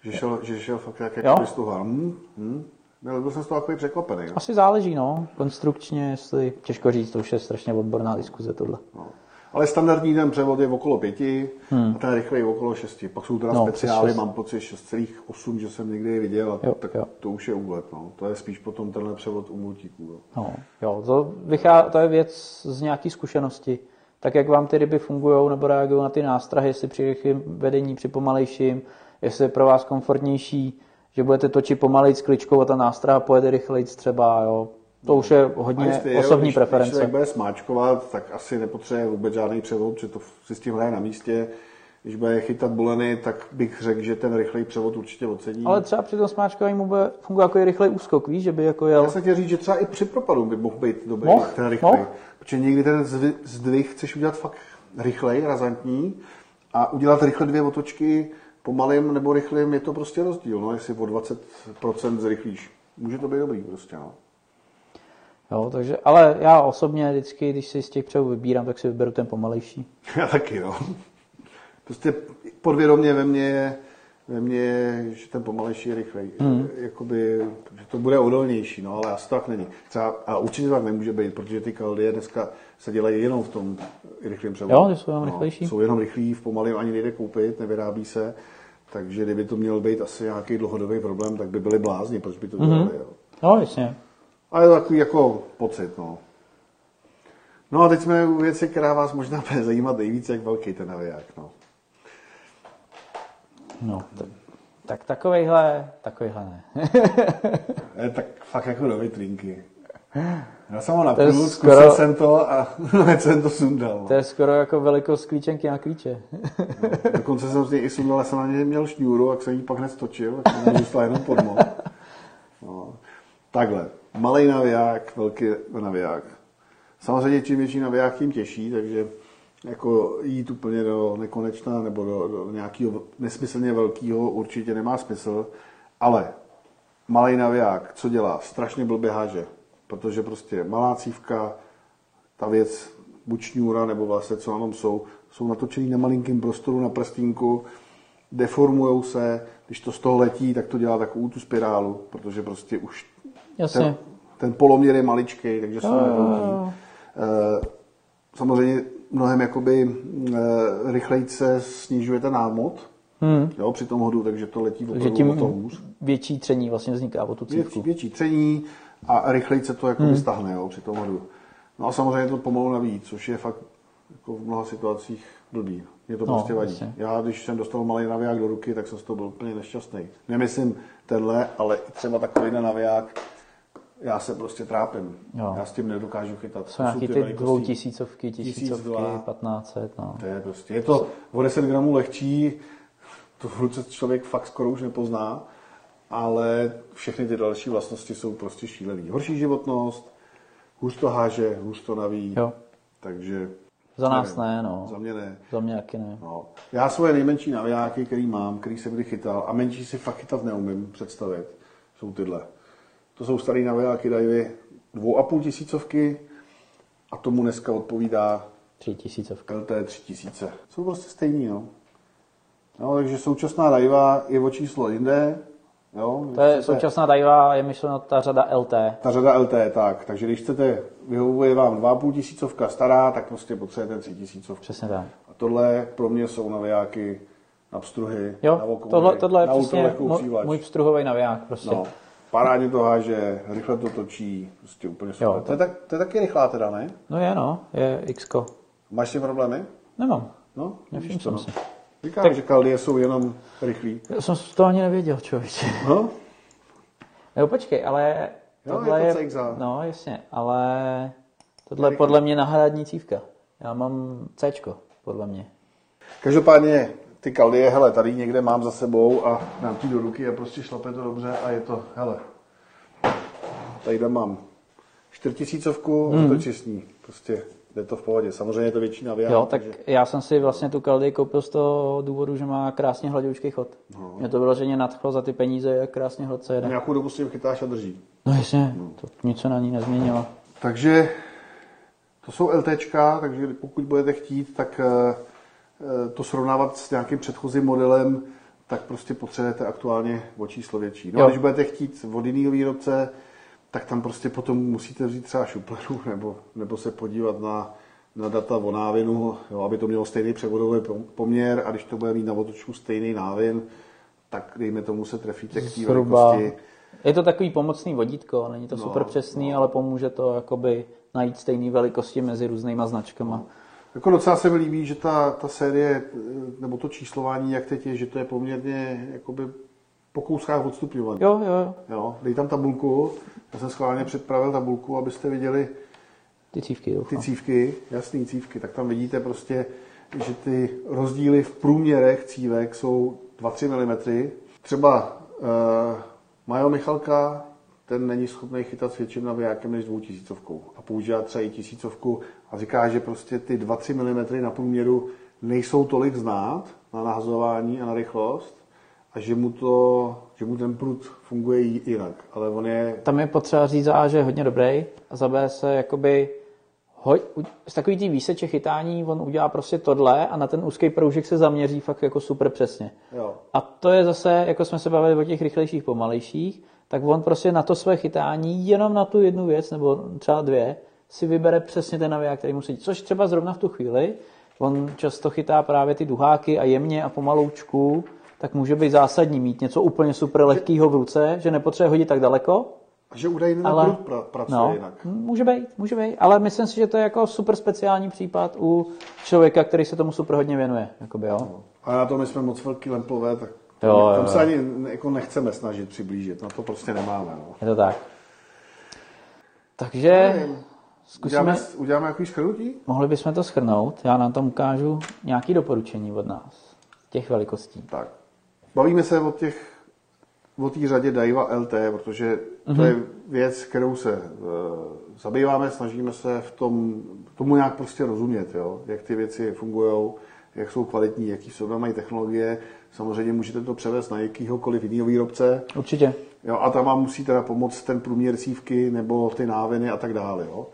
[SPEAKER 2] že šel, že šel fakt jak stuha. Hm, hm. Byl, byl jsem z toho takový překvapený.
[SPEAKER 3] Asi záleží, no, konstrukčně, jestli, těžko říct, to už je strašně odborná diskuze tohle.
[SPEAKER 2] No. Ale standardní ten převod je okolo pěti a ten rychlej okolo šesti. Pak jsou teda
[SPEAKER 3] Hmm. No,
[SPEAKER 2] speciály, mám pocit 6,8, že jsem někdy viděl, a
[SPEAKER 3] Jo,
[SPEAKER 2] tak
[SPEAKER 3] jo.
[SPEAKER 2] to už je úlet. No. To je spíš potom tenhle převod u multíků. Jo.
[SPEAKER 3] No, jo, to, vychá, to je věc z nějaký zkušenosti. Tak jak vám ty ryby fungují nebo reagují na ty nástrahy, jestli při rychlém vedení, při pomalejším, jestli je pro vás komfortnější, že budete točit pomalej s kličkou a ta nástraha pojede rychleji třeba, jo. To už je hodně
[SPEAKER 2] je,
[SPEAKER 3] osobní
[SPEAKER 2] když, Když
[SPEAKER 3] preference.
[SPEAKER 2] člověk bude smáčkovat, tak asi nepotřebuje vůbec žádný převod, že to si s tím hraje na místě. Když bude chytat buleny, tak bych řekl, že ten rychlej převod určitě ocení.
[SPEAKER 3] Ale třeba při tom smáčkování mu bude fungovat jako rychlej úskok, víš, že by jako jel.
[SPEAKER 2] Já jsem chtěl říct, že třeba i při propadu by mohl být dobrý
[SPEAKER 3] Mohl,
[SPEAKER 2] ten rychlej.
[SPEAKER 3] mohl.
[SPEAKER 2] Protože někdy ten zdvi- zdvih chceš udělat fakt rychlej, razantní a udělat rychle dvě otočky pomalým nebo rychlým je to prostě rozdíl. No, jestli o 20% zrychlíš. Může to být dobrý prostě. No.
[SPEAKER 3] Jo, takže, ale já osobně vždycky, když si z těch převů vybírám, tak si vyberu ten pomalejší.
[SPEAKER 2] Já taky, no. Prostě podvědomě ve mně je, ve mně je, že ten pomalejší je rychlej. Hmm. Jakoby, že to bude odolnější, no, ale asi to tak není. Třeba, a určitě to tak nemůže být, protože ty kaldy dneska se dělají jenom v tom rychlém převodu.
[SPEAKER 3] Jo, jsou jenom rychlejší?
[SPEAKER 2] Jsou jenom rychlí, v pomalém ani nejde koupit, nevyrábí se. Takže kdyby to měl být asi nějaký dlouhodobý problém, tak by byli blázni, proč by to dělali.
[SPEAKER 3] Mhm.
[SPEAKER 2] Jo.
[SPEAKER 3] No, jasně.
[SPEAKER 2] A je to takový jako pocit, no. No a teď jsme u věci, která vás možná bude zajímat nejvíc, jak velký ten naviják, no.
[SPEAKER 3] No, tak, tak takovejhle, takovejhle ne.
[SPEAKER 2] Je tak fakt jako do vitrinky. Já jsem ho napil, zkusil
[SPEAKER 3] skoro-
[SPEAKER 2] jsem to a hned jsem to sundal.
[SPEAKER 3] To je skoro jako velikost klíčenky na klíče.
[SPEAKER 2] No. Dokonce jsem z něj i sundal, jsem na něj měl šňůru, jak jsem ji pak nestočil, tak jsem zůstal jenom podmo. No. Takhle, malý naviják, velký naviják. Samozřejmě čím větší naviják, tím těžší, takže jako jít úplně do nekonečna nebo do, do nějakého nesmyslně velkého určitě nemá smysl, ale malý naviják, co dělá? Strašně blbě háže. protože prostě malá cívka, ta věc, buď šňůra nebo vlastně co na tom jsou, jsou natočený na malinkém prostoru na prstínku, deformujou se, když to z toho letí, tak to dělá takovou tu spirálu, protože prostě už
[SPEAKER 3] Jasně.
[SPEAKER 2] ten, ten poloměr je maličký, takže jsou nevelký. Eh, Samozřejmě mnohem jakoby eh, rychleji se snižuje ten námot hmm. jo, při tom hodu, takže to letí
[SPEAKER 3] Takže
[SPEAKER 2] opravdu o to
[SPEAKER 3] tím
[SPEAKER 2] hůř.
[SPEAKER 3] větší tření vlastně vzniká o tu
[SPEAKER 2] Větší,
[SPEAKER 3] cívku.
[SPEAKER 2] větší tření a rychleji se to jako hmm. stahne jo, při tom hodu. No a samozřejmě to pomalu navíc, což je fakt jako v mnoha situacích blbý. Mě to
[SPEAKER 3] No,
[SPEAKER 2] prostě vadí.
[SPEAKER 3] jasně.
[SPEAKER 2] Já, když jsem dostal malý naviják do ruky, tak jsem z toho byl úplně nešťastný. Nemyslím tenhle, ale třeba takový naviják, já se prostě trápím.
[SPEAKER 3] Jo.
[SPEAKER 2] Já s tím nedokážu chytat.
[SPEAKER 3] Jsou
[SPEAKER 2] To
[SPEAKER 3] nějaký
[SPEAKER 2] ty
[SPEAKER 3] ty
[SPEAKER 2] Tisíc,
[SPEAKER 3] tisícovky,
[SPEAKER 2] dva.
[SPEAKER 3] 1500, no.
[SPEAKER 2] To je prostě, je to o 10 gramů lehčí, to v ruce člověk fakt skoro už nepozná, ale všechny ty další vlastnosti jsou prostě šílený. Horší životnost, hůř to háže, hůř to naví,
[SPEAKER 3] Jo.
[SPEAKER 2] takže...
[SPEAKER 3] Za nás
[SPEAKER 2] nevím.
[SPEAKER 3] ne, no.
[SPEAKER 2] Za mě ne.
[SPEAKER 3] Za mě taky ne.
[SPEAKER 2] No. Já svoje nejmenší navijáky, který mám, který jsem kdy chytal, a menší si fakt chytat neumím představit, jsou tyhle. To jsou starý navijáky Divy, dvou a půl tisícovky a tomu dneska odpovídá
[SPEAKER 3] Tři tisícovka.
[SPEAKER 2] LT 3000. Jsou prostě stejný, no. no takže současná Daiwa je o číslo jinde. Jo,
[SPEAKER 3] To je
[SPEAKER 2] chcete-
[SPEAKER 3] současná Daiwa, je myšleno ta řada LT.
[SPEAKER 2] Ta řada LT, tak. Takže když chcete, vyhovuje vám 2,5 tisícovka stará, tak prostě potřebujete 3 tisícovku.
[SPEAKER 3] Přesně tak.
[SPEAKER 2] A tohle pro mě jsou navijáky na pstruhy, na
[SPEAKER 3] Jo,
[SPEAKER 2] vokovny,
[SPEAKER 3] tohle, tohle je
[SPEAKER 2] na
[SPEAKER 3] přesně můj, můj pstruhový naviják prostě.
[SPEAKER 2] No, parádně to háže, rychle to točí, prostě úplně super.
[SPEAKER 3] Jo.
[SPEAKER 2] to, je tak, to je taky rychlá teda, ne?
[SPEAKER 3] No je no, je x
[SPEAKER 2] Máš s tím problémy?
[SPEAKER 3] Nemám.
[SPEAKER 2] No,
[SPEAKER 3] Nevšiml
[SPEAKER 2] vidíš
[SPEAKER 3] jsem
[SPEAKER 2] no.
[SPEAKER 3] si.
[SPEAKER 2] Říkám,
[SPEAKER 3] Tak-
[SPEAKER 2] že kaldie jsou jenom rychlí.
[SPEAKER 3] Já jsem to ani nevěděl, člověče.
[SPEAKER 2] No,
[SPEAKER 3] Jo, počkej, ale
[SPEAKER 2] Jo,
[SPEAKER 3] tohle
[SPEAKER 2] je
[SPEAKER 3] je,
[SPEAKER 2] to CXA.
[SPEAKER 3] no jasně, ale tohle je podle mě náhradní cívka. Já mám C, podle mě.
[SPEAKER 2] Každopádně ty kaldie, hele, tady někde mám za sebou a dám ti do ruky a prostě šlape to dobře a je to, hele, tady mám čtyřtisícovku, hmm. to čistý, prostě jde to v pohodě. Samozřejmě je to větší naviják,
[SPEAKER 3] Jo, tak
[SPEAKER 2] takže
[SPEAKER 3] já jsem si vlastně tu Kaldy koupil z toho důvodu, že má krásně hladoučký chod.
[SPEAKER 2] No.
[SPEAKER 3] Mě to vyloženě nadchlo za ty peníze, jak krásně hladce jede.
[SPEAKER 2] nějakou dobu si chytáš a drží.
[SPEAKER 3] No jasně, to nic se na ní nezměnilo.
[SPEAKER 2] Takže to jsou LTčka, takže pokud budete chtít, tak eh, to srovnávat s nějakým předchozím modelem, tak prostě potřebujete aktuálně o číslo větší. No
[SPEAKER 3] Jo.
[SPEAKER 2] a když budete chtít od jiného výrobce, tak tam prostě potom musíte vzít třeba šuplenu nebo, nebo se podívat na, na data o návinu, jo, aby to mělo stejný převodový pom- poměr a když to bude mít na otočku stejný návin, tak dejme tomu se trefíte k té velikosti.
[SPEAKER 3] Je to takový pomocný vodítko, není to
[SPEAKER 2] No,
[SPEAKER 3] super přesný, ale pomůže to jakoby najít stejné velikosti mezi různýma značkama.
[SPEAKER 2] Jako docela se mi líbí, že ta, ta série, eh, nebo to číslování, jak teď je, že to je poměrně jakoby po kouskách odstupňované.
[SPEAKER 3] Jo, jo, jo,
[SPEAKER 2] Jo, dej tam tabulku, já jsem schválně připravil tabulku, abyste viděli
[SPEAKER 3] ty cívky
[SPEAKER 2] ty cívky, jasný cívky, tak tam vidíte prostě, že ty rozdíly v průměrech cívek jsou 2-3 mm. Třeba uh, Majo Michalka, ten není schopný chytat s větším navijákem než dvou tisícovkou a používá třeba i tisícovku a říká, že prostě ty 2-3 mm na průměru nejsou tolik znát na nahazování a na rychlost a že mu, to, že mu ten prut funguje jinak, ale on je
[SPEAKER 3] Tam je potřeba říct za A, že je hodně dobrý a za B se jakoby hoj, z takový tý výseče chytání on udělá prostě tohle a na ten úzký proužek se zaměří fakt jako super přesně.
[SPEAKER 2] jo,
[SPEAKER 3] A to je zase, jako jsme se bavili o těch rychlejších, pomalejších, tak on prostě na to své chytání, jenom na tu jednu věc, nebo třeba dvě, si vybere přesně ten naviják, který musí. Což třeba zrovna v tu chvíli, on často chytá právě ty duháky a jemně a pomaloučku, tak může být zásadní mít něco úplně super lehkého v ruce, že nepotřebuje hodit tak daleko,
[SPEAKER 2] a že údajně na
[SPEAKER 3] ale
[SPEAKER 2] pra, pracuje
[SPEAKER 3] no,
[SPEAKER 2] jinak.
[SPEAKER 3] může být, může být, ale myslím si, že to je jako super speciální případ u člověka, který se tomu super hodně věnuje. Jakoby, jo.
[SPEAKER 2] A na to my jsme moc velký lempové, tak
[SPEAKER 3] Jo,
[SPEAKER 2] tam
[SPEAKER 3] jo,
[SPEAKER 2] se
[SPEAKER 3] jo.
[SPEAKER 2] ani jako nechceme snažit přiblížit, na to prostě nemáme. No.
[SPEAKER 3] Je to tak. Takže zkusíme,
[SPEAKER 2] Uděláme, uděláme nějaký schrnutí?
[SPEAKER 3] mohli bychom to schrnout. Já nám tam ukážu nějaké doporučení od nás. Těch velikostí.
[SPEAKER 2] Tak. Bavíme se o těch o té řadě Daiwa LT, protože to je věc, kterou se e, zabýváme, snažíme se v tom, tomu nějak prostě rozumět, jo? jak ty věci fungují, jak jsou kvalitní, jaký jsou mají technologie. Samozřejmě můžete to převést na jakýhokoliv jiného výrobce,
[SPEAKER 3] Určitě.
[SPEAKER 2] Jo, a tam vám musí teda pomoct ten průměr cívky nebo ty náviny a tak dále. Jo.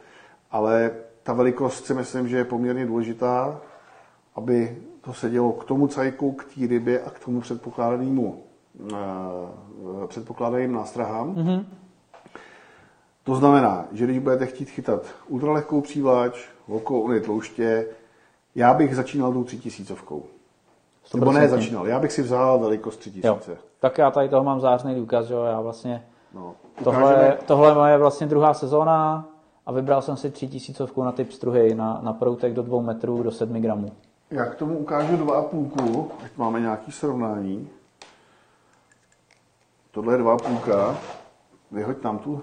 [SPEAKER 2] Ale ta velikost si myslím, že je poměrně důležitá, aby to se dělo k tomu cajku, k té rybě a k tomu předpokládanému uh, předpokládaným nástrahám. Mm-hmm. To znamená, že když budete chtít chytat ultralehkou přívlač, oko, ony tlouště, já bych začínal tou třitisícovkou. Nebo ne začínal, já bych si vzal velikost 3000. Jo.
[SPEAKER 3] Tak já tady toho mám zářný důkaz, že jo, já vlastně... No, tohle, tohle je moje vlastně druhá sezóna a vybral jsem si 3000 na typ struhy, na, na proutek do 2 metrů, do 7 gramů.
[SPEAKER 2] Já k tomu ukážu dva a půlku, ať máme nějaký srovnání. Tohle je dva a půlka. Vyhoď tam tu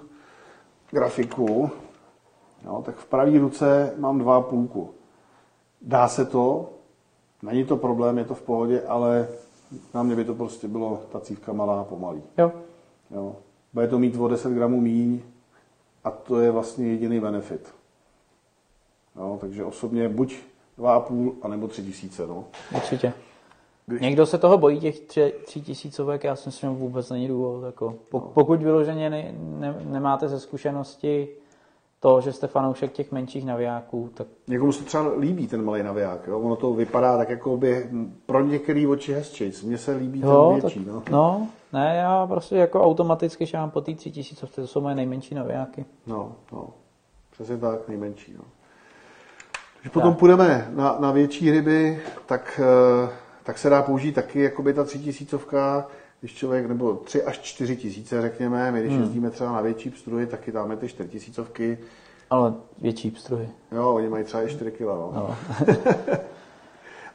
[SPEAKER 2] grafiku. No, tak v pravé ruce mám dva a půlku. Dá se to, není to problém, je to v pohodě, ale na mě by to prostě bylo ta cívka malá a pomalý.
[SPEAKER 3] Jo.
[SPEAKER 2] jo. Bude to mít o 10 gramů míň a to je vlastně jediný benefit. Jo, takže osobně buď 2,5 anebo 3 tisíce. No.
[SPEAKER 3] Určitě. Když... Někdo se toho bojí, těch tři, tři tisícovek, já si myslím, že vůbec není důvod. Jako, no. pokud vyloženě ne, ne, nemáte ze zkušenosti to, že jste fanoušek těch menších navijáků, tak...
[SPEAKER 2] Někomu se třeba líbí ten malý naviják, jo? ono to vypadá tak jako by pro některý oči hezčí, mně se líbí jo, ten větší. Tak,
[SPEAKER 3] no. no, ne, já prostě jako automaticky šám po té tři tisícovce, to jsou moje nejmenší navijáky.
[SPEAKER 2] No, no, přesně tak, nejmenší, no. Když potom půjdeme na, na větší ryby, tak, eh, tak se dá použít taky jakoby ta třitisícovka, když člověk, nebo tři až čtyři tisíce, řekněme, my když hmm. jezdíme třeba na větší pstruhy, taky dáme ty čtyřtisícovky.
[SPEAKER 3] Ale větší pstruhy.
[SPEAKER 2] Jo, oni mají třeba i 4 kg. No. no.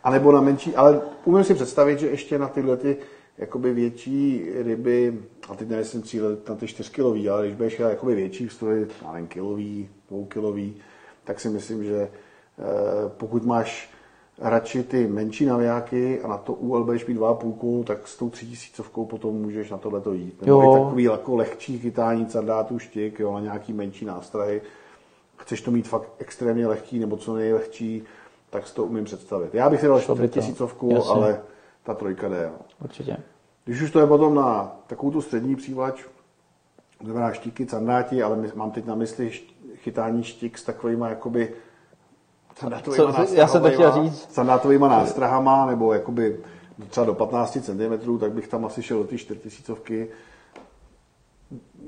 [SPEAKER 2] a nebo na menší, ale umím si představit, že ještě na tyhle ty jakoby větší ryby, a teď nemyslím cíle na ty 4 kilový, ale když budeš jakoby větší pstruhy, nevím, kilový, dvoukilový, tak si myslím, že eh, pokud máš radši ty menší navijáky a na to UL budeš mít 2,5, tak s tou 3000 potom můžeš na tohle to jít. Nebo jo. takový jako lehčí chytání candátů štik, jo, na nějaký menší nástrahy. Chceš to mít fakt extrémně lehký nebo co nejlehčí, tak si to umím představit. Já bych si dal 4000, ale ta trojka jde. Jo.
[SPEAKER 3] Určitě.
[SPEAKER 2] Když už to je potom na takovou tu střední přívlač, znamená štíky, candáti, ale mám teď na mysli chytání štik s takovými jakoby
[SPEAKER 3] co, já jsem to chtěl říct.
[SPEAKER 2] Sandátovýma nástrahama, nebo jakoby třeba do 15 cm, tak bych tam asi šel do ty 4000.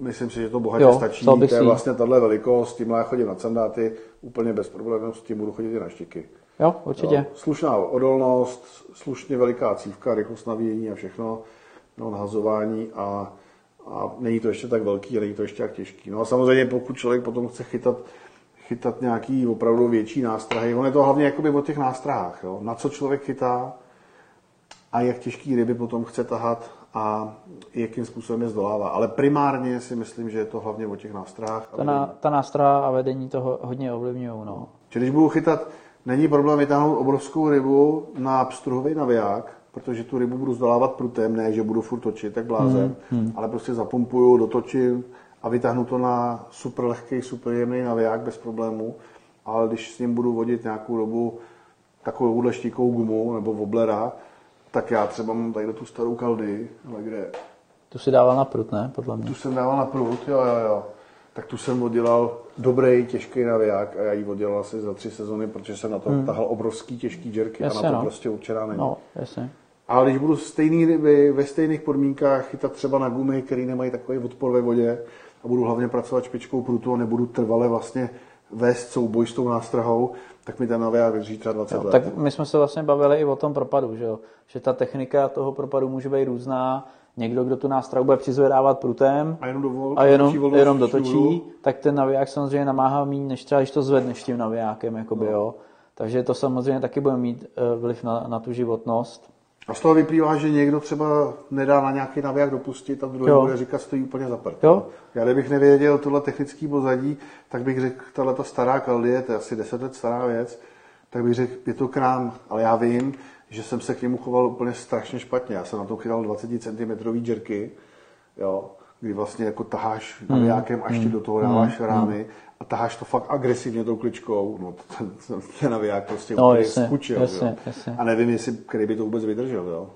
[SPEAKER 2] Myslím si, že to bohatě jo, stačí. To je vlastně tahle velikost, tím já chodím na sandáty, úplně bez problémů, s tím budu chodit i na štiky.
[SPEAKER 3] Jo, určitě. Jo.
[SPEAKER 2] Slušná odolnost, slušně veliká cívka, rychlost navíjení a všechno, no, nahazování a, a není to ještě tak velký a není to ještě tak těžký. No a samozřejmě pokud člověk potom chce chytat chytat nějaký opravdu větší nástrahy. On je to hlavně jakoby o těch nástrahách, jo? na co člověk chytá a jak těžký ryby potom chce tahat a jakým způsobem je zdolává. Ale primárně si myslím, že je to hlavně o těch nástrahách.
[SPEAKER 3] Ta, na, ta nástraha a vedení toho hodně ovlivňují. No.
[SPEAKER 2] Čili když budu chytat, není problém vytáhnout obrovskou rybu na pstruhový naviják, protože tu rybu budu zdolávat prutem, ne, že budu furt točit, tak blázen, hmm, hmm. ale prostě zapumpuju, dotočím, a vytáhnu to na super lehký, super jemný naviják bez problémů, ale když s ním budu vodit nějakou dobu takovou štíkou gumu nebo woblera, tak já třeba mám tady tu starou kaldy, ale kde...
[SPEAKER 3] Tu si dával na prut, ne? Podle mě.
[SPEAKER 2] Tu jsem dával na prut, jo, jo, jo. Tak tu jsem oddělal dobrý, těžký naviják a já ji oddělal asi za tři sezony, protože jsem na to hmm. tahal obrovský těžký džerky a na to no. prostě určená není.
[SPEAKER 3] No, jasně.
[SPEAKER 2] Ale když budu stejný ryby ve stejných podmínkách chytat třeba na gumy, které nemají takový odpor ve vodě, a budu hlavně pracovat špičkou prutu a nebudu trvale vlastně vést souboj s tou nástrahou, tak mi ten naviják vydrží třeba 20 jo, let.
[SPEAKER 3] Tak my jsme se vlastně bavili i o tom propadu, že, jo? že ta technika toho propadu může být různá. Někdo, kdo tu nástrahu bude přizvedávat prutem
[SPEAKER 2] a jenom, dovol,
[SPEAKER 3] a jenom, jenom dotočí, tak ten naviják samozřejmě namáhá méně, než třeba, když to zvedneš tím navijákem. Jakoby, no. jo? Takže to samozřejmě taky bude mít eh, vliv na, na tu životnost.
[SPEAKER 2] A z toho vyplývá, že někdo třeba nedá na nějaký naviják dopustit a druhý bude říkat, stojí úplně za prd. Jo. Já kdybych nevěděl tohle technický pozadí, tak bych řekl, tahle ta stará kaldie, to je asi 10 let stará věc, tak bych řekl, je to krám, ale já vím, že jsem se k němu choval úplně strašně špatně. Já jsem na to chytal 20 cm džerky, jo, kdy vlastně jako taháš hmm. navijákem a ještě hmm. do toho dáváš hmm. rámy a taháš to fakt agresivně tou kličkou, no ten, ten, ten naviják prostě no, úplně jasně, skučil, jasně, jasně. A nevím, jestli který by to vůbec vydržel, jo.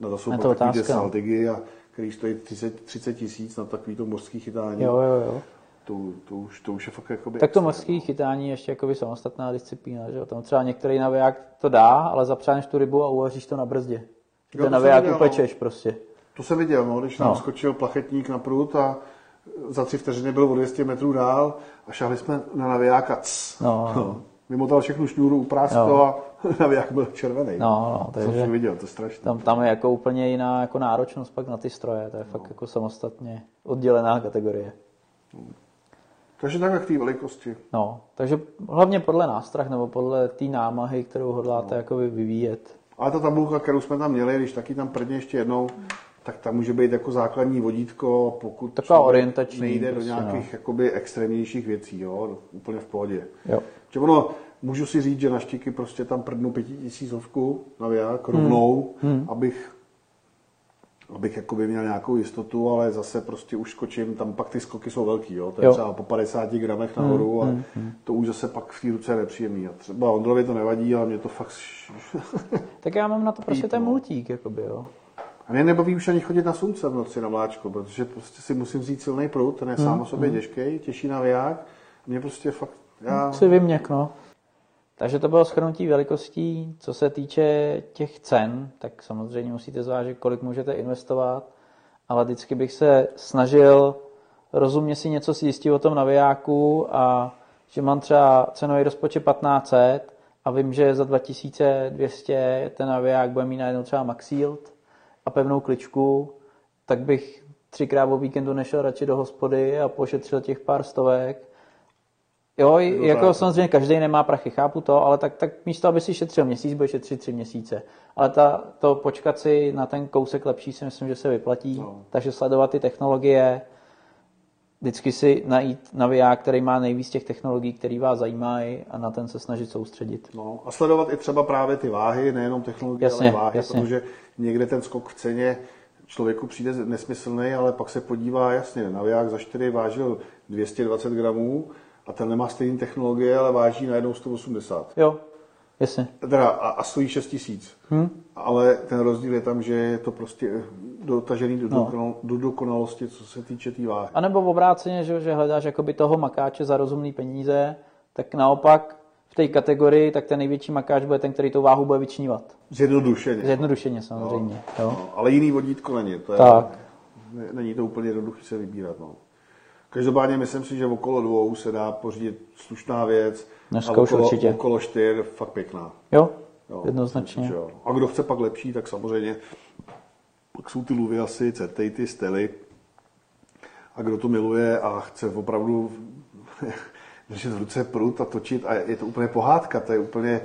[SPEAKER 2] No to jsou to ty saltigy a který stojí 30, 30 tisíc na takový to mořský chytání.
[SPEAKER 3] Jo, jo, jo.
[SPEAKER 2] To, to, už, to už je fakt jakoby...
[SPEAKER 3] Tak to mořský
[SPEAKER 2] no.
[SPEAKER 3] chytání je ještě jakoby samostatná disciplína, že jo? Tam třeba některý naviják to dá, ale zapřáneš tu rybu a uvaříš to na brzdě.
[SPEAKER 2] Jo,
[SPEAKER 3] Ten
[SPEAKER 2] to
[SPEAKER 3] naviják
[SPEAKER 2] viděl, no.
[SPEAKER 3] upečeš prostě.
[SPEAKER 2] To jsem viděl, no, když nám
[SPEAKER 3] No.
[SPEAKER 2] skočil plachetník na prut a za tři vteřiny byl o 200 metrů dál a šahli jsme na navijáka. Cs.
[SPEAKER 3] No.
[SPEAKER 2] Vymotal všechnu šňůru, uprásk
[SPEAKER 3] Jo.
[SPEAKER 2] to a naviják byl červený.
[SPEAKER 3] No, no,
[SPEAKER 2] to jsem
[SPEAKER 3] takže
[SPEAKER 2] viděl, to je strašné.
[SPEAKER 3] tam, tam je jako úplně jiná jako náročnost pak na ty stroje. To je fakt jako samostatně oddělená kategorie.
[SPEAKER 2] Takže takhle k té velikosti.
[SPEAKER 3] No, takže hlavně podle nástrah nebo podle té námahy, kterou hodláte
[SPEAKER 2] No.
[SPEAKER 3] jako vyvíjet.
[SPEAKER 2] Ale ta tabulka, kterou jsme tam měli, když taky tam prdně ještě jednou, tak tam může být jako základní vodítko, pokud
[SPEAKER 3] Taková orientační
[SPEAKER 2] nejde do
[SPEAKER 3] prostě,
[SPEAKER 2] nějakých jakoby extrémnějších věcí, jo, úplně v pohodě.
[SPEAKER 3] Jo.
[SPEAKER 2] Že ono, můžu si říct, že na štíky prostě tam prdnu pětitisícovku naviják rovnou, hmm. abych abych jakoby měl nějakou jistotu, ale zase prostě už skočím, tam pak ty skoky jsou velký, jo? to je
[SPEAKER 3] Jo.
[SPEAKER 2] třeba po 50 gramech nahoru a to už zase pak v té ruce je nepříjemný. A třeba Ondrovi to nevadí, ale mě to fakt...
[SPEAKER 3] Tak já mám na to prostě ten
[SPEAKER 2] no.
[SPEAKER 3] multík, jakoby, jo.
[SPEAKER 2] A mě nebaví už ani chodit na slunce v noci na vláčko, protože prostě si musím vzít silný prout, ten je sám o sobě těžký, těžší naviják. Mě prostě fakt, já...
[SPEAKER 3] Si vyměk, no. Takže to bylo shrnutí velikostí. Co se týče těch cen, tak samozřejmě musíte zvážit, kolik můžete investovat, ale vždycky bych se snažil rozumně si něco si jistit o tom navijáku a že mám třeba cenový rozpočet 1500 a vím, že za 2200 ten naviják bude mít najednou třeba Max Yield a pevnou kličku, tak bych třikrát o víkendu nešel radši do hospody a pošetřil těch pár stovek. Jo, jako
[SPEAKER 2] tak.
[SPEAKER 3] samozřejmě každý nemá prachy, chápu to, ale tak, tak místo, aby si šetřil měsíc, bude šetřit tři měsíce. Ale ta, to počkat si na ten kousek lepší si myslím, že se vyplatí.
[SPEAKER 2] No.
[SPEAKER 3] Takže sledovat ty technologie, vždycky si najít naviják, který má nejvíc těch technologií, které vás zajímají a na ten se snažit soustředit.
[SPEAKER 2] No, a sledovat i třeba právě ty váhy, nejenom technologie,
[SPEAKER 3] Jasně,
[SPEAKER 2] ale váhy,
[SPEAKER 3] jasně.
[SPEAKER 2] protože někde ten skok v ceně člověku přijde nesmyslný, ale pak se podívá, jasně, naviják za 4 vážil 220 gramů a ten nemá stejné technologie, ale váží najednou 180.
[SPEAKER 3] Jo, jasně.
[SPEAKER 2] Teda a, a stojí 6 tisíc. Hmm. Ale ten rozdíl je tam, že je to prostě dotažený do,
[SPEAKER 3] No.
[SPEAKER 2] dokonal, do dokonalosti, co se týče té tý váhy.
[SPEAKER 3] A nebo v obráceně, že, že hledáš jakoby toho makáče za rozumný peníze, tak naopak v té kategorii, tak ten největší makáč bude ten, který tu váhu bude vyčnívat.
[SPEAKER 2] Zjednodušeně.
[SPEAKER 3] Zjednodušeně samozřejmě. Jo.
[SPEAKER 2] No, ale jiný vodítko není. To je,
[SPEAKER 3] Tak.
[SPEAKER 2] ne- Není to úplně jednoduché se vybírat. No. Každopádně myslím si, že okolo dvou se dá pořídit slušná věc.
[SPEAKER 3] Dneska
[SPEAKER 2] a
[SPEAKER 3] už
[SPEAKER 2] okolo,
[SPEAKER 3] určitě.
[SPEAKER 2] okolo čtyř fakt pěkná.
[SPEAKER 3] Jo,
[SPEAKER 2] Jo,
[SPEAKER 3] jednoznačně.
[SPEAKER 2] myslím jo. A kdo chce pak lepší, tak samozřejmě pak jsou ty Luviasy, Certejty, Stely. A kdo to miluje a chce opravdu držet v ruce prut a točit a je to úplně pohádka, to je úplně,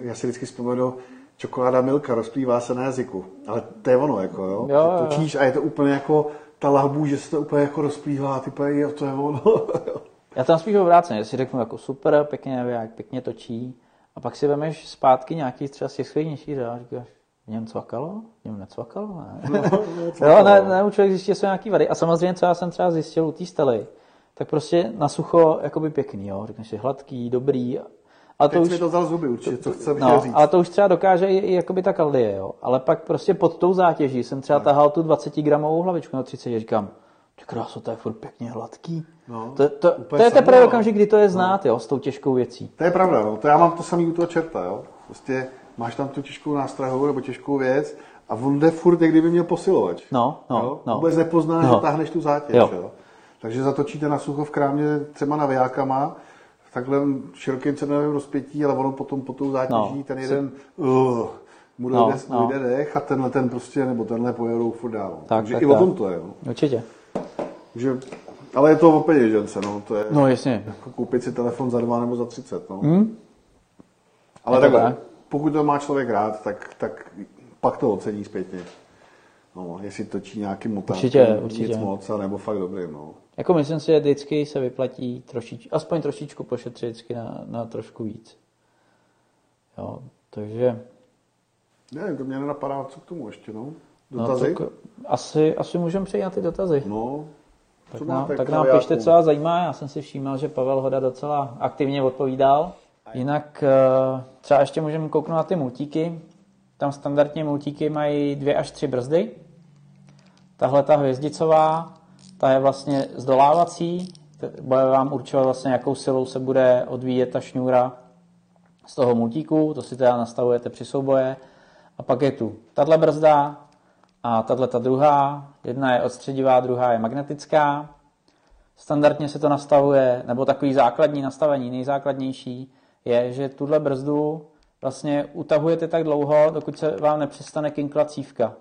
[SPEAKER 2] já si vždycky vzpomenu, čokoláda Milka rozplývá se na jazyku, ale to je ono, jako jo,
[SPEAKER 3] jo, jo.
[SPEAKER 2] točíš a je to úplně jako ta lahbu, že se to úplně jako rozplývá, ty jo, to je ono.
[SPEAKER 3] Já tam spíš obráceně, že si řeknu jako super, pěkně naviják, pěkně točí a pak si vemeš zpátky nějaký třeba z těch schvědnějších a říkáš, v něm cvakalo? V něm necvakalo? Ne. jo, ne, ne, člověk zjistí, že jsou nějaký vady. A samozřejmě, co já jsem třeba zjistil u té stely, tak prostě na sucho jakoby pěkný, jo. Řekneš si hladký, dobrý. A to
[SPEAKER 2] Teď
[SPEAKER 3] už,
[SPEAKER 2] mi to vzal zuby určitě, co chce
[SPEAKER 3] no,
[SPEAKER 2] říct.
[SPEAKER 3] ale to už třeba dokáže i, i jakoby ta kaldie, jo. Ale pak prostě pod tou zátěží jsem třeba tahal tu 20 gramovou hlavičku na 30 a říkám, ty kráso, to je furt pěkně hladký.
[SPEAKER 2] No,
[SPEAKER 3] to, to, to, je teprve
[SPEAKER 2] no.
[SPEAKER 3] okamžik, kdy to je znát, jo, s tou těžkou věcí.
[SPEAKER 2] To je pravda, no. to já mám to samý u toho čerta, jo. Prostě máš tam tu těžkou nástrahu nebo těžkou věc a on jde furt, jak kdyby měl posilovač.
[SPEAKER 3] No, no,
[SPEAKER 2] jo?
[SPEAKER 3] no.
[SPEAKER 2] Vůbec nepoznáš,
[SPEAKER 3] No.
[SPEAKER 2] že táhneš tu zátěž.
[SPEAKER 3] Jo.
[SPEAKER 2] Jo. Takže zatočíte na sucho v krámě třeba navijákama, takhle širokým cenovém rozpětí, ale ono potom po tou zátěží,
[SPEAKER 3] No.
[SPEAKER 2] ten jeden uh, mu
[SPEAKER 3] No, no.
[SPEAKER 2] dech a tenhle ten prostě, nebo tenhle pojedou furt dál. no.
[SPEAKER 3] Tak,
[SPEAKER 2] Takže
[SPEAKER 3] tak,
[SPEAKER 2] i o
[SPEAKER 3] tak.
[SPEAKER 2] tom to je. No.
[SPEAKER 3] Určitě.
[SPEAKER 2] Že, ale je to o peněžence, no. To je
[SPEAKER 3] No jasně.
[SPEAKER 2] jako koupit si telefon za dva nebo za třicet. No.
[SPEAKER 3] Hm?
[SPEAKER 2] Ale
[SPEAKER 3] tak.
[SPEAKER 2] pokud to má člověk rád, tak, tak pak to ocení zpětně. No, jestli točí nějaký motátkem,
[SPEAKER 3] Určitě, určitě.
[SPEAKER 2] nic moc, nebo fakt dobrý, no.
[SPEAKER 3] Jako myslím si, že vždycky se vyplatí trošič, aspoň trošičku pošetřit vždycky na, na trošku víc. Jo, takže
[SPEAKER 2] Ne, to mě nenapadá, co k tomu ještě, no.
[SPEAKER 3] no,
[SPEAKER 2] Dotazy?
[SPEAKER 3] tak, asi, asi můžeme přejít na ty dotazy.
[SPEAKER 2] No,
[SPEAKER 3] tak nám, tak nám pište, co vás zajímá. Já jsem si všímal, že Pavel Hoda docela aktivně odpovídal. Jinak eh, třeba ještě můžeme kouknout na ty multíky. Tam standardně multíky mají dvě až tři brzdy. Tahle ta hvězdicová, ta je vlastně zdolávací, bude vám určovat vlastně, jakou silou se bude odvíjet ta šňůra z toho multíku, to si teda nastavujete při souboje. A pak je tu tahle brzda a tahle ta druhá, jedna je odstředivá, druhá je magnetická. Standardně se to nastavuje, nebo takový základní nastavení, nejzákladnější, je, že tuhle brzdu vlastně utahujete tak dlouho, dokud se vám nepřestane kinklat cívka.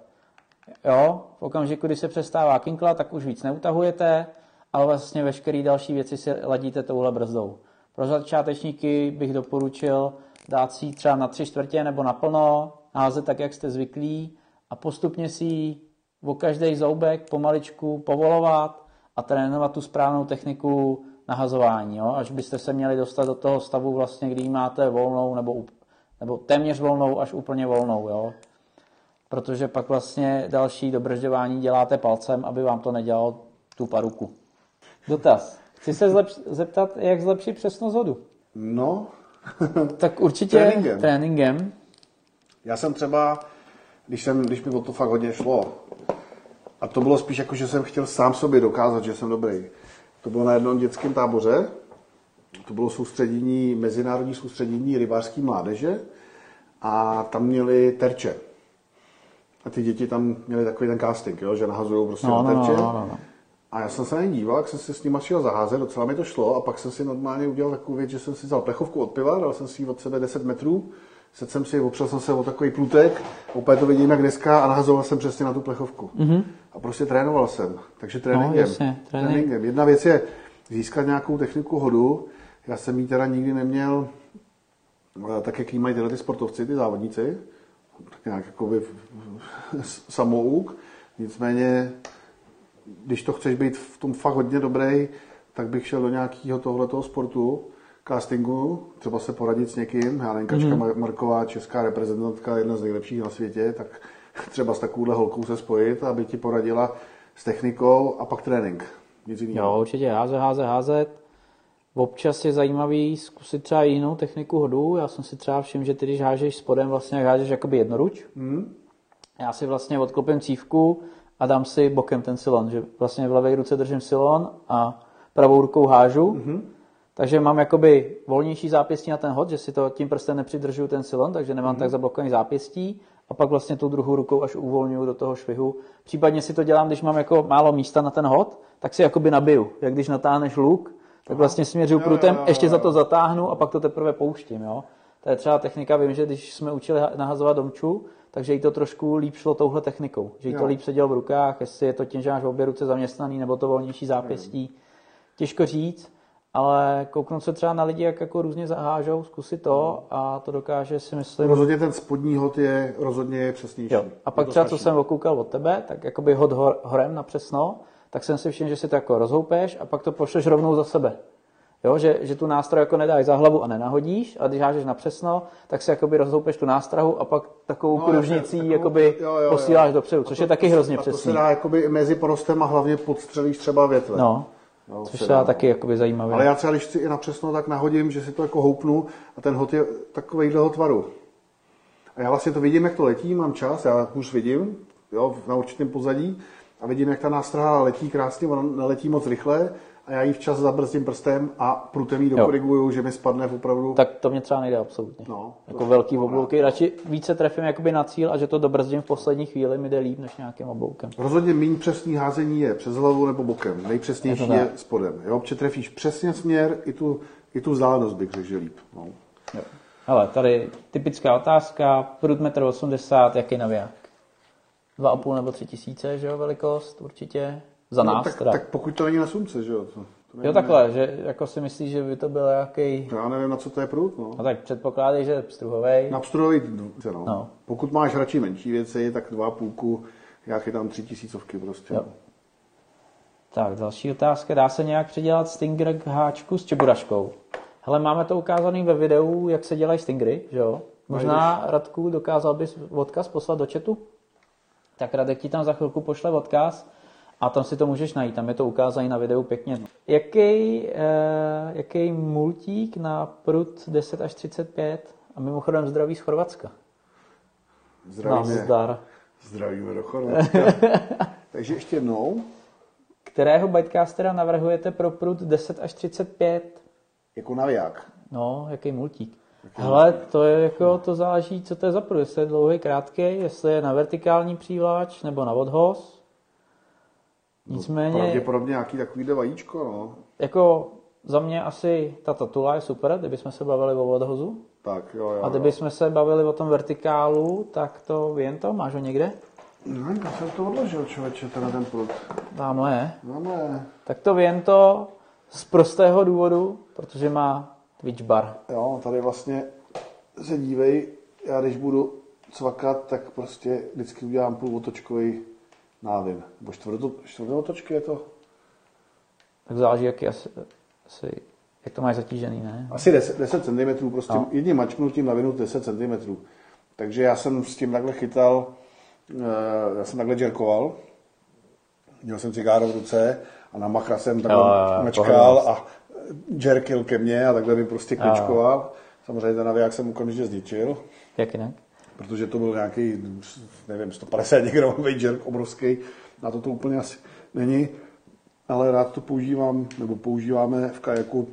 [SPEAKER 3] Jo, v okamžiku, kdy se přestává kinklat, tak už víc neutahujete, ale vlastně veškeré další věci si ladíte touhle brzdou. Pro začátečníky bych doporučil dát si třeba na tři čtvrtě nebo na plno, házet tak, jak jste zvyklí a postupně si o každý zoubek pomaličku povolovat a trénovat tu správnou techniku nahazování, jo? až byste se měli dostat do toho stavu, vlastně, kdy máte volnou nebo, nebo téměř volnou až úplně volnou. Jo? Protože pak vlastně další dobržďování děláte palcem, aby vám to nedělalo tu paruku. Dotaz. Chci se zlepš- zeptat, jak zlepšit přesnost hodu.
[SPEAKER 2] No,
[SPEAKER 3] Tak určitě
[SPEAKER 2] Tréninkem.
[SPEAKER 3] tréninkem.
[SPEAKER 2] já jsem třeba, když, jsem, když mi o to fakt hodně šlo, a to bylo spíš jako, že jsem chtěl sám sobě dokázat, že jsem dobrý. To bylo na jednom dětském táboře, to bylo soustředění, mezinárodní soustředění rybářské mládeže a tam měli terče. A ty děti tam měly takový ten casting, jo, že nahazují prostě
[SPEAKER 3] No,
[SPEAKER 2] na
[SPEAKER 3] no,
[SPEAKER 2] terče.
[SPEAKER 3] no, no, no.
[SPEAKER 2] A já jsem se na ně díval, jak jsem si s nimi šel zaházet, docela mi to šlo a pak jsem si normálně udělal takovou věc, že jsem si vzal plechovku od piva, dal jsem si ji od sebe 10 metrů, sedl jsem si, opřel jsem se o takový plutek, úplně to vidím jak dneska a nahazoval jsem přesně na tu plechovku. Mm-hmm. A prostě trénoval jsem, takže tréninkem.
[SPEAKER 3] No, jasně, trénink.
[SPEAKER 2] tréninkem. Jedna věc je získat nějakou techniku hodu, já jsem ji teda nikdy neměl, eh, tak jak jí mají tyhle ty sportovci, ty závodníci, tak nějak jakoby samouk, nicméně když to chceš být v tom fakt hodně dobrý, tak bych šel do nějakého tohletoho sportu, castingu, třeba se poradit s někým, já nevím, Kačka mm. Marková, česká reprezentantka, jedna z nejlepších na světě, tak třeba s takovouhle holkou se spojit, aby ti poradila s technikou a pak trénink. Nic jiného.
[SPEAKER 3] Jo, určitě házet, házet, házet. Občas je zajímavý zkusit třeba jinou techniku hodu. Já jsem si třeba všiml, že ty, když hážeš spodem, vlastně hážeš jakoby jednoruč.
[SPEAKER 2] Hmm?
[SPEAKER 3] Já si vlastně odklopím cívku a dám si bokem ten silon, že vlastně v levé ruce držím silon a pravou rukou hážu. Mm-hmm. Takže mám jakoby volnější zápěstí na ten hod, že si to tím prstem nepřidržuju ten silon, takže nemám mm-hmm. tak zablokovaný zápěstí a pak vlastně tou druhou rukou až uvolňuju do toho švihu. Případně si to dělám, když mám jako málo místa na ten hod, tak si jakoby nabiju. Jak když natáhneš luk, tak vlastně směřuju prutem, ještě za to zatáhnu a pak to teprve pouštím. Jo? To je třeba technika, vím, že když jsme učili ha- nahazovat domču, takže jí to trošku líp šlo touhle technikou. Že jí to
[SPEAKER 2] Jo.
[SPEAKER 3] líp sedělo v rukách, jestli je to tím, že máš obě ruce zaměstnaný, nebo to volnější zápěstí. Těžko říct, ale kouknout se třeba na lidi, jak jako různě zahážou, zkusit to a to dokáže si myslím.
[SPEAKER 2] Rozhodně ten spodní hod je rozhodně přesnější.
[SPEAKER 3] Jo. A pak
[SPEAKER 2] Je to
[SPEAKER 3] třeba, co jsem okoukal od tebe, tak jakoby hod hor, horem na přesno, tak jsem si všiml, že si to jako rozhoupeš a pak to pošleš rovnou za sebe. Jo, že, že tu nástroj jako nedáš za hlavu a nenahodíš, a když hážeš na přesno, tak si jakoby rozhoupeš tu nástrahu a pak takovou
[SPEAKER 2] No,
[SPEAKER 3] no, kružnicí
[SPEAKER 2] takovou-
[SPEAKER 3] jakoby
[SPEAKER 2] jo, jo, jo.
[SPEAKER 3] posíláš dopředu, což
[SPEAKER 2] A
[SPEAKER 3] je taky hrozně
[SPEAKER 2] a to se
[SPEAKER 3] přesný.
[SPEAKER 2] dá jakoby mezi porostem a hlavně podstřelíš třeba větve.
[SPEAKER 3] No,
[SPEAKER 2] Jo,
[SPEAKER 3] což
[SPEAKER 2] se
[SPEAKER 3] dá taky jakoby zajímavé.
[SPEAKER 2] Ale já třeba, když chci i na přesno, tak nahodím, že si to jako houpnu a ten hod je takovýhleho tvaru. A já vlastně to vidím, jak to letí, mám čas, já už vidím, jo, na určitém pozadí a vidím, jak ta nástraha letí krásně, ona neletí moc rychle a já ji včas zabrzdím prstem a prutem ji dokoriguju, že mi spadne opravdu.
[SPEAKER 3] Tak to mě třeba nejde absolutně.
[SPEAKER 2] No,
[SPEAKER 3] jako
[SPEAKER 2] to-
[SPEAKER 3] velký
[SPEAKER 2] to-
[SPEAKER 3] oblouky. Radši více trefím jakoby na cíl a že to dobrzdím v poslední chvíli mi jde líp než nějakým obloukem.
[SPEAKER 2] Rozhodně méně přesný házení je přes hlavu nebo bokem. Nejpřesnější
[SPEAKER 3] Je
[SPEAKER 2] je, spodem. Jo, protože trefíš přesně směr i tu, i tu vzdálenost bych řekl, že líp. No.
[SPEAKER 3] Jo. Hele, tady typická otázka, prut 1,80 m, jaký naviják? 2,5 nebo 3 tisíce, že jo, velikost určitě. Za nás
[SPEAKER 2] no, tak,
[SPEAKER 3] teda.
[SPEAKER 2] tak pokud to není na slunce, že jo? To, to
[SPEAKER 3] jo, takhle, že jako si myslíš, že by to byl nějaký...
[SPEAKER 2] Já nevím, na co to je prut, no.
[SPEAKER 3] No tak předpokládej, že struhovej.
[SPEAKER 2] Na pstruhový dvůrce, no.
[SPEAKER 3] No.
[SPEAKER 2] Pokud máš radši menší věci, tak dva a půlku, já chytám tři tisícovky prostě.
[SPEAKER 3] Jo.
[SPEAKER 2] No.
[SPEAKER 3] Tak, další otázka. Dá se nějak předělat Stinger k háčku s čeburaškou? Hele, máme to ukázané ve videu, jak se dělají Stingry, že jo? Možná, Radku, dokázal bys odkaz poslat do chatu? Tak Radek ti tam za chvilku pošle odkaz a tam si to můžeš najít, tam je to ukázané na videu pěkně. Jaký, eh, jaký multík na prut 10 až 35 a mimochodem zdraví z Chorvatska?
[SPEAKER 2] Zdravíme,
[SPEAKER 3] Nazdar.
[SPEAKER 2] zdravíme do Chorvatska. Takže ještě jednou.
[SPEAKER 3] Kterého bytecastera navrhujete pro prut 10 až 35?
[SPEAKER 2] Jako naviják.
[SPEAKER 3] No, jaký multík. Hele, to je jako, to záleží, co to je za prut. Jestli je dlouhý, krátký, jestli je na vertikální přívlač nebo na odhoz. Nicméně,
[SPEAKER 2] Pravděpodobně nějaký takovýhle vajíčko, no.
[SPEAKER 3] jako za mě asi ta tatula je super, kdybychom se bavili o odhozu.
[SPEAKER 2] Tak jo, jo.
[SPEAKER 3] A kdybychom se bavili o tom vertikálu, tak to vím to, máš ho někde?
[SPEAKER 2] No, já jsem to odložil, člověče, tenhle ten prut.
[SPEAKER 3] Tamhle je.
[SPEAKER 2] No ne.
[SPEAKER 3] Tak to vím to z prostého důvodu, protože má Twitch bar.
[SPEAKER 2] Jo, tady vlastně se dívej, já když budu cvakat, tak prostě vždycky udělám půlotočkový návin. Nebo čtvrtou, čtvrtou otočky je to?
[SPEAKER 3] Tak záleží, jak, je asi, asi, jak to máš zatížený, ne?
[SPEAKER 2] Asi 10, 10 cm, prostě
[SPEAKER 3] No.
[SPEAKER 2] jedním mačknutím navinu 10 cm. Takže já jsem s tím takhle chytal, eh, já jsem takhle džerkoval, měl jsem cigáro v ruce a na machra jsem takhle
[SPEAKER 3] Jo, pohodlnost.
[SPEAKER 2] a džerkil ke mně a takhle mi prostě kličkoval. Samozřejmě ten naviják jsem okamžitě zničil,
[SPEAKER 3] Jak jinak?
[SPEAKER 2] protože to byl nějaký, nevím, 150 gramový jerk obrovský, na to to úplně asi není, ale rád to používám, nebo používáme v kajaku,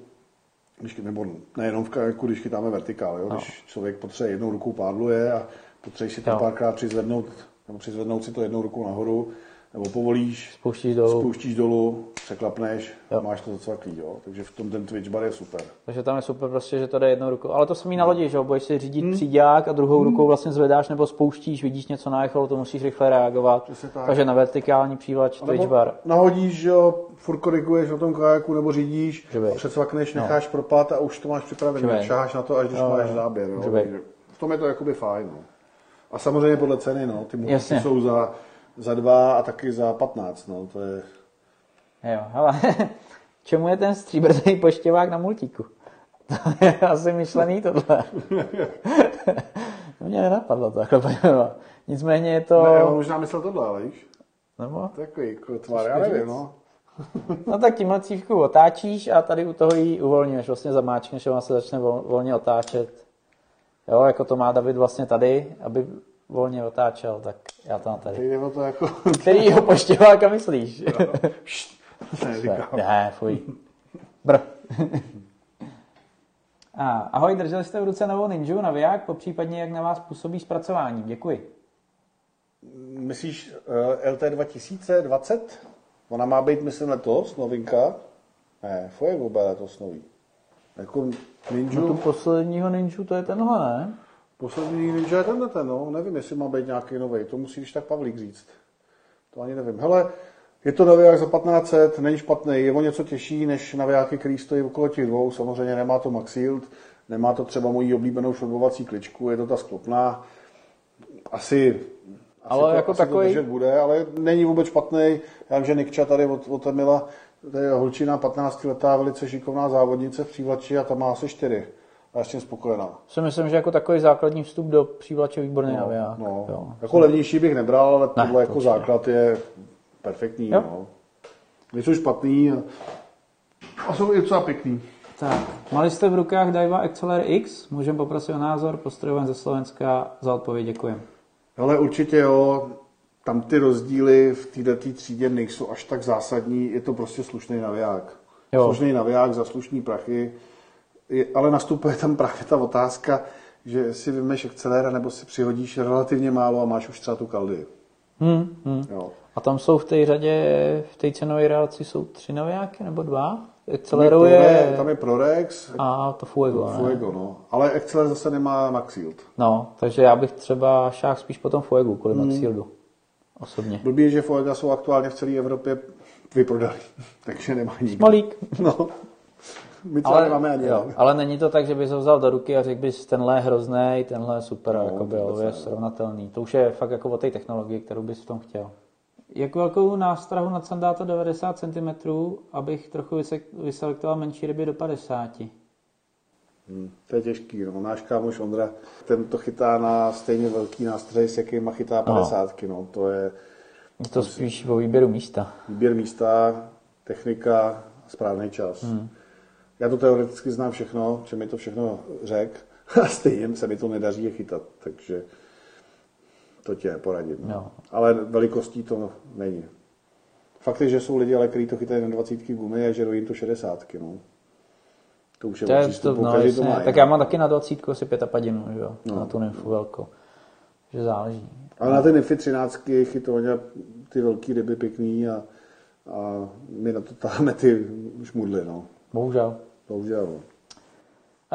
[SPEAKER 2] když, nebo nejenom v kajaku, když chytáme vertikál, jo? když člověk potřebuje jednou rukou pádluje a potřebuje si to párkrát přizvednout, nebo přizvednout si to jednou rukou nahoru, nebo povolíš,
[SPEAKER 3] Spouštíš dolů.
[SPEAKER 2] spouštíš dolů, překlapneš,
[SPEAKER 3] Jo.
[SPEAKER 2] máš to zacvaklý, jo? takže v tom ten Twitch bar je super.
[SPEAKER 3] Takže tam je super prostě, že to jde jednou rukou. Ale to samý na lodi, že jo? Budeš si řídit hmm. příďák a druhou rukou vlastně zvedáš nebo spouštíš, vidíš něco na echolu, to musíš rychle reagovat.
[SPEAKER 2] Přesně tak.
[SPEAKER 3] Takže na vertikální přívlač Twitch bar.
[SPEAKER 2] nahodíš, že jo, furt koriguješ na tom kajaku, nebo řídíš,
[SPEAKER 3] Živej.
[SPEAKER 2] přecvakneš, necháš no. propad a už to máš připravené. Šáháš na to, až když
[SPEAKER 3] Jo,
[SPEAKER 2] máš
[SPEAKER 3] jo.
[SPEAKER 2] záběr. Jo.
[SPEAKER 3] Živej.
[SPEAKER 2] V tom je to jakoby fajn. No. A samozřejmě podle ceny, no. Ty
[SPEAKER 3] Jasně.
[SPEAKER 2] jsou za, za dva a taky za 15, no. To je...
[SPEAKER 3] Jo, hele, čemu je ten stříbrný poštěvák na multíku? To je asi myšlený tohle. to mě nenapadlo takhle pojmenovat. Nicméně je to...
[SPEAKER 2] Ne, on možná myslel tohle, ale víš?
[SPEAKER 3] Nebo?
[SPEAKER 2] Takový jako tvar, já nevím, no.
[SPEAKER 3] No tak tímhle cívku otáčíš a tady u toho ji uvolňuješ, vlastně zamáčkneš a ona se začne vol, volně otáčet. Jo, jako to má David vlastně tady, aby volně otáčel, tak já to mám tady.
[SPEAKER 2] Teď jde o to jako...
[SPEAKER 3] Kterýho poštěváka myslíš?
[SPEAKER 2] ne,
[SPEAKER 3] fuj. Br. A, ahoj, drželi jste v ruce novou Ninju naviják, popřípadně jak na vás působí zpracování. Děkuji.
[SPEAKER 2] Myslíš uh, LT 2020? Ona má být, myslím, letos, novinka. Ne, Fuego bude letos nový. Jako Ninja,
[SPEAKER 3] No tu posledního Ninju, to je tenhle, ne?
[SPEAKER 2] Poslední Ninja je tenhle ten, no. Nevím, jestli má být nějaký nový. To musí když tak Pavlík říct. To ani nevím. Hele, je to naviják za 1500, není špatný, je o něco těžší než navijáky, který stojí okolo těch dvou. Samozřejmě nemá to Max Yield, nemá to třeba moji oblíbenou šrobovací kličku, je to ta sklopná. Asi,
[SPEAKER 3] Ale
[SPEAKER 2] asi to,
[SPEAKER 3] jako
[SPEAKER 2] asi
[SPEAKER 3] takový-
[SPEAKER 2] to bude, ale není vůbec špatný. Já vím, že Nikča tady od, od Emila, to je holčina 15 letá, velice šikovná závodnice v přívlači a ta má asi 4. A já s tím spokojená.
[SPEAKER 3] Si myslím, že jako takový základní vstup do přívlače výborný naviják.
[SPEAKER 2] No,
[SPEAKER 3] Jo.
[SPEAKER 2] jako levnější bych nebral, ale
[SPEAKER 3] Ne,
[SPEAKER 2] tohle jako
[SPEAKER 3] určitě.
[SPEAKER 2] základ je perfektní.
[SPEAKER 3] Jo.
[SPEAKER 2] No. Nejsou špatný a, a jsou i docela pěkný.
[SPEAKER 3] Tak, mali jste v rukách Daiwa Acceler X? Můžeme poprosit o názor, postrojován ze Slovenska, za odpověď děkujem.
[SPEAKER 2] Ale určitě jo, tam ty rozdíly v této třídě nejsou až tak zásadní, je to prostě slušný naviják.
[SPEAKER 3] Jo.
[SPEAKER 2] Slušný naviják za slušný prachy, je, ale nastupuje tam právě ta otázka, že si vymeš akcelera nebo si přihodíš relativně málo a máš už třeba tu kaldy.
[SPEAKER 3] Hmm, hmm.
[SPEAKER 2] Jo.
[SPEAKER 3] A tam jsou v té řadě, v té cenové relaci jsou tři navijáky nebo dva?
[SPEAKER 2] Tam je, tam je Prorex,
[SPEAKER 3] a to Fuego, ne?
[SPEAKER 2] Fuego, no. Ale Acceler zase nemá Max Yield.
[SPEAKER 3] No, takže já bych třeba šáhl spíš po tom Fuegu, kvůli
[SPEAKER 2] Hmm.
[SPEAKER 3] Max Shieldu. Osobně.
[SPEAKER 2] Blbý je, že Fuega jsou aktuálně v celé Evropě vyprodali, takže nemá nikdo.
[SPEAKER 3] Malík.
[SPEAKER 2] No. My třeba
[SPEAKER 3] Ale,
[SPEAKER 2] nemáme ani
[SPEAKER 3] jo, ale není to tak, že bys ho vzal do ruky a řekl bys, tenhle je hrozný, tenhle je super,
[SPEAKER 2] No,
[SPEAKER 3] no, jako byl, je srovnatelný. To už je fakt jako o té technologii, kterou bys v tom chtěl. Jak velkou nástrahu na sandáto 90 cm, abych trochu vyselektoval menší ryby do 50?
[SPEAKER 2] Hm, To je těžký, no. Náš kámoš Ondra, ten to chytá na stejně velký nástroj, s jakýma chytá 50, no. To je
[SPEAKER 3] Je to spíš o výběru místa.
[SPEAKER 2] výběr místa, technika, správný čas. Hmm. Já to teoreticky znám všechno, že mi to všechno řek, a stejně se mi to nedaří je chytat, takže to tě neporadím.
[SPEAKER 3] Jo.
[SPEAKER 2] Ale velikostí to není. Fakt je, že jsou lidi, ale kteří to chytají na 20 gumy a žerou jim to 60. No. To už je
[SPEAKER 3] To je to, no,
[SPEAKER 2] každý to má.
[SPEAKER 3] tak já mám taky na 20 asi pětapadinu, že jo,
[SPEAKER 2] No.
[SPEAKER 3] na tu nymfu velkou. Že záleží.
[SPEAKER 2] Ale na ty nymfy 13 chytovaně ty velký ryby pěkný a, a my na to táháme ty šmudly, no.
[SPEAKER 3] Bohužel.
[SPEAKER 2] Bohužel.
[SPEAKER 3] Uh,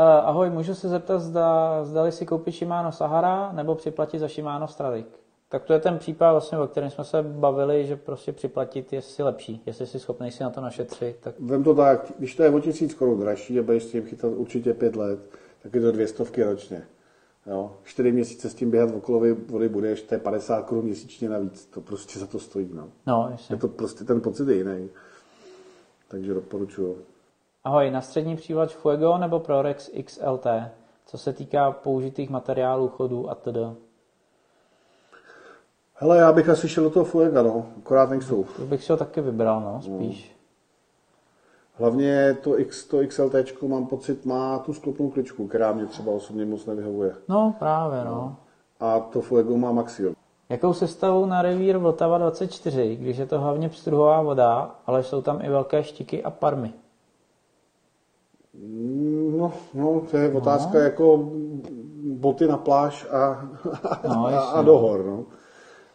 [SPEAKER 3] ahoj, můžu se zeptat, zda, zdali si koupit Shimano Sahara nebo připlatit za Shimano Stradic. Tak to je ten případ, vlastně, o kterém jsme se bavili, že prostě připlatit je si lepší. Jestli jsi schopný si na to našetřit, tak
[SPEAKER 2] Vem to tak, když to je o tisíc korun dražší a budeš s tím chytat určitě pět let, tak je to dvě stovky ročně. Jo, čtyři měsíce s tím běhat okolo vody budeš, to je 50 korun měsíčně navíc. To prostě za to stojí. No.
[SPEAKER 3] no, jasně.
[SPEAKER 2] Je to prostě ten pocit je jiný. Takže doporučuju.
[SPEAKER 3] Ahoj, na střední přívlač Fuego nebo Prorex XLT, co se týká použitých materiálů, chodů a td.
[SPEAKER 2] Hele, já bych asi šel do toho Fuega, no. Akorát nejsou.
[SPEAKER 3] To bych si ho taky vybral, no, spíš.
[SPEAKER 2] Hlavně to, X, to XLT, mám pocit, má tu sklopnou kličku, která mě třeba osobně moc nevyhovuje.
[SPEAKER 3] No, právě, no.
[SPEAKER 2] A to Fuego má Maxio.
[SPEAKER 3] Jakou sestavou na revír Vltava 24, když je to hlavně pstruhová voda, ale jsou tam i velké štiky a parmy?
[SPEAKER 2] No, no, to je otázka jako boty na pláž a,
[SPEAKER 3] No,
[SPEAKER 2] a, a do hor. No.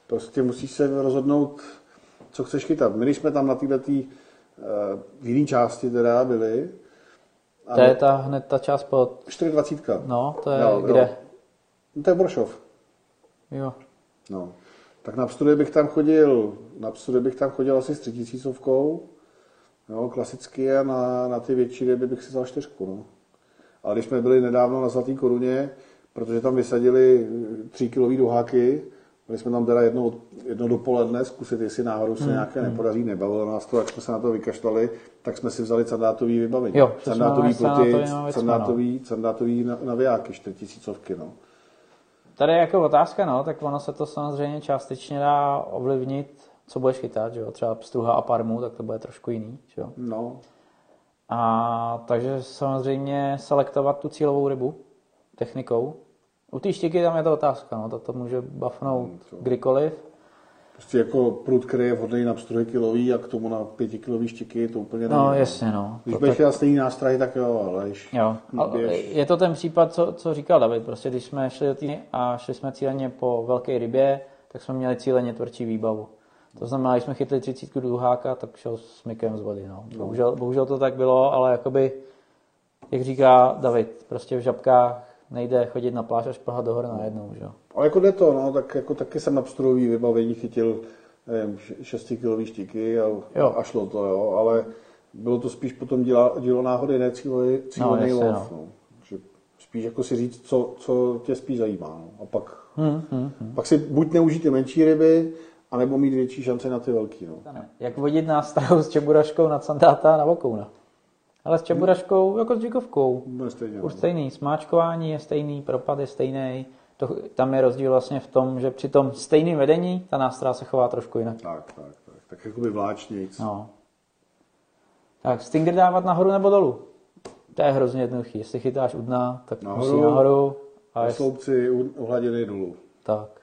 [SPEAKER 2] Prostě musíš se rozhodnout, co chceš chytat. My, když jsme tam na této uh, jiné části teda byli, a
[SPEAKER 3] To je ta, hned ta část pod...
[SPEAKER 2] 420.
[SPEAKER 3] No, to je
[SPEAKER 2] Jo,
[SPEAKER 3] kde?
[SPEAKER 2] jo. No, to je Boršov.
[SPEAKER 3] Jo.
[SPEAKER 2] No. Tak na pstudy bych tam chodil, na pstudy bych tam chodil asi s třetisícovkou, jo, klasicky a na, na ty větší ryby bych si vzal čtyřku, no. Ale když jsme byli nedávno na Zlatý koruně, protože tam vysadili tři kilový duháky, byli jsme tam teda jedno, jedno dopoledne zkusit, jestli náhodou
[SPEAKER 3] Hmm,
[SPEAKER 2] se nějaké nepodaří, nebavilo nás to, jak jsme se na to vykašlali, tak jsme si vzali sandátový vybavení.
[SPEAKER 3] Jo,
[SPEAKER 2] sandátový ploty,
[SPEAKER 3] sandátový no.
[SPEAKER 2] sandátový, sandátový na- navijáky, čtyřtisícovky, no.
[SPEAKER 3] Tady je jako otázka, no, tak ono se to samozřejmě částečně dá ovlivnit, co budeš chytat, že jo? Třeba pstruha a parmu, tak to bude trošku jiný, že jo?
[SPEAKER 2] No,
[SPEAKER 3] A takže samozřejmě selektovat tu cílovou rybu technikou. U té štiky tam je to otázka, no, to, to může bafnout
[SPEAKER 2] Hmm,
[SPEAKER 3] kdykoliv.
[SPEAKER 2] Prostě jako prut, který je vhodný na pstruhy kilový a k tomu na pětikilový štiky, to úplně
[SPEAKER 3] No,
[SPEAKER 2] není.
[SPEAKER 3] jasně, no.
[SPEAKER 2] Když
[SPEAKER 3] To
[SPEAKER 2] budeš
[SPEAKER 3] tak-
[SPEAKER 2] dělat stejný nástroj, tak jo, ale když
[SPEAKER 3] Jo,
[SPEAKER 2] běž,
[SPEAKER 3] je to ten případ, co, co říkal David, prostě když jsme šli do týdny a šli jsme cíleně po velké rybě, tak jsme měli cíleně tvrdší výbavu. To znamená, když jsme chytli 30 duháka, tak šel s mykem z vody. No. Bohužel, bohužel to tak bylo, ale jakoby, jak říká David, prostě v žabkách nejde chodit na pláž a šplhat do hory najednou. Že? jo.
[SPEAKER 2] ale jako jde to, no, tak jako taky jsem na pstruhový vybavení chytil nevím, 6 kilový štiky a,
[SPEAKER 3] Jo.
[SPEAKER 2] a, šlo to, jo, ale bylo to spíš potom dílo, dílo náhody, ne cílený, cílený
[SPEAKER 3] jasně,
[SPEAKER 2] lov.
[SPEAKER 3] no.
[SPEAKER 2] No. Že spíš jako si říct, co, co tě spíš zajímá. No. A pak,
[SPEAKER 3] Hmm, hmm, hmm.
[SPEAKER 2] pak si buď neužít ty menší ryby, anebo mít větší šance na ty velký. No.
[SPEAKER 3] Jak vodit nástrahu s čeburaškou na sandáta na vokouna? Ale s čeburaškou jako s džikovkou.
[SPEAKER 2] Stejně. no.
[SPEAKER 3] Už stejný, smáčkování je stejný, propad je stejný. To, tam je rozdíl vlastně v tom, že při tom stejném vedení ta nástroj se chová trošku jinak.
[SPEAKER 2] Tak, tak, tak. Tak jakoby vláčnějc.
[SPEAKER 3] No. Tak Stinger dávat nahoru nebo dolů? To je hrozně jednoduchý. Jestli chytáš u dna, tak
[SPEAKER 2] Nahoru.
[SPEAKER 3] musí nahoru. A
[SPEAKER 2] A
[SPEAKER 3] jest,
[SPEAKER 2] sloupci u, u hladiny dolů.
[SPEAKER 3] tak.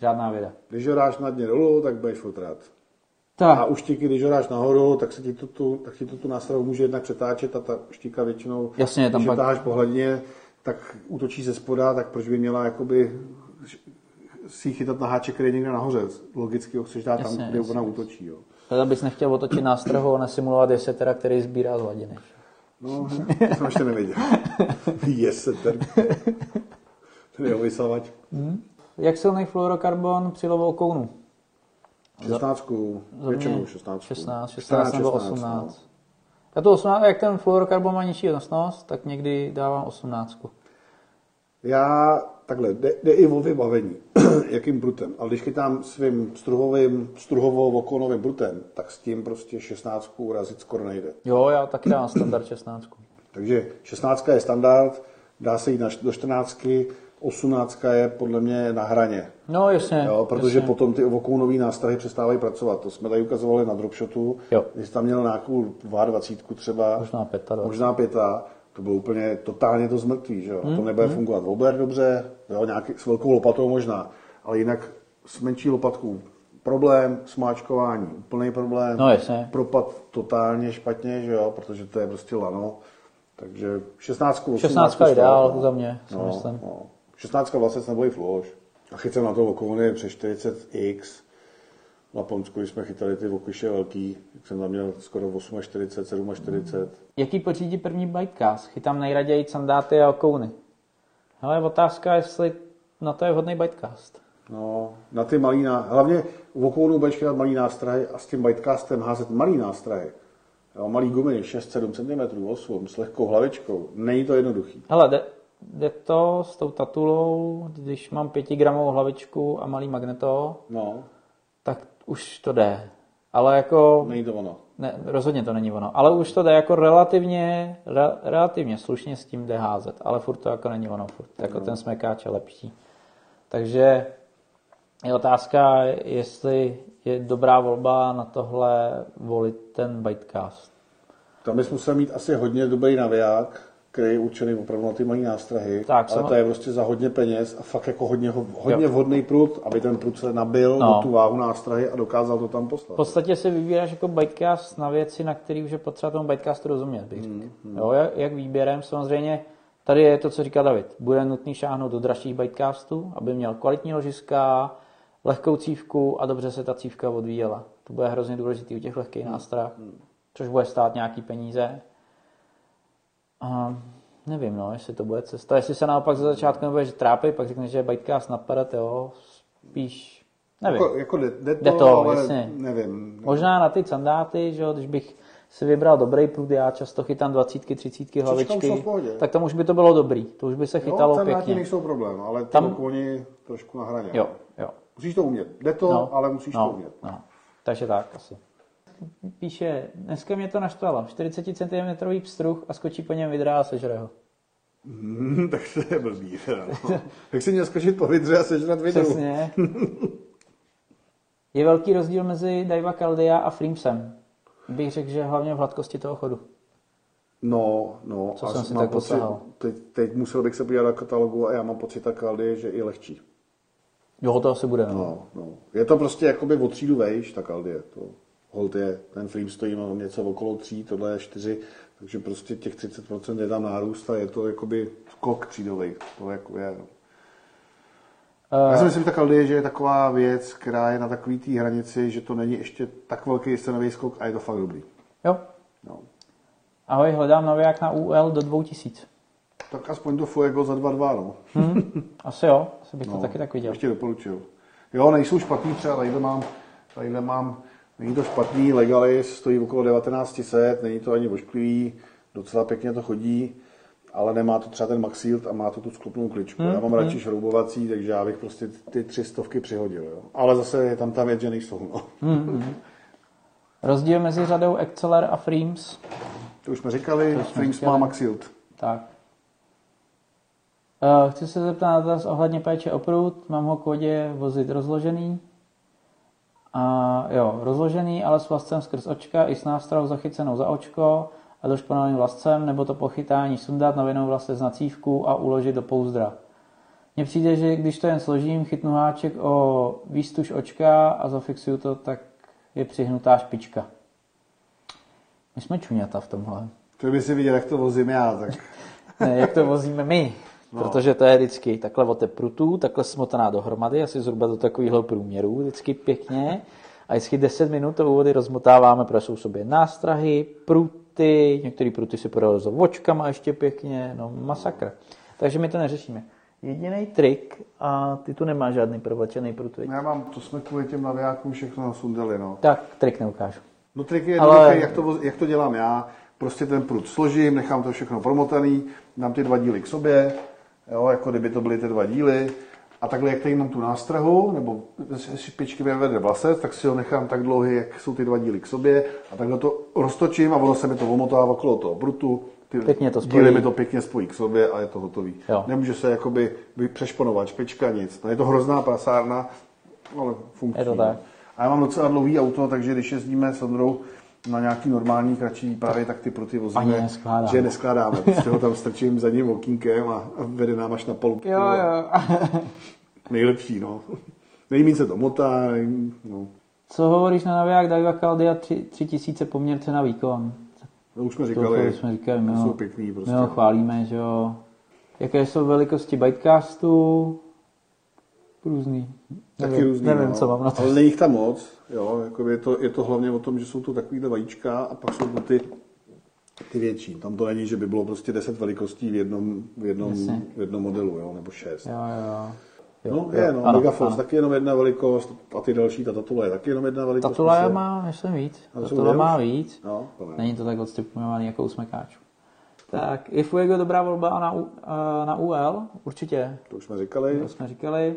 [SPEAKER 3] Žádná věda.
[SPEAKER 2] Když ho dáš na dně dolů, tak budeš fotrat. A
[SPEAKER 3] Tak.
[SPEAKER 2] u štiky, když ho dáš nahoru, tak se ti to tu, tak ti to tu nástrahu může jednak přetáčet a ta štika většinou,
[SPEAKER 3] Jasně, tam
[SPEAKER 2] když
[SPEAKER 3] pak-
[SPEAKER 2] táháš po hladině, tak útočí ze spoda, tak proč by měla jakoby si chytat na háček, který je někde nahoře. Logicky ho chceš dát
[SPEAKER 3] Jasně,
[SPEAKER 2] tam, kde
[SPEAKER 3] jasně,
[SPEAKER 2] ona útočí. Jo.
[SPEAKER 3] Tady bys nechtěl otočit nástrahu a nesimulovat jesetera, který sbírá z hladiny.
[SPEAKER 2] No, to jsem ještě nevěděl. Yes, ten. Jeho vysavač.
[SPEAKER 3] Jak silný fluorokarbon při lovu kounu?
[SPEAKER 2] 16,
[SPEAKER 3] Za
[SPEAKER 2] většinou
[SPEAKER 3] mě
[SPEAKER 2] 16.
[SPEAKER 3] 16, 16 nebo
[SPEAKER 2] 16,
[SPEAKER 3] 18.
[SPEAKER 2] no.
[SPEAKER 3] Já to 18, jak ten fluorokarbon má nižší nosnost, tak někdy dávám 18.
[SPEAKER 2] Já takhle, jde, jde i o vybavení, jakým brutem. Ale když chytám svým struhovým, struhovo-vokonovým brutem, tak s tím prostě 16 urazit skoro nejde.
[SPEAKER 3] Jo, já taky dávám standard 16.
[SPEAKER 2] Takže 16 je standard, dá se jít na, do 14, 18 je podle mě na hraně.
[SPEAKER 3] No jasně.
[SPEAKER 2] Jo, protože
[SPEAKER 3] jasně.
[SPEAKER 2] potom ty vokounové nástrahy přestávají pracovat. To jsme tady ukazovali na dropshotu.
[SPEAKER 3] Jo.
[SPEAKER 2] Když tam měl nějakou 22 třeba,
[SPEAKER 3] Možná 25.
[SPEAKER 2] možná pěta, to bylo úplně totálně to zmrtvý, že jo? to nebude fungovat obler dobře, jo? Nějaký, s velkou lopatou možná, ale jinak s menší lopatkou problém, smáčkování, úplný problém.
[SPEAKER 3] No jasně.
[SPEAKER 2] Propad totálně špatně, že jo, protože to je prostě lano. Takže 16, 18
[SPEAKER 3] 16 je ideál za mě, si
[SPEAKER 2] no,
[SPEAKER 3] myslím.
[SPEAKER 2] no. 16 vlastně nebo i fluoš. A chyt jsem na to okovony přes 40x. Na Ponsku, když jsme chytali ty okuše velký, tak jsem tam měl skoro 48, 47.
[SPEAKER 3] Jaký pořídí první bytecast? Chytám nejraději sandáty a okouny. Ale otázka, jestli na to je vhodný bytecast.
[SPEAKER 2] No, na ty malý, ná... hlavně v okounu budeš chytat malý nástrahy a s tím bytecastem házet malý nástrahy. Jo, malý gumy, 6-7 cm, 8, s lehkou hlavičkou. Není to jednoduchý.
[SPEAKER 3] Hele, jde to s tou tatulou, když mám 5 gramovou hlavičku a malý magneto,
[SPEAKER 2] No,
[SPEAKER 3] tak už to jde. Ale jako,
[SPEAKER 2] není to ono.
[SPEAKER 3] ne, rozhodně to není ono, ale už to jde jako relativně, re, relativně slušně s tím jde házet, ale furt to jako není ono, furt jako ten smekáč je lepší. Takže je otázka, jestli je dobrá volba na tohle volit ten bytecast.
[SPEAKER 2] Tam bys musel mít asi hodně dobrý naviják, který je určený opravdu na ty malý nástrahy,
[SPEAKER 3] Tak,
[SPEAKER 2] ale to je prostě za hodně peněz a fakt jako hodně, ho- hodně
[SPEAKER 3] Jo.
[SPEAKER 2] vhodný prut, aby ten prut se nabil
[SPEAKER 3] No.
[SPEAKER 2] tu váhu nástrahy a dokázal to tam poslat.
[SPEAKER 3] V podstatě si vybíráš jako bytecast na věci, na který už je potřeba tomu bytecastu rozumět, bych řekl. Jo, jak, jak výběrem samozřejmě, tady je to, co říká David. Bude nutný šáhnout do dražších bytecastů, aby měl kvalitní ložiska, lehkou cívku a dobře se ta cívka odvíjela. To bude hrozně důležitý u těch lehkých nástrah, což bude stát nějaký peníze. A nevím, no, jestli to bude cesta. Jestli se naopak za začátku nebudeš trápit, pak řekneš, že je bytecast napadat, jo, spíš, nevím.
[SPEAKER 2] Jako, jako jde, jde, to,
[SPEAKER 3] Jde to,
[SPEAKER 2] ale
[SPEAKER 3] jasně.
[SPEAKER 2] nevím.
[SPEAKER 3] Možná na ty sandáty, že jo, když bych si vybral dobrý prut, já často chytám 20, 30
[SPEAKER 2] už
[SPEAKER 3] hlavičky, tak tam už by to bylo dobrý, to už by se chytalo
[SPEAKER 2] jo,
[SPEAKER 3] pěkně.
[SPEAKER 2] nejsou problém, ale ty
[SPEAKER 3] Tam-
[SPEAKER 2] tam... koni trošku na hraně.
[SPEAKER 3] Jo, jo.
[SPEAKER 2] Musíš to umět. Jde to,
[SPEAKER 3] No,
[SPEAKER 2] ale musíš
[SPEAKER 3] no,
[SPEAKER 2] to umět.
[SPEAKER 3] No. Takže tak asi. Píše, dneska mě to naštvalo, 40 cm pstruh a skočí po něm vidra a sežere ho.
[SPEAKER 2] Hmm, tak to je blbý. teda, No. tak si měl skočit po vidře a sežrat vidru.
[SPEAKER 3] Přesně. Je velký rozdíl mezi Daiwa Caldea a Freemsem. Bych řekl, že hlavně v hladkosti toho chodu.
[SPEAKER 2] No, no.
[SPEAKER 3] Co
[SPEAKER 2] a
[SPEAKER 3] jsem si tak
[SPEAKER 2] pocit, teď, teď, musel bych se podívat na katalogu a já mám pocit, tak Aldi, že je lehčí.
[SPEAKER 3] Jo, to asi bude. No.
[SPEAKER 2] No, no. Je to prostě jakoby o třídu vejš, tak Aldi je to. Hold je, ten Frame stojí no, něco okolo tří, tohle je čtyři, takže prostě těch 30% je tam nárůst a je to jakoby skok třídový. To jako je, no. Já si myslím, že ta Aldi je, že je taková věc, která je na takový té hranici, že to není ještě tak velký cenový skok a je to fakt dobrý.
[SPEAKER 3] Jo.
[SPEAKER 2] No.
[SPEAKER 3] Ahoj, hledám naviják na UL do 2000.
[SPEAKER 2] Tak aspoň to Fuego za 2,2, no.
[SPEAKER 3] Asi jo, asi bych to
[SPEAKER 2] No,
[SPEAKER 3] taky tak viděl.
[SPEAKER 2] Ještě doporučuju. Jo, nejsou špatný, třeba tadyhle mám, tadyhle mám, není to špatný, Legalis stojí okolo 1900, není to ani ošklivý, docela pěkně to chodí, ale nemá to třeba ten Maxilt a má to tu sklopnou kličku.
[SPEAKER 3] Hmm,
[SPEAKER 2] já mám radši šroubovací, takže já bych prostě ty tři stovky přihodil. Jo. Ale zase je tam ta věc, že nejsou. No.
[SPEAKER 3] Rozdíl mezi řadou Exceler a Freems.
[SPEAKER 2] To už jsme říkali,
[SPEAKER 3] jsme
[SPEAKER 2] Frames
[SPEAKER 3] říkali.
[SPEAKER 2] má Maxilt.
[SPEAKER 3] Tak. Uh, chci se zeptat na dotaz ohledně péče o prut. Mám ho k vodě vozit rozložený. A jo, rozložený, ale s vlascem skrz očka i s nástrahou zachycenou za očko a došponovaným vlascem, nebo to pochytání sundat na vinou vlaste z nacívku a uložit do pouzdra. Mně přijde, že když to jen složím, chytnu háček o výstuž očka a zafixuju to, tak je přihnutá špička. My jsme čuňata v tomhle.
[SPEAKER 2] To by si viděl, jak to vozím já, tak
[SPEAKER 3] Ne, jak to vozíme my. No. Protože to je vždycky takhle od té prutů, takhle smotaná dohromady, asi zhruba do takového průměru, vždycky pěkně. A vždycky 10 minut to úvody rozmotáváme, protože jsou sobě nástrahy, pruty, některé pruty si s očkama ještě pěkně, no masakr. Takže my to neřešíme. Jediný trik, a ty tu nemáš žádný provlečený prut,
[SPEAKER 2] já mám, to jsme kvůli těm navijákům všechno nasundali. No.
[SPEAKER 3] Tak trik neukážu.
[SPEAKER 2] No trik je
[SPEAKER 3] Ale-
[SPEAKER 2] jak, to, jak to dělám já. Prostě ten prut složím, nechám to všechno promotaný, dám ty dva díly k sobě, jo, jako kdyby to byly ty dva díly. A takhle, jak tady mám tu nástrahu, nebo špičky vyvede vlasec, tak si ho nechám tak dlouhý, jak jsou ty dva díly k sobě. A takhle to roztočím a ono se mi to omotává okolo toho prutu. Ty
[SPEAKER 3] Pěkně to spojí.
[SPEAKER 2] díly mi to pěkně spojí k sobě a je to hotový.
[SPEAKER 3] Jo.
[SPEAKER 2] Nemůže se jakoby přešponovat špička, nic. No, je to hrozná prasárna, ale funkční.
[SPEAKER 3] Je to tak.
[SPEAKER 2] A já mám docela dlouhý auto, takže když jezdíme s Ondrou na nějaký normální kratší výpravy, tak ty pruty vozíme,
[SPEAKER 3] Ani neskládáme.
[SPEAKER 2] že je neskládáme. Prostě ho tam strčím zadním okýnkem a a vede nám až na palu.
[SPEAKER 3] Jo, jo.
[SPEAKER 2] Nejlepší, no. nejméně se to motá, no.
[SPEAKER 3] Co hovoríš na naviják Daiwa Caldia 3000 poměrce na výkon?
[SPEAKER 2] No, už jsme
[SPEAKER 3] To
[SPEAKER 2] říkali,
[SPEAKER 3] jsme říkali, my
[SPEAKER 2] to
[SPEAKER 3] ho,
[SPEAKER 2] jsou pěkný prostě.
[SPEAKER 3] my ho chválíme, že jo. Jaké jsou velikosti bytecastu? Různý.
[SPEAKER 2] Taky
[SPEAKER 3] nevím,
[SPEAKER 2] různý,
[SPEAKER 3] nevím
[SPEAKER 2] no.
[SPEAKER 3] co mám na to.
[SPEAKER 2] Ale není jich tam moc, jo, jako je, to, je to hlavně o tom, že jsou to takovýhle vajíčka a pak jsou to ty, ty větší. Tam to není, že by bylo prostě 10 velikostí v jednom, v jednom,
[SPEAKER 3] Jasně.
[SPEAKER 2] v jednom modelu, jo, nebo 6.
[SPEAKER 3] Jo, jo. Jo,
[SPEAKER 2] No,
[SPEAKER 3] jo.
[SPEAKER 2] je, no,
[SPEAKER 3] Ano,
[SPEAKER 2] Megaforce
[SPEAKER 3] ano.
[SPEAKER 2] taky jenom jedna velikost a ty další, ta Tatula je taky jenom jedna velikost.
[SPEAKER 3] Tatula
[SPEAKER 2] prostě.
[SPEAKER 3] má, myslím, víc. Tatula má víc.
[SPEAKER 2] No, to ne.
[SPEAKER 3] Není to tak odstupňovaný jako u smekáčů. Tak, je Fuego dobrá volba na, a na UL? Určitě.
[SPEAKER 2] To už jsme říkali.
[SPEAKER 3] To jsme říkali.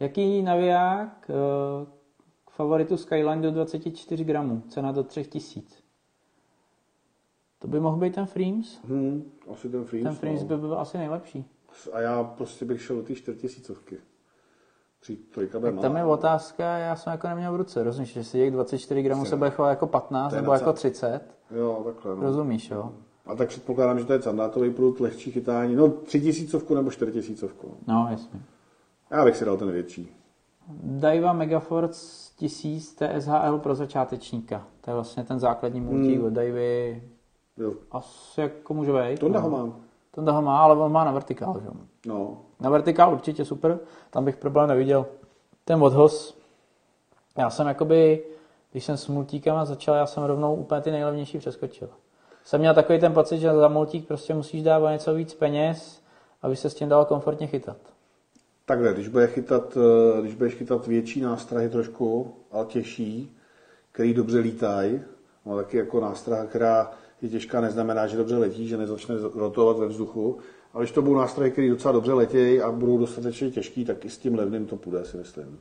[SPEAKER 3] Jaký naviják eh, k favoritu Skyline do 24 gramů? Cena do 3000. To by mohl být ten Freems.
[SPEAKER 2] Hmm, asi ten Freeze.
[SPEAKER 3] Ten Freems
[SPEAKER 2] no.
[SPEAKER 3] by byl asi nejlepší.
[SPEAKER 2] A já prostě bych šel do té čtyřtisícovky. Tři, trojka bude
[SPEAKER 3] Tak tam je
[SPEAKER 2] malá.
[SPEAKER 3] otázka, já jsem jako neměl v ruce. Rozumíš, že si těch 24 gramů se bude chovat jako 15
[SPEAKER 2] To je
[SPEAKER 3] nebo jako
[SPEAKER 2] cel-
[SPEAKER 3] 30.
[SPEAKER 2] Jo, takhle. No.
[SPEAKER 3] Rozumíš, jo?
[SPEAKER 2] A tak předpokládám, že to je candátový prut, lehčí chytání. No, tři tisícovku nebo čtyři tisícovku.
[SPEAKER 3] No, jasně.
[SPEAKER 2] Já bych si dal ten větší.
[SPEAKER 3] Daiwa Megaforce 1000 TSHL pro začátečníka. To je vlastně ten základní multík
[SPEAKER 2] Hmm.
[SPEAKER 3] od Daivy.
[SPEAKER 2] Jo.
[SPEAKER 3] Asi jako může být.
[SPEAKER 2] Tonda
[SPEAKER 3] no.
[SPEAKER 2] ho mám.
[SPEAKER 3] Tonda ho má, ale on má na vertikál. Že?
[SPEAKER 2] No,
[SPEAKER 3] Na vertikál určitě super, tam bych problém neviděl. Ten odhoz, já jsem jakoby, když jsem s multíkama začal, já jsem rovnou úplně ty nejlevnější přeskočil. Jsem měl takový ten pocit, že za multík prostě musíš o něco víc peněz, aby se s tím dalo komfortně chytat.
[SPEAKER 2] Takhle, když, bude chytat, eh, když budeš chytat větší nástrahy trošku, ale těžší, který dobře lítají, no taky jako nástraha, která je těžká, neznamená, že dobře letí, že nezačne rotovat ve vzduchu, ale když to budou nástrahy, které docela dobře letějí a budou dostatečně těžký, tak i s tím levným to půjde, si myslím.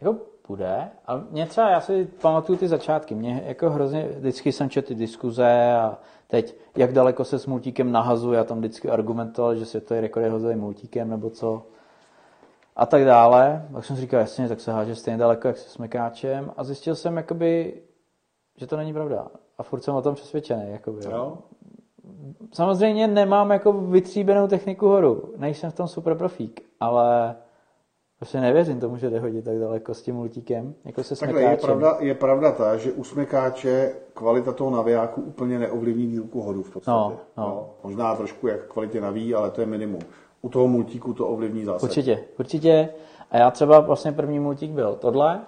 [SPEAKER 3] Jako půjde, ale mě třeba, já si pamatuju ty začátky, mě jako hrozně, vždycky jsem četl ty diskuze a teď, jak daleko se s multíkem nahazuje, já tam vždycky argumentoval, že světový rekord je hozený multíkem nebo co a tak dále. Tak jsem si říkal, jasně, tak se háže stejně daleko, jak se smekáčem a zjistil jsem, jakoby, že to není pravda. A furt jsem o tom přesvědčený. Jakoby, jo. Samozřejmě nemám jako vytříbenou techniku horu, nejsem v tom super profík, ale prostě nevěřím tomu, že jde hodit tak daleko s tím multíkem, jako se
[SPEAKER 2] Takhle
[SPEAKER 3] smekáčem.
[SPEAKER 2] je pravda, je pravda ta, že u smekáče kvalita toho navijáku úplně neovlivní dílku hodu v podstatě.
[SPEAKER 3] No, no.
[SPEAKER 2] Jo? Možná trošku jak kvalitě naví, ale to je minimum. U toho multíku to ovlivní zásadně.
[SPEAKER 3] Určitě, určitě. A já třeba vlastně první multík byl tohle.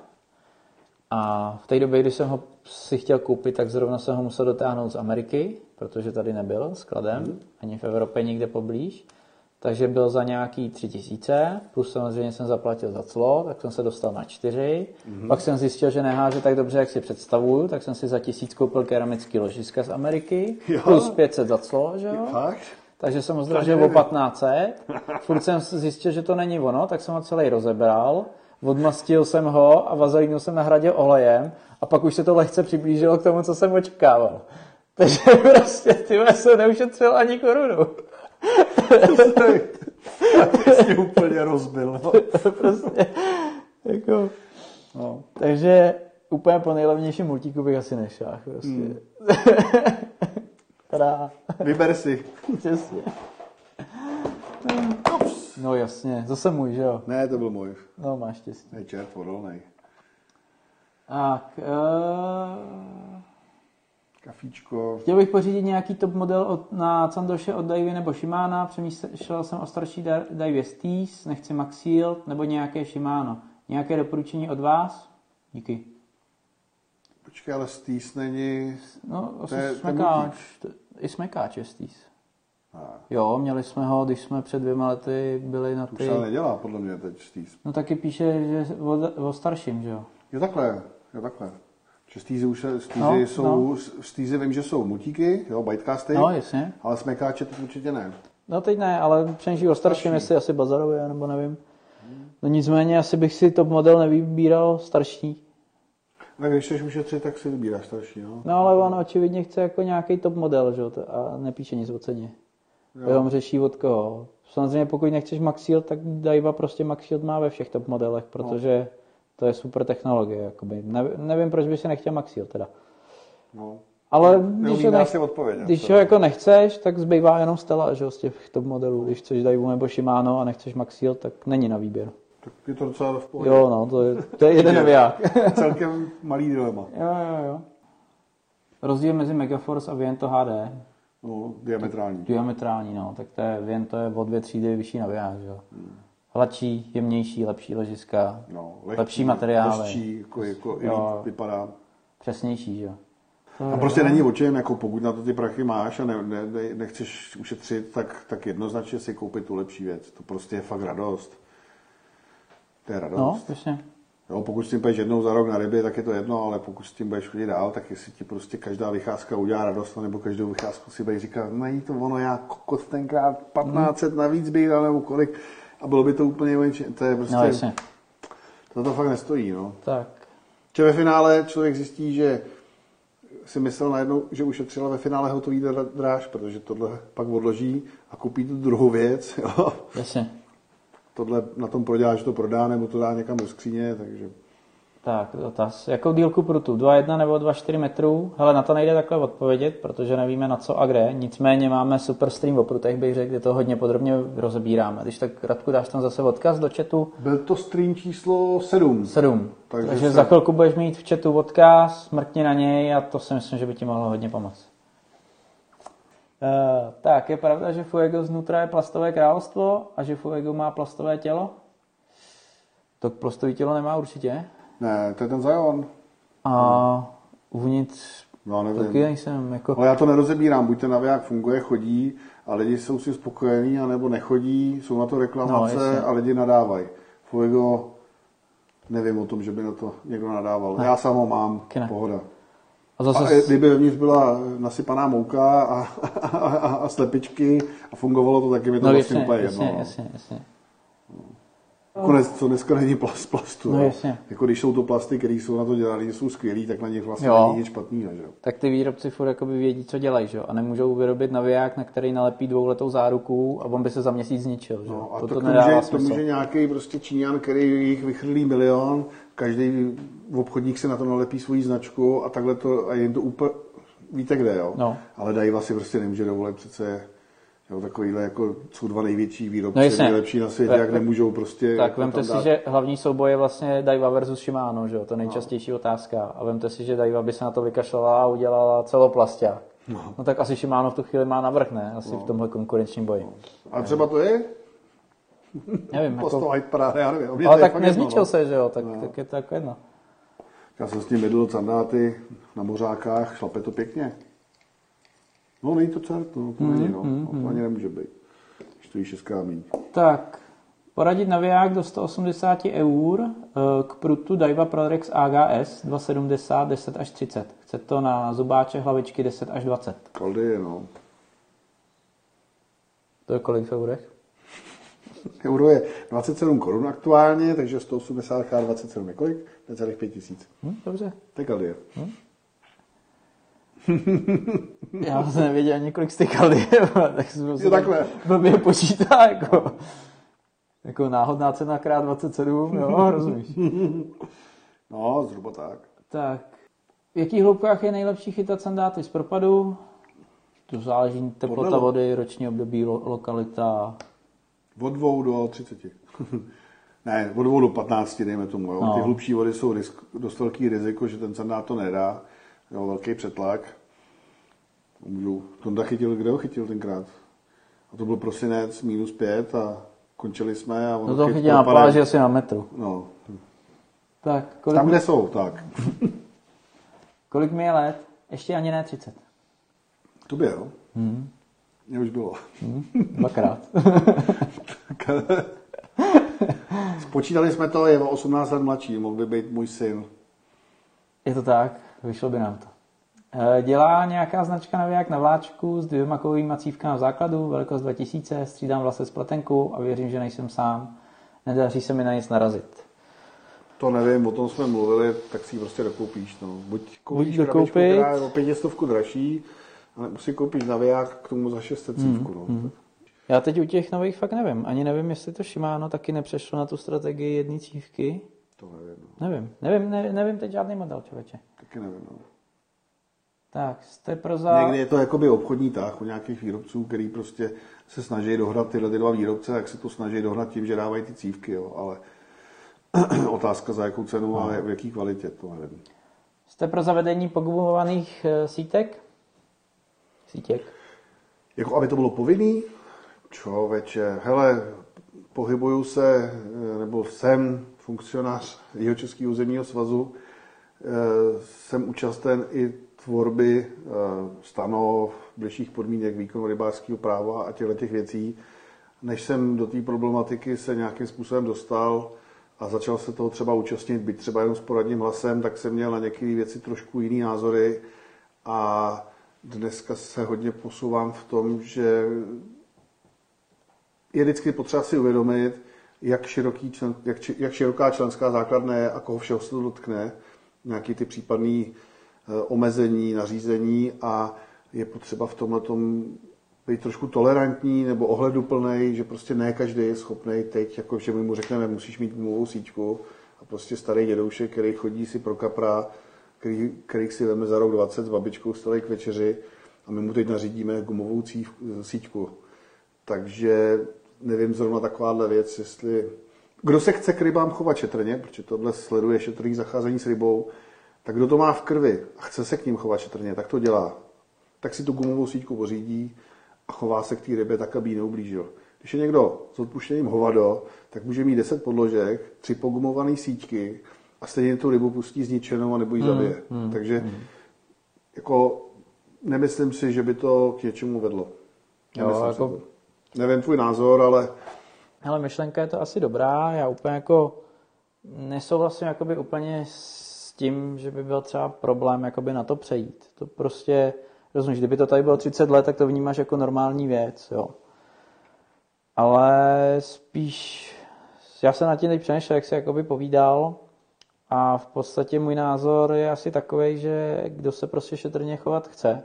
[SPEAKER 3] A v té době, když jsem ho si chtěl koupit, tak zrovna jsem ho musel dotáhnout z Ameriky, protože tady nebyl skladem,
[SPEAKER 2] Mhm.
[SPEAKER 3] ani v Evropě nikde poblíž. Takže byl za nějaký tři tisíce, plus samozřejmě jsem zaplatil za clo, tak jsem se dostal na čtyři.
[SPEAKER 2] Mhm.
[SPEAKER 3] Pak jsem zjistil, že neháže tak dobře, jak si představuju, tak jsem si za tisíc koupil keramický ložiska z Ameriky,
[SPEAKER 2] Jo.
[SPEAKER 3] plus 500 za clo, že jo?
[SPEAKER 2] Fakt?
[SPEAKER 3] Takže jsem ho zdražil o 1500. Furt jsem zjistil, že to není ono, tak jsem ho celý rozebral. Odmastil jsem ho a vazelínu jsem nahradil olejem a pak už se to lehce přiblížilo k tomu, co jsem očekával. Takže prostě ty jsem neušetřil ani korunu.
[SPEAKER 2] Ty jsi úplně rozbil. No.
[SPEAKER 3] prostě, jako, no. Takže úplně po nejlevnějším multíku bych asi nešel. Prostě. Hmm. Teda,
[SPEAKER 2] Vyber si.
[SPEAKER 3] přesně. No jasně, zase můj, že jo?
[SPEAKER 2] Ne, to byl můj.
[SPEAKER 3] No, máš štěstí.
[SPEAKER 2] Ne, čert, odolnej.
[SPEAKER 3] Tak, uh,
[SPEAKER 2] Kafíčko.
[SPEAKER 3] chtěl bych pořídit nějaký top model od, na Candoše od Davy nebo Shimana. Přemýšlel jsem o starší Da- Davy Steez, nechci Max Shield nebo nějaké Shimano. Nějaké doporučení od vás? Díky.
[SPEAKER 2] Počkej, ale stýs není...
[SPEAKER 3] No, asi
[SPEAKER 2] je- to je
[SPEAKER 3] smekáč. To- I smekáč je Steez.
[SPEAKER 2] A,
[SPEAKER 3] Jo, měli jsme ho, když jsme před dvěma lety byli na
[SPEAKER 2] to už
[SPEAKER 3] ty...
[SPEAKER 2] se ale nedělá, podle mě, teď stýs.
[SPEAKER 3] No taky píše, že o, o starším, že jo?
[SPEAKER 2] Jo, takhle. Jo, takhle. Že stýzy už stýzy
[SPEAKER 3] No,
[SPEAKER 2] jsou,
[SPEAKER 3] no.
[SPEAKER 2] stýzy vím, že jsou mutíky, jo, bytecasty,
[SPEAKER 3] No, jasně.
[SPEAKER 2] ale smekáče teď určitě ne.
[SPEAKER 3] No teď ne, ale přemýšlí o starším,
[SPEAKER 2] Starší.
[SPEAKER 3] jestli asi bazarově, nebo nevím. No nicméně asi bych si top model nevybíral starší.
[SPEAKER 2] Tak když chceš ušetřit, tak si vybíráš starší, no.
[SPEAKER 3] No ale on očividně chce jako nějaký top model, že a nepíše nic o ceně.
[SPEAKER 2] Jo.
[SPEAKER 3] Jenom řeší od koho. Samozřejmě pokud nechceš Max Shield, tak Daiwa prostě Max Shield má ve všech top modelech, protože to je super technologie. Jakoby. Nev- nevím, proč by si nechtěl Max Shield teda.
[SPEAKER 2] no.
[SPEAKER 3] Ale když,
[SPEAKER 2] Neumím
[SPEAKER 3] ho, nech,
[SPEAKER 2] odpovědět.
[SPEAKER 3] když ho jako nechceš, tak zbývá jenom Stella, že jo, z těch top modelů. Když chceš Daiwu nebo Shimano a nechceš Max Shield, tak není na výběr.
[SPEAKER 2] Tak je to docela v pohodě.
[SPEAKER 3] Jo, no, to je, to je jeden naviják.
[SPEAKER 2] Celkem malý dilema.
[SPEAKER 3] jo, jo, jo. Rozdíl mezi Megaforce a Viento HD.
[SPEAKER 2] No, diametrální.
[SPEAKER 3] Diametrální, no, tak to je, Viento je o dvě třídy vyšší naviják, že jo. Hladší, jemnější, lepší ložiska,
[SPEAKER 2] No,
[SPEAKER 3] lepší materiály,
[SPEAKER 2] Lehčí, jako, jako i
[SPEAKER 3] Jo.
[SPEAKER 2] vypadá.
[SPEAKER 3] přesnější, že jo.
[SPEAKER 2] A prostě není o čem, jako pokud na to ty prachy máš a ne, ne, nechceš ušetřit, tak, tak jednoznačně si koupit tu lepší věc. To prostě je fakt radost. To je radost.
[SPEAKER 3] No, přesně.
[SPEAKER 2] Jo, pokud s tím půjdeš jednou za rok na ryby, tak je to jedno, ale pokud s tím budeš chodit dál, tak jestli ti prostě každá vycházka udělá radost, nebo každou vycházku si budeš říkat, není to ono, já kokot tenkrát 1500 navíc bych dal, nebo kolik, a bylo by to úplně menší. To je prostě,
[SPEAKER 3] No, jasně.
[SPEAKER 2] to, to fakt nestojí, no.
[SPEAKER 3] Tak,
[SPEAKER 2] Že ve finále člověk zjistí, že si myslel najednou, že ušetřila ve finále hotový dráž, protože tohle pak odloží a koupí tu druhou věc. Jo.
[SPEAKER 3] jasně.
[SPEAKER 2] Tohle na tom prodělá, že to prodá, nebo to dá někam do skříně, takže
[SPEAKER 3] Tak, dotaz. Jakou dílku prutu? 2,1 nebo 2,4 metrů? Hele, na to nejde takhle odpovědět, protože nevíme na co a kde. Nicméně máme super stream o prutech, bych řekl, kde to hodně podrobně rozebíráme. Když tak, Radku, dáš tam zase odkaz do chatu?
[SPEAKER 2] byl to stream číslo 7.
[SPEAKER 3] 7.
[SPEAKER 2] Takže
[SPEAKER 3] Takže,
[SPEAKER 2] se-
[SPEAKER 3] za chvilku budeš mít v chatu odkaz, mrkni na něj a to si myslím, že by ti mohlo hodně pomoct. Uh, tak, je pravda, že Fuego znutra je plastové královstvo a že Fuego má plastové tělo? To plastové tělo nemá určitě.
[SPEAKER 2] Ne, to je ten Zion.
[SPEAKER 3] A uvnitř
[SPEAKER 2] No, nevím.
[SPEAKER 3] taky nejsem, jako...
[SPEAKER 2] Ale já to nerozebírám, buď ten naviják funguje, chodí a lidi jsou si spokojení, anebo nechodí, jsou na to
[SPEAKER 3] No,
[SPEAKER 2] reklamace
[SPEAKER 3] jasně.
[SPEAKER 2] a lidi nadávají. Fuego, nevím o tom, že by na to někdo nadával. Já sám ho mám,
[SPEAKER 3] Taky ne.
[SPEAKER 2] pohoda.
[SPEAKER 3] A
[SPEAKER 2] A
[SPEAKER 3] zase...
[SPEAKER 2] kdyby vevnitř byla nasypaná mouka a, a, a, a slepičky a fungovalo to, taky by to
[SPEAKER 3] No
[SPEAKER 2] vlastně
[SPEAKER 3] jasně,
[SPEAKER 2] úplně
[SPEAKER 3] jasně,
[SPEAKER 2] jedno. no.
[SPEAKER 3] jasně, jasně.
[SPEAKER 2] Konec, to dneska není plast plastu.
[SPEAKER 3] No jasně.
[SPEAKER 2] Jako když jsou to plasty, které jsou na to dělané, jsou skvělý, tak na nich vlastně
[SPEAKER 3] Jo.
[SPEAKER 2] není nic špatného. Že?
[SPEAKER 3] Tak ty výrobci furt jakoby vědí, co dělají, že? A nemůžou vyrobit naviják, na který nalepí dvouletou záruku a on by se za měsíc zničil, že?
[SPEAKER 2] No, a
[SPEAKER 3] to,
[SPEAKER 2] to,
[SPEAKER 3] to
[SPEAKER 2] může, to může nějaký prostě Číňan, který jich vychrlí milion, každý obchodník si na to nalepí svoji značku a takhle to, a jen to úplně, víte kde, jo?
[SPEAKER 3] No.
[SPEAKER 2] Ale Daiwa si prostě nemůže dovolit přece Jo, takovýhle jako jsou dva největší výrobci,
[SPEAKER 3] No jasně.
[SPEAKER 2] nejlepší na světě,
[SPEAKER 3] Tak-
[SPEAKER 2] jak nemůžou prostě...
[SPEAKER 3] Tak
[SPEAKER 2] jako
[SPEAKER 3] vemte si,
[SPEAKER 2] dát-
[SPEAKER 3] že hlavní souboj je vlastně Daiwa versus Shimano, že jo? To je nejčastější otázka. A vemte si, že Daiwa by se na to vykašlala a udělala celoplastia. No. no tak asi Shimano v tu chvíli má navrh, ne? Asi v tomhle konkurenčním boji.
[SPEAKER 2] A třeba to je?
[SPEAKER 3] Nevím, jako...
[SPEAKER 2] Posto paráda, já nevím.
[SPEAKER 3] Ale
[SPEAKER 2] to
[SPEAKER 3] tak
[SPEAKER 2] jedno,
[SPEAKER 3] nezničil
[SPEAKER 2] no.
[SPEAKER 3] se, že jo? Tak, tak je to jako jedno.
[SPEAKER 2] Já jsem s tím jedl sandáty na mořákách, šlape to pěkně. No, není to cert, no, to není, no.
[SPEAKER 3] Mm,
[SPEAKER 2] To ani nemůže být. Stojí 6 míň.
[SPEAKER 3] Tak, poradit naviják do 180 eur eh, k prutu Daiwa Prorex AGS 270 10 až 30. Chce to na zubáče hlavičky 10 až 20.
[SPEAKER 2] Kaldy je, no.
[SPEAKER 3] To je kolik v eurech?
[SPEAKER 2] Euro je 27 korun aktuálně, takže 180 k 27 je kolik? Necelých 5 tisíc.
[SPEAKER 3] Hm, dobře.
[SPEAKER 2] To je kaldy.
[SPEAKER 3] Já jsem nevěděl ani kolik jste kaldy, tak jsem
[SPEAKER 2] Jo, takhle.
[SPEAKER 3] blbě počítá, jako, jako náhodná cena krát 27, jo, rozumíš.
[SPEAKER 2] No, zhruba tak.
[SPEAKER 3] Tak, v jakých hloubkách je nejlepší chytat sandáty z propadu? To záleží teplota vody, roční období, lo, lokalita.
[SPEAKER 2] Od 2 do 30. ne, od 2 do 15, dejme tomu. Jo.
[SPEAKER 3] No.
[SPEAKER 2] Ty hlubší vody jsou risk, dost velký riziko, že ten sandát to nedá. Jo, velký přetlak. Můžu, Tonda chytil, kde ho chytil tenkrát? A to byl prosinec, minus 5 a končili jsme. A ono
[SPEAKER 3] No to
[SPEAKER 2] chyt
[SPEAKER 3] chytí na pláži asi na metru.
[SPEAKER 2] No,
[SPEAKER 3] Tak, kolik,
[SPEAKER 2] tam, kde jsou, tak.
[SPEAKER 3] kolik mi je let? Ještě ani ne 30.
[SPEAKER 2] Tobě, jo? Hmm. Mně už bylo.
[SPEAKER 3] Dvakrát.
[SPEAKER 2] Spočítali jsme to, je o 18 let mladší, mohl by být můj syn.
[SPEAKER 3] Je to tak, vyšlo by nám to. Eh, Dělá nějaká značka naviják na vláčku s dvěma kovými cívkami v základu, velikost 2000, střídám vlasy s pletenkou a věřím, že nejsem sám. Nedaří se mi na nic narazit.
[SPEAKER 2] To nevím, o tom jsme mluvili, tak si ji prostě dokoupíš. No. Buď koupíš
[SPEAKER 3] dokoupit.
[SPEAKER 2] krabičku, která je o pětistovku dražší, ale si koupíš naviják k tomu za 600 cívku. No.
[SPEAKER 3] Já teď u těch nových fakt nevím. Ani nevím, jestli to Shimano taky nepřešlo na tu strategii jedné cívky.
[SPEAKER 2] To nevím, no.
[SPEAKER 3] Nevím. Nevím, ne, nevím teď žádný model, člověče.
[SPEAKER 2] taky nevím. No.
[SPEAKER 3] Tak, jste pro za...
[SPEAKER 2] Někdy je to jakoby obchodní tah u nějakých výrobců, který prostě se snaží dohnat tyhle ty dva výrobce, tak se to snaží dohnat tím, že dávají ty cívky, jo. ale Otázka za jakou cenu a v jaký kvalitě, to nevím.
[SPEAKER 3] Jste pro zavedení pogumovaných eh, sítek? Sítěk.
[SPEAKER 2] Jako aby to bylo povinný? Člověče, hele, pohybuju se, eh, nebo jsem funkcionář Jihočeského územního svazu, eh, jsem účasten i tvorby stanov, bližších podmínek výkonu rybářského práva a těchto těch věcí. Než jsem do té problematiky se nějakým způsobem dostal, a začal se toho třeba účastnit, být třeba jenom s poradním hlasem, tak jsem měl na některé věci trošku jiný názory a dneska se hodně posouvám v tom, že je vždycky potřeba si uvědomit, jak, široký člen, jak, jak široká členská základna je a koho všeho se to dotkne, nějaký ty případné eh, omezení, nařízení a je potřeba v tomhle být trošku tolerantní nebo ohleduplný, že prostě ne každý je schopný teď, jako že my mu řekneme, musíš mít gumovou síťku a prostě starý dědoušek, který chodí si pro kapra, který, který si veme za rok 20 s babičkou stali k večeři a my mu teď nařídíme gumovou síťku. Takže nevím zrovna takováhle věc, jestli... Kdo se chce k rybám chovat šetrně, protože tohle sleduje šetrný zacházení s rybou, tak kdo to má v krvi a chce se k ním chovat šetrně, tak to dělá. Tak si tu gumovou síťku pořídí, a chová se k té rybě tak, aby ji neublížil. Když je někdo s odpuštěním hovado, tak může mít 10 podložek, tři pogumované síťky a stejně tu rybu pustí zničenou a nebo ji hmm, zabije. Hmm, hmm, Takže hmm. jako nemyslím si, že by to k něčemu vedlo. Jo, jako... to. Nevím tvůj názor, ale...
[SPEAKER 3] Ale myšlenka je to asi dobrá. Já úplně jako nesouhlasím jakoby úplně s tím, že by byl třeba problém jakoby na to přejít. To prostě Rozumíš, kdyby to tady bylo 30 let, tak to vnímáš jako normální věc, jo. Ale spíš, já jsem na tím teď přemýšlel, jak si jakoby povídal a v podstatě můj názor je asi takový, že kdo se prostě šetrně chovat chce,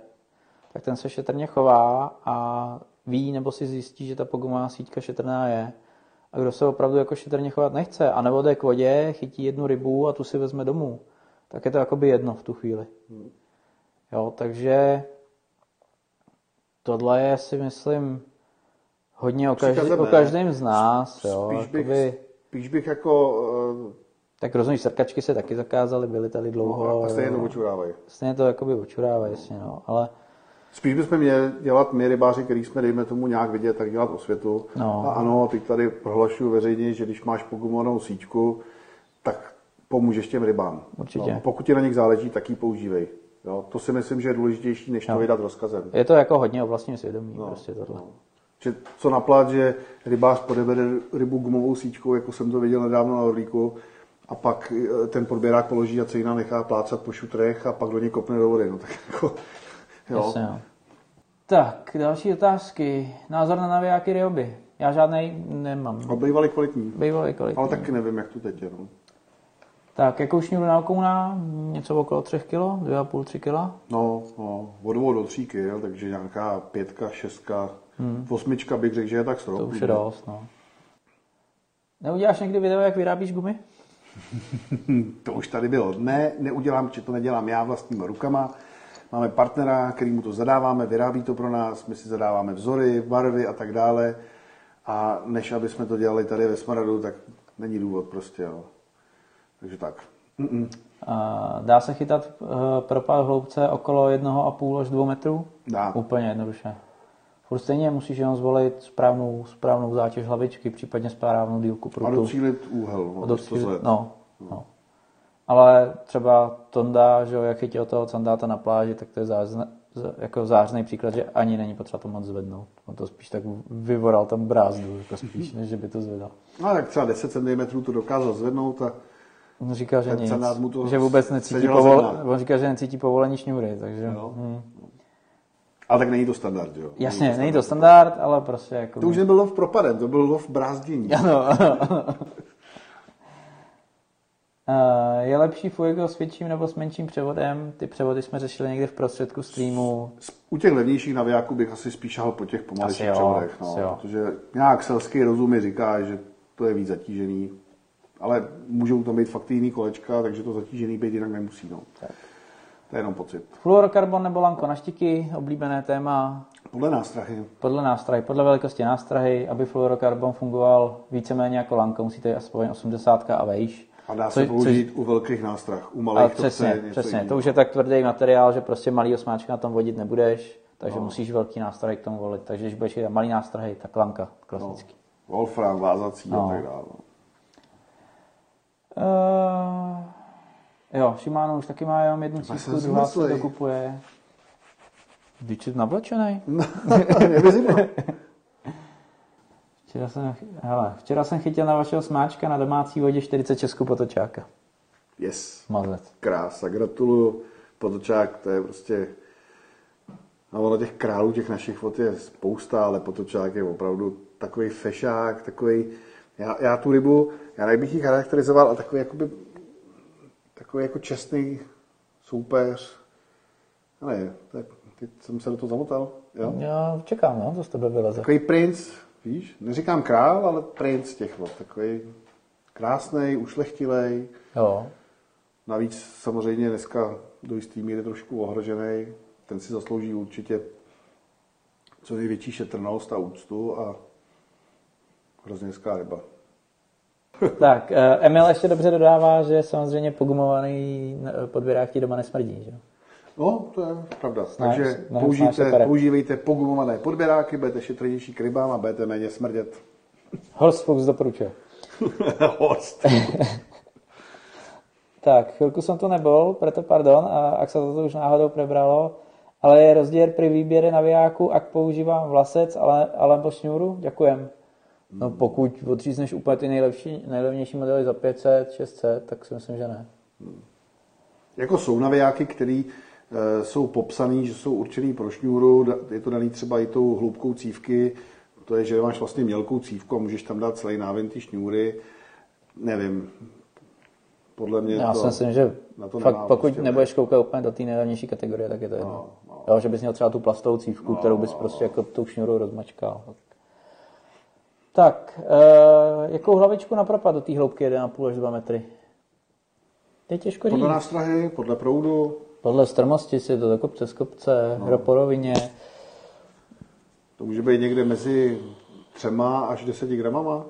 [SPEAKER 3] tak ten se šetrně chová a ví nebo si zjistí, že ta pogumová síťka šetrná je. A kdo se opravdu jako šetrně chovat nechce a nebo jde k vodě, chytí jednu rybu a tu si vezme domů, tak je to jakoby jedno v tu chvíli. Hmm. Jo, takže tohle je si myslím hodně o, každý, o každém z nás. Jo,
[SPEAKER 2] spíš, bych, jakoby, spíš bych jako... Uh...
[SPEAKER 3] Tak rozumíš, srkačky se taky zakázaly, byly tady dlouho.
[SPEAKER 2] No, a stejně to očurávají.
[SPEAKER 3] Stejně to jakoby očurávají, jasně, no. Ale
[SPEAKER 2] Spíš bychom měli dělat my rybáři, který jsme, dejme tomu, nějak vidět, tak dělat osvětu. No. A ano, teď tady prohlašuju veřejně, že když máš pogumovanou síťku, tak pomůžeš těm rybám.
[SPEAKER 3] Určitě.
[SPEAKER 2] No, pokud ti na nich záleží, tak ji používej. Jo, to si myslím, že je důležitější, než to no. vydat rozkazem.
[SPEAKER 3] Je to jako hodně o vlastním svědomí, no, prostě tohle. No.
[SPEAKER 2] Že co naplat, že rybář podebere rybu gumovou síťkou, jako jsem to viděl nedávno na Orlíku, a pak eh, ten podběrák položí a celý nechá plácat po šutrech a pak do něj kopne do vody. No, tak jako,
[SPEAKER 3] jo. Jasně, jo. Tak, další otázky. Názor na navijáky ryoby. Já žádný nemám.
[SPEAKER 2] A bývalý kvalitní.
[SPEAKER 3] Bývalý kvalitní.
[SPEAKER 2] Ale taky nevím, jak to teď je. No.
[SPEAKER 3] Tak, jakou šňůru na okouna? Něco okolo 3 kg? 2,5-3 kg?
[SPEAKER 2] No, no, od 2 do 3 kg, takže nějaká pětka, šestka, hmm. osmička bych řekl, že je tak strop.
[SPEAKER 3] To už je dost, no. Neuděláš někdy video, jak vyrábíš gumy?
[SPEAKER 2] to už tady bylo. Ne, neudělám, či to nedělám já vlastníma rukama. Máme partnera, který mu to zadáváme, vyrábí to pro nás, my si zadáváme vzory, barvy a tak dále. A než aby jsme to dělali tady ve Smaradu, tak není důvod prostě. Jo. Takže tak. Mm-mm.
[SPEAKER 3] Dá se chytat uh, propad hloubce okolo 1,5 až 2 metrů?
[SPEAKER 2] Dá.
[SPEAKER 3] Úplně jednoduše. Furt stejně musíš jenom zvolit správnou, správnou zátěž hlavičky, případně správnou dílku prutu.
[SPEAKER 2] A docílit úhel. No, docílit,
[SPEAKER 3] no, no. Ale třeba Tonda, že jak chytil toho candáta na pláži, tak to je zázne, jako zářný příklad, že ani není potřeba to moc zvednout. On to spíš tak vyvoral tam brázdu, jako spíš, než že by to zvedal.
[SPEAKER 2] No tak třeba 10 cm to dokázal zvednout a
[SPEAKER 3] On říká, že nic, že vůbec necítí, povol... on říká, že necítí povolení šňůry, takže... No. Hmm.
[SPEAKER 2] Ale tak není to standard, jo?
[SPEAKER 3] Jasně, není to, není to standard, ale prostě jako...
[SPEAKER 2] To už nebyl lov propadem, to byl lov brázdění.
[SPEAKER 3] Ano, ano. Uh, je lepší Fuego s větším nebo s menším převodem? Ty převody jsme řešili někde v prostředku streamu.
[SPEAKER 2] U těch levnějších navijáků bych asi spíš šel po těch pomalejších převodech, no, protože nějak selský rozum mi říká, že to je víc zatížený ale můžou tam být fakt jiný kolečka, takže to zatížený být jinak nemusí. No. Tak. To je jenom pocit.
[SPEAKER 3] Fluorokarbon nebo lanko na štiky, oblíbené téma.
[SPEAKER 2] Podle nástrahy.
[SPEAKER 3] Podle nástrahy, podle velikosti nástrahy, aby fluorokarbon fungoval víceméně jako lanko, musíte aspoň 80 a vejš.
[SPEAKER 2] A dá se
[SPEAKER 3] Co-
[SPEAKER 2] použít u velkých nástrah. U malých to
[SPEAKER 3] přesně,
[SPEAKER 2] něco
[SPEAKER 3] přesně.
[SPEAKER 2] jiného.
[SPEAKER 3] To už je tak tvrdý materiál, že prostě malý osmáčka na tom vodit nebudeš, takže musíš velký nástroj k tomu volit. Takže když budeš jít malý nástrahy, tak lanka, klasický.
[SPEAKER 2] Wolfram, vázací
[SPEAKER 3] No.
[SPEAKER 2] a tak dále.
[SPEAKER 3] Uh, jo, Shimano už taky má jenom jednu cívku, druhá se dokupuje.
[SPEAKER 2] Je mi zima.
[SPEAKER 3] Včera jsem, hele, včera jsem chytil na vašeho smáčka na domácí vodě 46 potočáka.
[SPEAKER 2] Yes.
[SPEAKER 3] Mazec.
[SPEAKER 2] Krása, gratuluju. Potočák, to je prostě... A ono těch králů, těch našich vod je spousta, ale potočák je opravdu takový fešák, takový... Já, já tu rybu, já nebych ji charakterizoval, ale takový jakoby, takový jako čestný soupeř. Ale je, teď jsem se do toho zamotal, jo?
[SPEAKER 3] Já čekám, no, to z tebe vyleze.
[SPEAKER 2] Takový princ, víš, neříkám král, ale princ těch vod, takový krásný, ušlechtilej,
[SPEAKER 3] Jo.
[SPEAKER 2] Navíc samozřejmě dneska do jistý míry trošku ohrožený. Ten si zaslouží určitě co největší šetrnost a úctu a hrozně hezká ryba.
[SPEAKER 3] Tak, eh, Emil ještě dobře dodává, že samozřejmě pogumovaný podběrák ti doma nesmrdí, že? Jo?
[SPEAKER 2] No, to je pravda. Takže
[SPEAKER 3] snáš
[SPEAKER 2] použijte,
[SPEAKER 3] separát.
[SPEAKER 2] používejte pogumované podběráky, budete šetrnější k rybám a budete méně smrdět.
[SPEAKER 3] Horst Fox doporučuje.
[SPEAKER 2] Host.
[SPEAKER 3] Tak, chvilku jsem tu nebyl, proto pardon, a ak se to už náhodou prebralo, ale je rozdíl při výběre navijáku, ak používám vlasec ale, alebo šňůru? Děkujem. No pokud odřízneš úplně ty nejlepší, nejlevnější modely za 500, 600, tak si myslím, že ne.
[SPEAKER 2] Jako jsou navijáky, které jsou popsaný, že jsou určený pro šňůru, je to daný třeba i tou hloubkou cívky, to je, že máš vlastně mělkou cívku a můžeš tam dát celý náven ty šňůry. Nevím, podle mě
[SPEAKER 3] Já
[SPEAKER 2] to...
[SPEAKER 3] si myslím, že
[SPEAKER 2] na to
[SPEAKER 3] fakt,
[SPEAKER 2] nemá
[SPEAKER 3] pokud
[SPEAKER 2] prostě
[SPEAKER 3] nebudeš koukat úplně do té nejlevnější kategorie, tak je to jedno.
[SPEAKER 2] No, no.
[SPEAKER 3] Jo, že bys měl třeba tu plastovou cívku, kterou bys prostě jako tou šňůrou rozmačkal. Tak, e, jakou hlavičku na propad do té hloubky 1,5 až 2 metry? To je těžko říct.
[SPEAKER 2] Podle nástrahy, podle proudu,
[SPEAKER 3] Podle strmosti si to do kopce z kopce, no. po rovině.
[SPEAKER 2] to může být někde mezi třema až deseti gramama.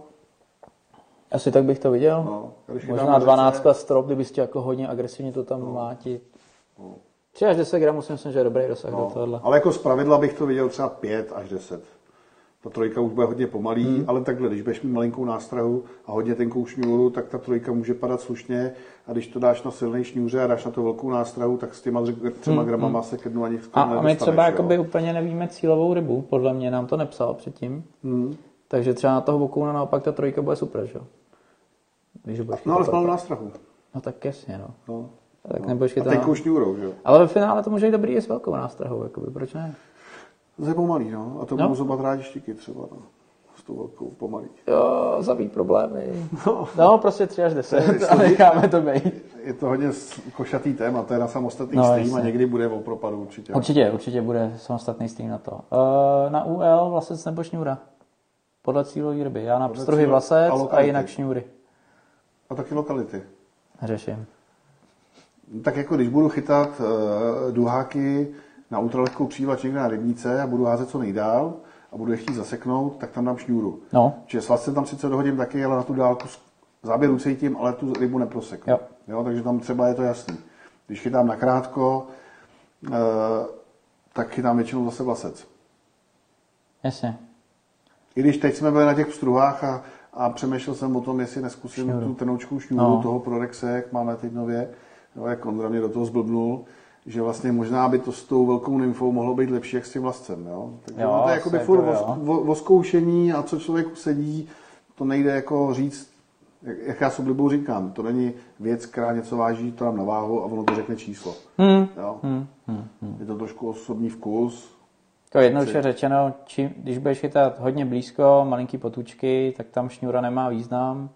[SPEAKER 3] Asi tak bych to viděl.
[SPEAKER 2] No,
[SPEAKER 3] Možná
[SPEAKER 2] na
[SPEAKER 3] 12
[SPEAKER 2] řece-
[SPEAKER 3] strop, kdybys chtěl jako hodně agresivně to tam no. mátit. 3 až 10 gramů si myslím, že je dobrý rozsah do tohohle.
[SPEAKER 2] Ale jako z pravidla bych to viděl třeba 5 až 10. Ta trojka už bude hodně pomalý, hmm. ale takhle, když budeš mít malinkou nástrahu a hodně tenkou šňůru, tak ta trojka může padat slušně a když to dáš na silné šňůře a dáš na to velkou nástrahu, tak s těma třema hmm. gramama se ke dnu ani skoro
[SPEAKER 3] A, a my třeba jakoby úplně nevíme cílovou rybu, podle mě nám to nepsal předtím.
[SPEAKER 2] Hmm.
[SPEAKER 3] Takže třeba na toho vokouna naopak ta trojka bude super, že jo?
[SPEAKER 2] No ale s malou nástrahu.
[SPEAKER 3] No tak jasně, no.
[SPEAKER 2] No.
[SPEAKER 3] Tak nebudeš
[SPEAKER 2] A
[SPEAKER 3] chytat.
[SPEAKER 2] tenkou šňůrou, že jo.
[SPEAKER 3] Ale ve finále to může být dobrý i s velkou nástrahou, jakoby, proč ne?
[SPEAKER 2] To je pomalý, no. A to
[SPEAKER 3] No.
[SPEAKER 2] budou zobat rádi štiky třeba, no. S tou velkou pomalý.
[SPEAKER 3] Jo, zabít problémy. No, prostě 3 až 10
[SPEAKER 2] To je
[SPEAKER 3] a necháme to být.
[SPEAKER 2] Je to hodně košatý téma, to je na samostatný
[SPEAKER 3] No,
[SPEAKER 2] no, stream a někdy bude o propadu určitě.
[SPEAKER 3] Určitě, určitě bude samostatný stream na to. Uh, na UL vlasec nebo šňůra? Podle cílové ryby. Já na pstruhy vlasec
[SPEAKER 2] a
[SPEAKER 3] a, jinak šňůry.
[SPEAKER 2] A taky lokality.
[SPEAKER 3] Řeším.
[SPEAKER 2] Tak jako když budu chytat uh, duháky na ultralehkou přívač někde na rybníce a budu házet co nejdál a budu je chtít zaseknout, tak tam dám šňůru.
[SPEAKER 3] No,
[SPEAKER 2] Čiže s tam sice dohodím taky, ale na tu dálku záběr ucítím, ale tu rybu neproseknu.
[SPEAKER 3] Jo.
[SPEAKER 2] Jo, takže tam třeba je to jasný. Když chytám na krátko, uh, tak chytám většinou zase vlasec.
[SPEAKER 3] jasně.
[SPEAKER 2] I když teď jsme byli na těch pstruhách a, a přemýšlel jsem o tom, jestli neskusím
[SPEAKER 3] Šňůru.
[SPEAKER 2] tu tenoučkou šňůru
[SPEAKER 3] No.
[SPEAKER 2] no. toho Prorexe, jak máme teď nově, jo, jak Ondra mě do toho zblbnul, že vlastně možná by to s tou velkou nymfou mohlo být lepší jak s tím vlastcem. Jo? Takže
[SPEAKER 3] Jo,
[SPEAKER 2] to je jakoby
[SPEAKER 3] jako
[SPEAKER 2] furt
[SPEAKER 3] jo.
[SPEAKER 2] o, o, o, zkoušení a co člověku sedí, to nejde jako říct, jak, jak já s oblibou říkám, to není věc, která něco váží, to dám na váhu a ono to řekne číslo.
[SPEAKER 3] Hmm.
[SPEAKER 2] Jo?
[SPEAKER 3] Hmm. Hmm. Hmm.
[SPEAKER 2] Je to trošku osobní vkus,
[SPEAKER 3] To jednoduše řečeno, čím, když budeš chytat hodně blízko, malinký potůčky, tak tam šňůra nemá význam.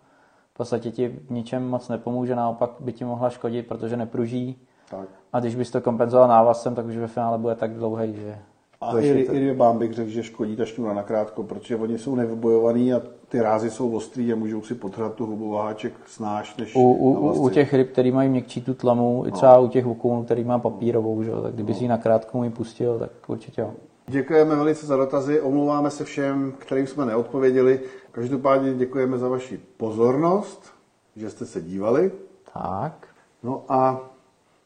[SPEAKER 3] V podstatě ti v ničem moc nepomůže, naopak by ti mohla škodit, protože nepruží.
[SPEAKER 2] Tak.
[SPEAKER 3] A když bys to kompenzoval návazcem, tak už ve finále bude tak dlouhý, že
[SPEAKER 2] A i, i rybám bych řekl, že škodí ta šňůra nakrátko, protože oni jsou nevybojovaný a ty rázy jsou ostrý a můžou si potrat tu hubu váček snáš než
[SPEAKER 3] u, u, u těch ryb, který mají měkčí tu tlamu, i třeba no. u těch vokounů, který má papírovou, že? tak kdyby no. si ji nakrátko mi pustil, tak určitě jo.
[SPEAKER 2] Děkujeme velice za dotazy, omlouváme se všem, kterým jsme neodpověděli. Každopádně děkujeme za vaši pozornost, že jste se dívali.
[SPEAKER 3] Tak.
[SPEAKER 2] No a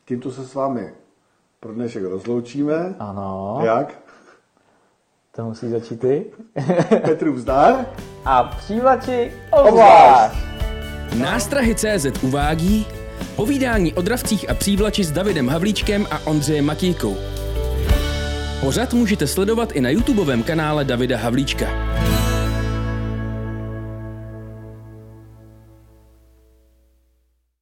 [SPEAKER 2] tímto se s vámi pro dnešek rozloučíme.
[SPEAKER 3] Ano.
[SPEAKER 2] Jak?
[SPEAKER 3] To musí začít ty.
[SPEAKER 2] Petru vzdar.
[SPEAKER 3] A přívlači obzvlášť.
[SPEAKER 1] Nástrahy CZ uvádí povídání o dravcích a přívlači s Davidem Havlíčkem a Ondřejem Matíkou. Pořad můžete sledovat i na YouTubeovém kanále Davida Havlíčka.